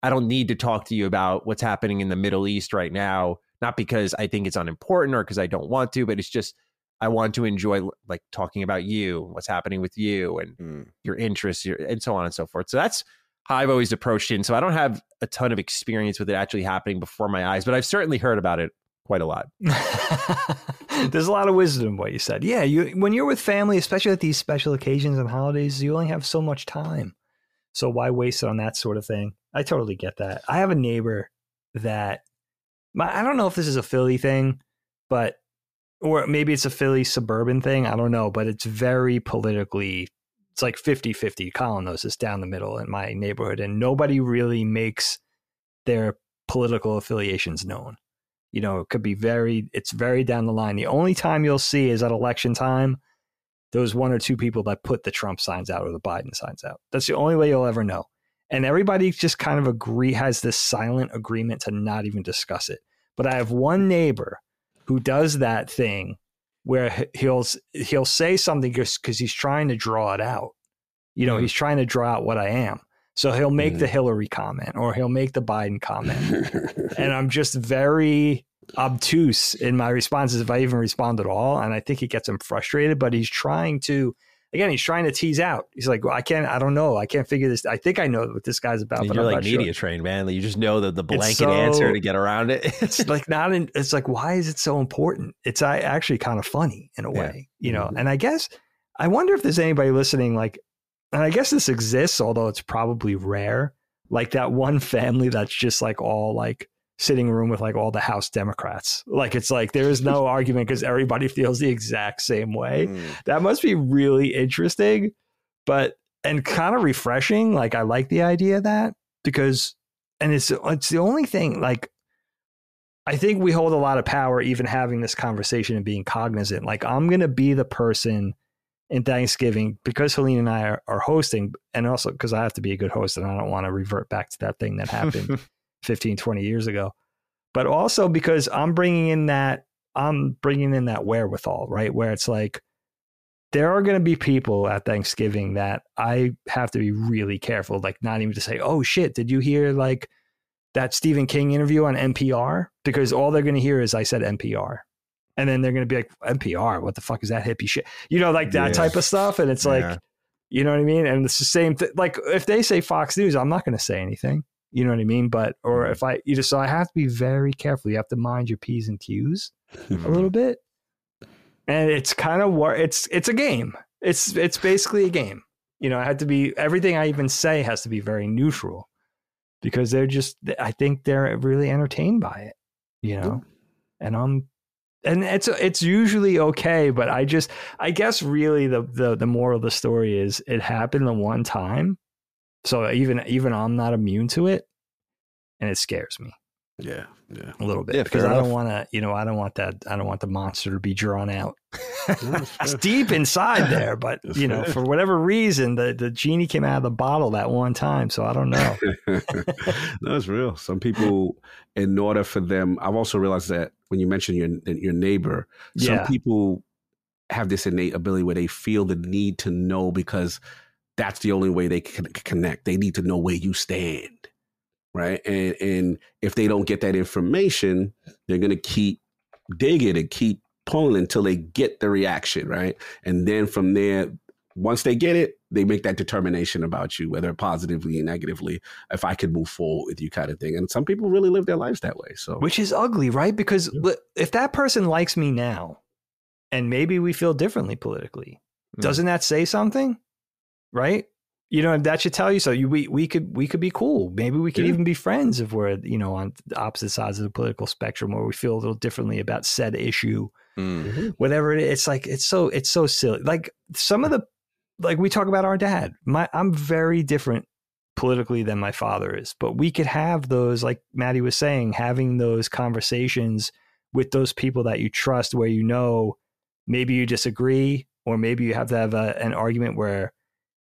I don't need to talk to you about what's happening in the Middle East right now. Not because I think it's unimportant or because I don't want to, but it's just I want to enjoy like talking about you, what's happening with you, and Mm. your interests, your, and so on and so forth. So that's how I've always approached it. And so I don't have a ton of experience with it actually happening before my eyes, but I've certainly heard about it quite a lot. (laughs) There's a lot of wisdom in what you said. Yeah, you when you're with family, especially at these special occasions and holidays, you only have so much time. So why waste it on that sort of thing? I totally get that. I have a neighbor that my, I don't know if this is a Philly thing, but or maybe it's a Philly suburban thing. I don't know, but it's very politically it's like 50-50. Colin knows it's down the middle in my neighborhood and nobody really makes their political affiliations known you know, it could be very, it's very down the line. The only time you'll see is at election time, those one or two people that put the Trump signs out or the Biden signs out. That's the only way you'll ever know. And everybody just kind of agree, has this silent agreement to not even discuss it. But I have one neighbor who does that thing where he- he'll, he'll say something just because he's trying to draw it out. You know, Mhm. he's trying to draw out what I am. So he'll make Mhm. the Hillary comment or he'll make the Biden comment. and (laughs) I'm just very obtuse in my responses if I even respond at all. And I think it gets him frustrated, but he's trying to, again, he's trying to tease out. He's like, well, I can't, I don't know. I can't figure this. I think I know what this guy's about. but You're I'm like not sure." media trained, man. You just know the, the blanket so- answer to get around it. (laughs) it's like not in, it's like, why is it so important? It's actually kind of funny in a Yeah. way, you know? Mhm. And I guess, I wonder if there's anybody listening, like, and I guess this exists, although it's probably rare, like that one family that's just like all like sitting room with like all the House Democrats. Like it's like there is no (laughs) argument because everybody feels the exact same way. Mm. That must be really interesting, but and kind of refreshing. Like I like the idea of that because, and it's it's the only thing. Like I think we hold a lot of power even having this conversation and being cognizant. Like I'm gonna be the person in Thanksgiving because Helene and I are, are hosting, and also because I have to be a good host and I don't want to revert back to that thing that happened (laughs) 15, 20 years ago. But also because I'm bringing in that, I'm bringing in that wherewithal, right? Where it's like, there are going to be people at Thanksgiving that I have to be really careful, like not even to say, oh shit, did you hear like that Stephen King interview on NPR? Because all they're going to hear is I said NPR. And then they're going to be like, NPR, what the fuck is that hippie shit? You know, like that Yeah. type of stuff. And it's like, you know what I mean? And it's the same thing. Like if they say Fox News, I'm not going to say anything. You know what I mean? But or mm-hmm. if I you just so I have to be very careful. You have to mind your p's and q's a little mm-hmm. bit. And it's kind of what it's it's a game. It's it's basically a game. You know, I had to be everything I even say has to be very neutral because they're just I think they're really entertained by it. You know, and I'm and it's it's usually okay, but I just I guess really the the the moral of the story is it happened the one time, so even even I'm not immune to it, and it scares me yeah, yeah. a little bit Yeah, because I don't want to you know I don't want that I don't want the monster to be drawn out. (laughs) It's deep inside there, but That's you know fair. for whatever reason the the genie came out of the bottle that one time, so I don't know. (laughs) no, it's real. Some people, in order for them, I've also realized that when you mention your your neighbor, some Yeah. people have this innate ability where they feel the need to know because that's the only way they can connect. They need to know where you stand, right? And and if they don't get that information, they're gonna keep digging and keep pulling until they get the reaction, right? And then from there, once they get it, they make that determination about you, whether positively or negatively, if I could move forward with you, kind of thing. And some people really live their lives that way. So which is ugly, right? Because Yeah. if that person likes me now, and maybe we feel differently politically, Mm. doesn't that say something? Right? You know, that should tell you so. You, we we could we could be cool. Maybe we could Yeah. even be friends if we're you know on the opposite sides of the political spectrum, where we feel a little differently about said issue, Mm. whatever it is. It's like it's so it's so silly. Like some of the like we talk about our dad. My I'm very different politically than my father is, but we could have those, like Matty was saying, having those conversations with those people that you trust, where you know maybe you disagree, or maybe you have to have a, an argument where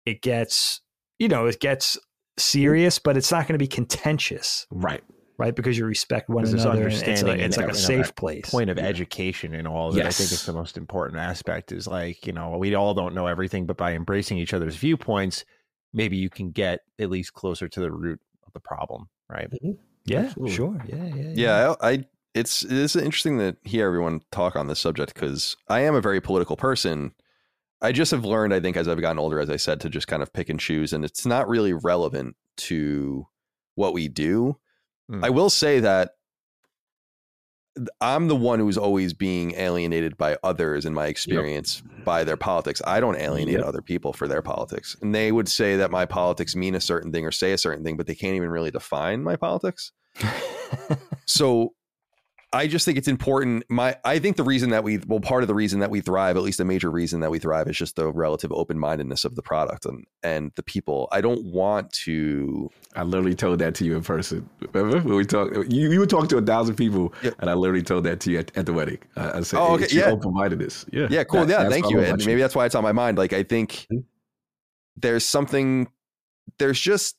it gets, you know, it gets serious, but it's not going to be contentious, right. right? Because you respect one Because there's another, and it's like, it's like a that- know, safe that place. point of Yeah. education and all of it. I think Yes. it's the most important aspect is like, you know, we all don't know everything, but by embracing each other's viewpoints, maybe you can get at least closer to the root of the problem, right? Mm-hmm. Yeah, Absolutely. sure. Yeah, yeah, Yeah, I, I it's it's interesting to hear everyone talk on this subject because I am a very political person. I just have learned, I think, as I've gotten older, as I said, to just kind of pick and choose, and it's not really relevant to what we do. Hmm. I will say that I'm the one who's always being alienated by others in my experience by their politics. I don't alienate Yep. other people for their politics. And they would say that my politics mean a certain thing or say a certain thing, but they can't even really define my politics (laughs) so I just think it's important. My I think the reason that we well, part of the reason that we thrive, at least a major reason that we thrive, is just the relative open mindedness of the product and and the people. I don't want to. I literally told that to you in person. Remember when we talked? You, you would talk to a thousand people, Yep. and I literally told that to you at, at the wedding. I, I said, Oh, okay, yeah. open-mindedness. Yeah, Yeah, cool. That- yeah, thank you. And maybe that's why it's on my mind. Like I think Mhm. there's something. There's just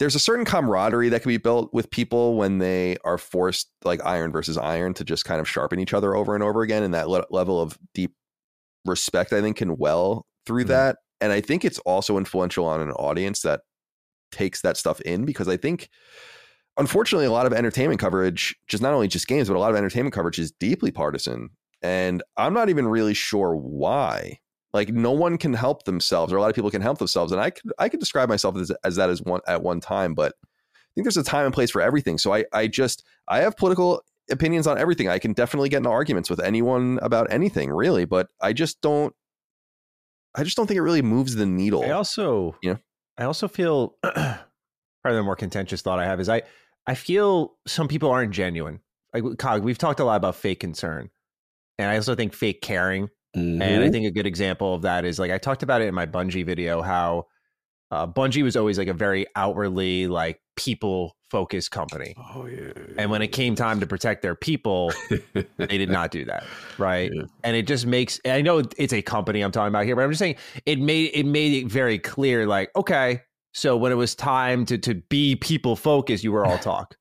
there's a certain camaraderie that can be built with people when they are forced like iron versus iron to just kind of sharpen each other over and over again and that le- level of deep respect i think can well through Mhm. that and i think it's also influential on an audience that takes that stuff in because I think unfortunately a lot of entertainment coverage just not only just games but a lot of entertainment coverage is deeply partisan and I'm not even really sure why. Like no one can help themselves or a lot of people can help themselves and I could I could describe myself as, as that as one at one time but I think there's a time and place for everything. So I I just I have political opinions on everything. I can definitely get into arguments with anyone about anything, really, but I just don't I just don't think it really moves the needle. I also, Yeah. I also feel (clears throat) probably the more contentious thought I have is I, I feel some people aren't genuine. Like Cog, we've talked a lot about fake concern, and I also think fake caring. And I Mhm. think a good example of that is like I talked about it in my Bungie video how uh, Bungie was always like a very outwardly like people focused company, Oh yeah. and when it came time to protect their people, they did not do that, right? (laughs) Yeah. And it just makes I know it's a company I'm talking about here, but I'm just saying it made it made it very clear, like, okay, so when it was time to to be people focused, you were all talk.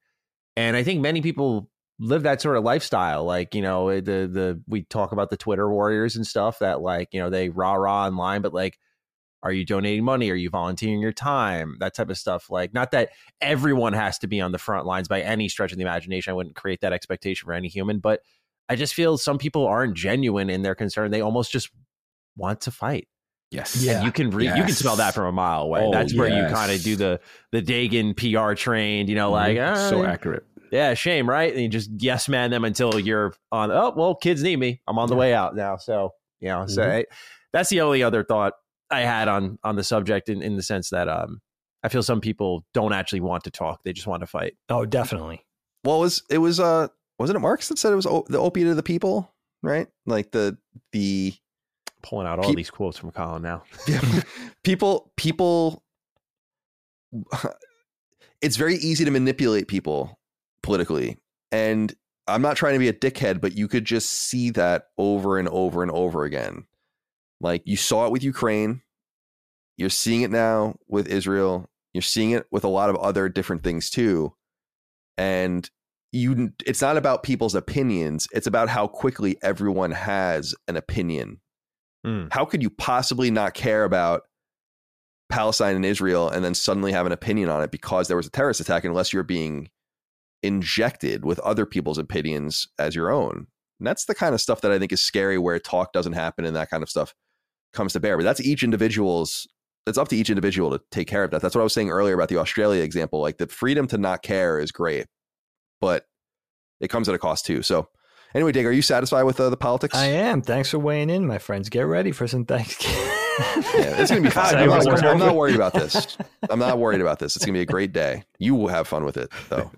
And I think many people live that sort of lifestyle. Like, you know, the the we talk about the Twitter warriors and stuff that like, you know, they rah rah online, but like are you donating money? Are you volunteering your time? That type of stuff. Like, not that everyone has to be on the front lines by any stretch of the imagination. I wouldn't create that expectation for any human, but I just feel some people aren't genuine in their concern. They almost just want to fight. yes. Yeah. And you can read, you can smell that from a mile away. Oh, That's where you kind of do the the Dagan PR trained, you know, like Mhm. ah, so accurate. Yeah, shame, right? And you just yes man them until you're on. Oh well, kids need me. I'm on the way out now. So you know, so Mhm. I, that's the only other thought I had on on the subject in in the sense that um I feel some people don't actually want to talk; they just want to fight. Oh, definitely. Well, it was it was uh wasn't it Marx that said it was o- the opiate of the people, right? Like the the Pulling out all Peop- these quotes from Colin now. (laughs) people people it's very easy to manipulate people politically. And i'm not trying to be a dickhead but you could just see that over and over and over again. Like you saw it with ukraine. You're seeing it now with israel. You're seeing it with a lot of other different things too. And you it's not about people's opinions. It's about how quickly everyone has an opinion. Mm. how could you possibly not care about Palestine and Israel and then suddenly have an opinion on it because there was a terrorist attack unless you're being injected with other people's opinions as your own? And that's the kind of stuff that I think is scary where talk doesn't happen and that kind of stuff comes to bear. But that's each individual's it's up to each individual to take care of that. That's what I was saying earlier about the Australia example. Like the freedom to not care is great, but it comes at a cost too. So anyway, Dig, are you satisfied with uh, the politics? I am. Thanks for weighing in, my friends. Get ready for some Thanksgiving. Yeah, it's gonna be (laughs) fine. I'm, not. I'm not worried about this. I'm not worried about this. It's gonna be a great day. You will have fun with it, though.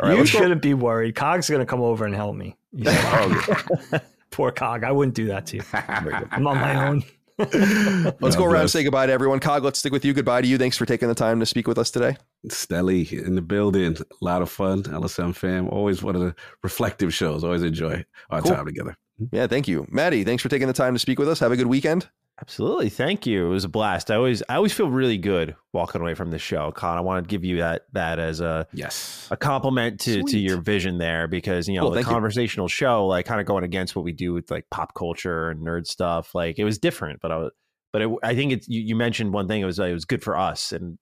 All right, you let's go- shouldn't be worried. Cog's going to come over and help me. He's (laughs) like, oh, (laughs) Poor Cog. I wouldn't do that to you. (laughs) I'm on my own. Let's go around and say goodbye to everyone. Cog, let's stick with you. Goodbye to you. Thanks for taking the time to speak with us today. Stelly in the building. A lot of fun. LSM fam. Always one of the reflective shows. Always enjoy our Cool. time together. Hmm? Yeah, thank you, Matty. Thanks for taking the time to speak with us. Have a good weekend. Absolutely, thank you. It was a blast. I always I always feel really good walking away from the show, Colin. I want to give you that that as a Yes. a compliment to to your vision there because you know Cool, the thank you. conversational show like kind of going against what we do with like pop culture and nerd stuff like it was different but i was but it, i think it's you, you mentioned one thing it was it was good for us and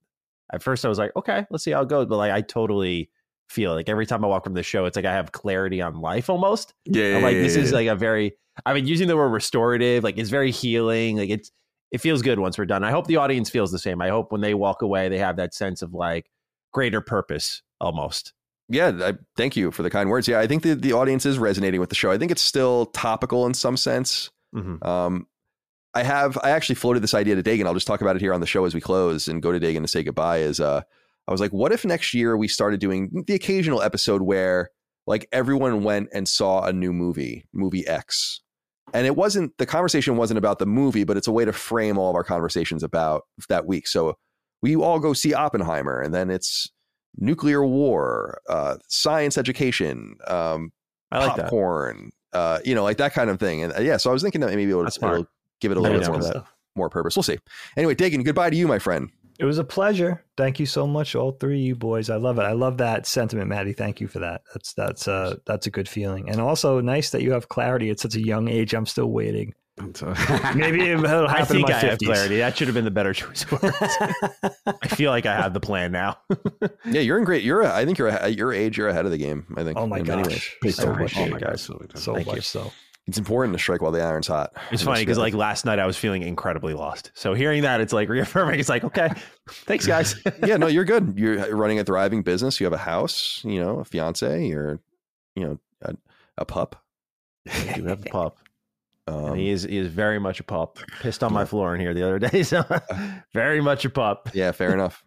at first i was like okay let's see how it goes but like i totally feel like every time i walk from the show it's like i have clarity on life almost Yeah. I'm like this yeah, is like a very i mean using the word restorative like it's very healing like it's it feels good once we're done i hope the audience feels the same i hope when they walk away they have that sense of like greater purpose almost Yeah, I, thank you for the kind words. Yeah, I think the, the audience is resonating with the show. I think it's still topical in some sense. Mhm. Um, I have I actually floated this idea to Dagan. I'll just talk about it here on the show as we close and go to Dagan to say goodbye. Is uh, I was like, what if next year we started doing the occasional episode where like everyone went and saw a new movie, movie X, and it wasn't the conversation wasn't about the movie, but it's a way to frame all of our conversations about that week. So we all go see Oppenheimer, and then it's nuclear war, uh, science education, um, i like that popcorn, uh, you know, like that kind of thing. And uh, yeah, so I was thinking that maybe it'll, it'll give it a little bit more, that. more purpose. We'll see. Anyway, Dagan, goodbye to you, my friend. It was a pleasure. Thank you so much, all three of you boys. I love it. I love that sentiment, Matty. Thank you for that. That's that's uh that's a good feeling. And also nice that you have clarity at such a young age. I'm still waiting. (laughs) Maybe it'll (laughs) happen I think in my I have clarity. That should have been the better choice of words. (laughs) I feel like I have the plan now. Yeah, you're in great. You're. A, I think you're a- at your age. You're ahead of the game. I think. Oh my in many ways. So much, Oh my guys. gosh. so Thank much you. so. It's important to strike while the iron's hot. It's funny because like last night I was feeling incredibly lost. So hearing that, it's like reaffirming. It's like okay, thanks guys. (laughs) yeah, no, you're good. You're (laughs) running a thriving business. You have a house. You know, a fiance. You're, you know, a, a pup. you have a (laughs) pup. Um, he is he is very much a pup. Pissed on my floor in here the other day. So very much a pup. Yeah, fair enough.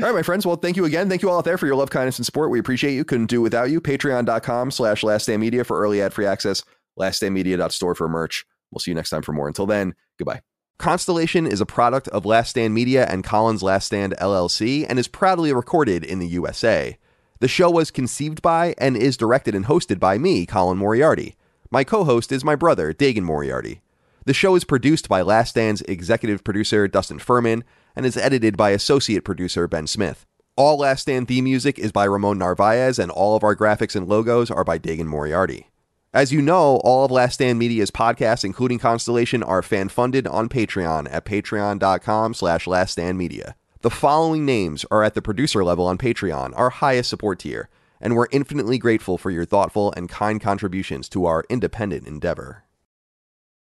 All right, my friends. Well, thank you again. Thank you all out there for your love, kindness, and support. We appreciate you. Couldn't do without you. Patreon.com slash Last Stand Media for early ad free access. LastStandMedia.store for merch. We'll see you next time for more. Until then, goodbye. Constellation is a product of Last Stand Media and Colin's Last Stand LLC and is proudly recorded in the USA. The show was conceived by and is directed and hosted by me, Colin Moriarty. My co host is my brother, Dagan Moriarty. The show is produced by Last Stand's executive producer, Dustin Furman, and is edited by associate producer, Ben Smith. All Last Stand theme music is by Ramon Narvaez, and all of our graphics and logos are by Dagan Moriarty. As you know, all of Last Stand Media's podcasts, including Constellation, are fan-funded on Patreon at patreon.com slash laststandmedia. The following names are at the producer level on Patreon, our highest support tier, and we're infinitely grateful for your thoughtful and kind contributions to our independent endeavor.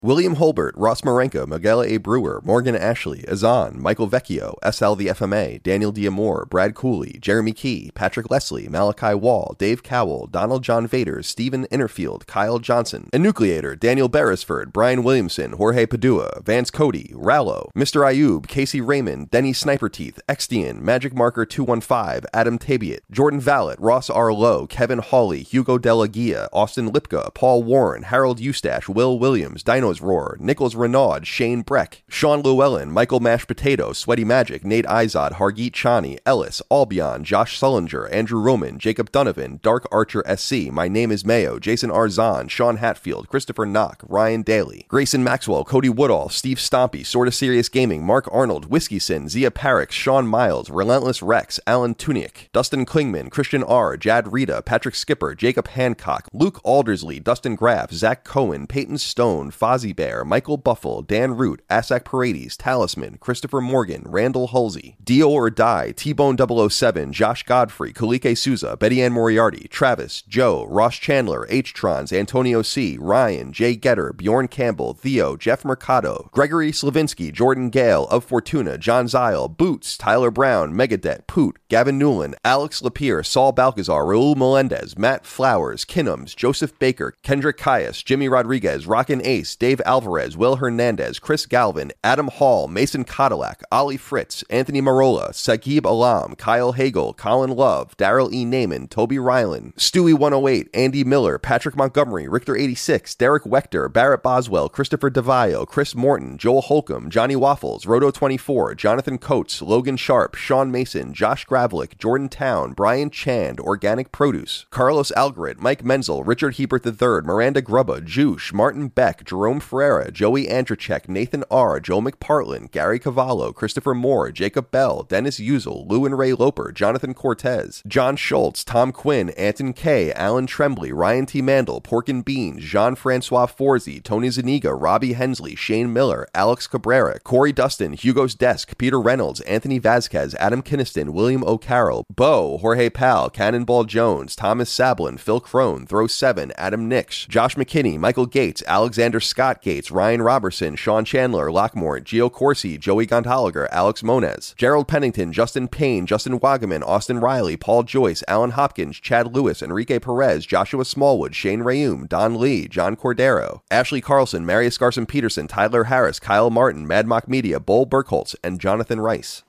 William Holbert, Ross Marenko, Miguel A. Brewer, Morgan Ashley, Azan, Michael Vecchio, SL the FMA, Daniel Diamore, Brad Cooley, Jeremy Key, Patrick Leslie, Malachi Wall, Dave Cowell, Donald John Vader, Stephen Innerfield, Kyle Johnson, Enucleator, Daniel Beresford, Brian Williamson, Jorge Padua, Vance Cody, Rallo, Mr. Ayub, Casey Raymond, Denny Sniper Teeth, Extian, Magic Marker 215, Adam Tabiat, Jordan Vallet, Ross R. Lowe, Kevin Hawley, Hugo Delagia, Austin Lipka, Paul Warren, Harold Eustache, Will Williams, Roar, Nichols Renaud, Shane Breck, Sean Llewellyn, Michael Mash Potato, Sweaty Magic, Nate Izod, Hargeet Chani, Ellis, Albion, Josh Sullinger, Andrew Roman, Jacob Donovan, Dark Archer SC, My Name is Mayo, Jason Arzon, Sean Hatfield, Christopher Knock, Ryan Daly, Grayson Maxwell, Cody Woodall, Steve Stompy, Sorta Serious Gaming, Mark Arnold, Whiskeyson, Zia Parrick, Sean Miles, Relentless Rex, Alan Tuniak, Dustin Klingman, Christian R, Jad Rita, Patrick Skipper, Jacob Hancock, Luke Aldersley, Dustin Graff, Zach Cohen, Peyton Stone, Fozzie Bear, Michael Buffle, Dan Root, Asak Paredes, Talisman, Christopher Morgan, Randall Halsey, Dio or Die, T-Bone 007, Josh Godfrey, Kalike Souza, Betty Ann Moriarty, Travis, Joe, Ross Chandler, H-Trons, Antonio C, Ryan, Jay Getter, Bjorn Campbell, Theo, Jeff Mercado, Gregory Slavinsky, Jordan Gale, Of Fortuna, John Zile, Boots, Tyler Brown, Megadet, Poot, Gavin Newland, Alex Lapierre, Saul Balcazar, Raul Melendez, Matt Flowers, Kinnums, Joseph Baker, Kendrick Caius, Jimmy Rodriguez, Rockin' Ace, Dave Alvarez, Will Hernandez, Chris Galvin, Adam Hall, Mason Cadillac, Ali Fritz, Anthony Marola, Sagib Alam, Kyle Hagel, Colin Love, Daryl E. Naiman, Toby Ryland, Stewie 108, Andy Miller, Patrick Montgomery, Richter 86, Derek Wechter, Barrett Boswell, Christopher DeVio, Chris Morton, Joel Holcomb, Johnny Waffles, Roto 24, Jonathan Coates, Logan Sharp, Sean Mason, Josh Gravlick, Jordan Town, Brian Chand, Organic Produce, Carlos Algarit, Mike Menzel, Richard Hebert III, Miranda Grubba, Juice, Martin Beck, Jerome Ferreira, Joey Andrzejczyk, Nathan R., Joe McPartlin, Gary Cavallo, Christopher Moore, Jacob Bell, Dennis Uzel, Lou and Ray Loper, Jonathan Cortez, John Schultz, Tom Quinn, Anton K., Alan Tremblay, Ryan T. Mandel, Pork and Beans, Jean-Francois Forzi, Tony Zuniga, Robbie Hensley, Shane Miller, Alex Cabrera, Corey Dustin, Hugo's Desk, Peter Reynolds, Anthony Vasquez, Adam Kinniston, William O'Carroll, Bo, Jorge Pal, Cannonball Jones, Thomas Sablin, Phil Crone, Throw 7, Adam Nix, Josh McKinney, Michael Gates, Alexander Scott Gates, Ryan Robertson, Sean Chandler, Lockmore, Gio Corsi, Joey Gondoliger, Alex Moniz, Gerald Pennington, Justin Payne, Justin Wagaman, Austin Riley, Paul Joyce, Alan Hopkins, Chad Lewis, Enrique Perez, Joshua Smallwood, Shane Rayum, Don Lee, John Cordero, Ashley Carlson, Marius Garson Peterson, Tyler Harris, Kyle Martin, Mad Mock Media, Bull Burkholtz, and Jonathan Rice.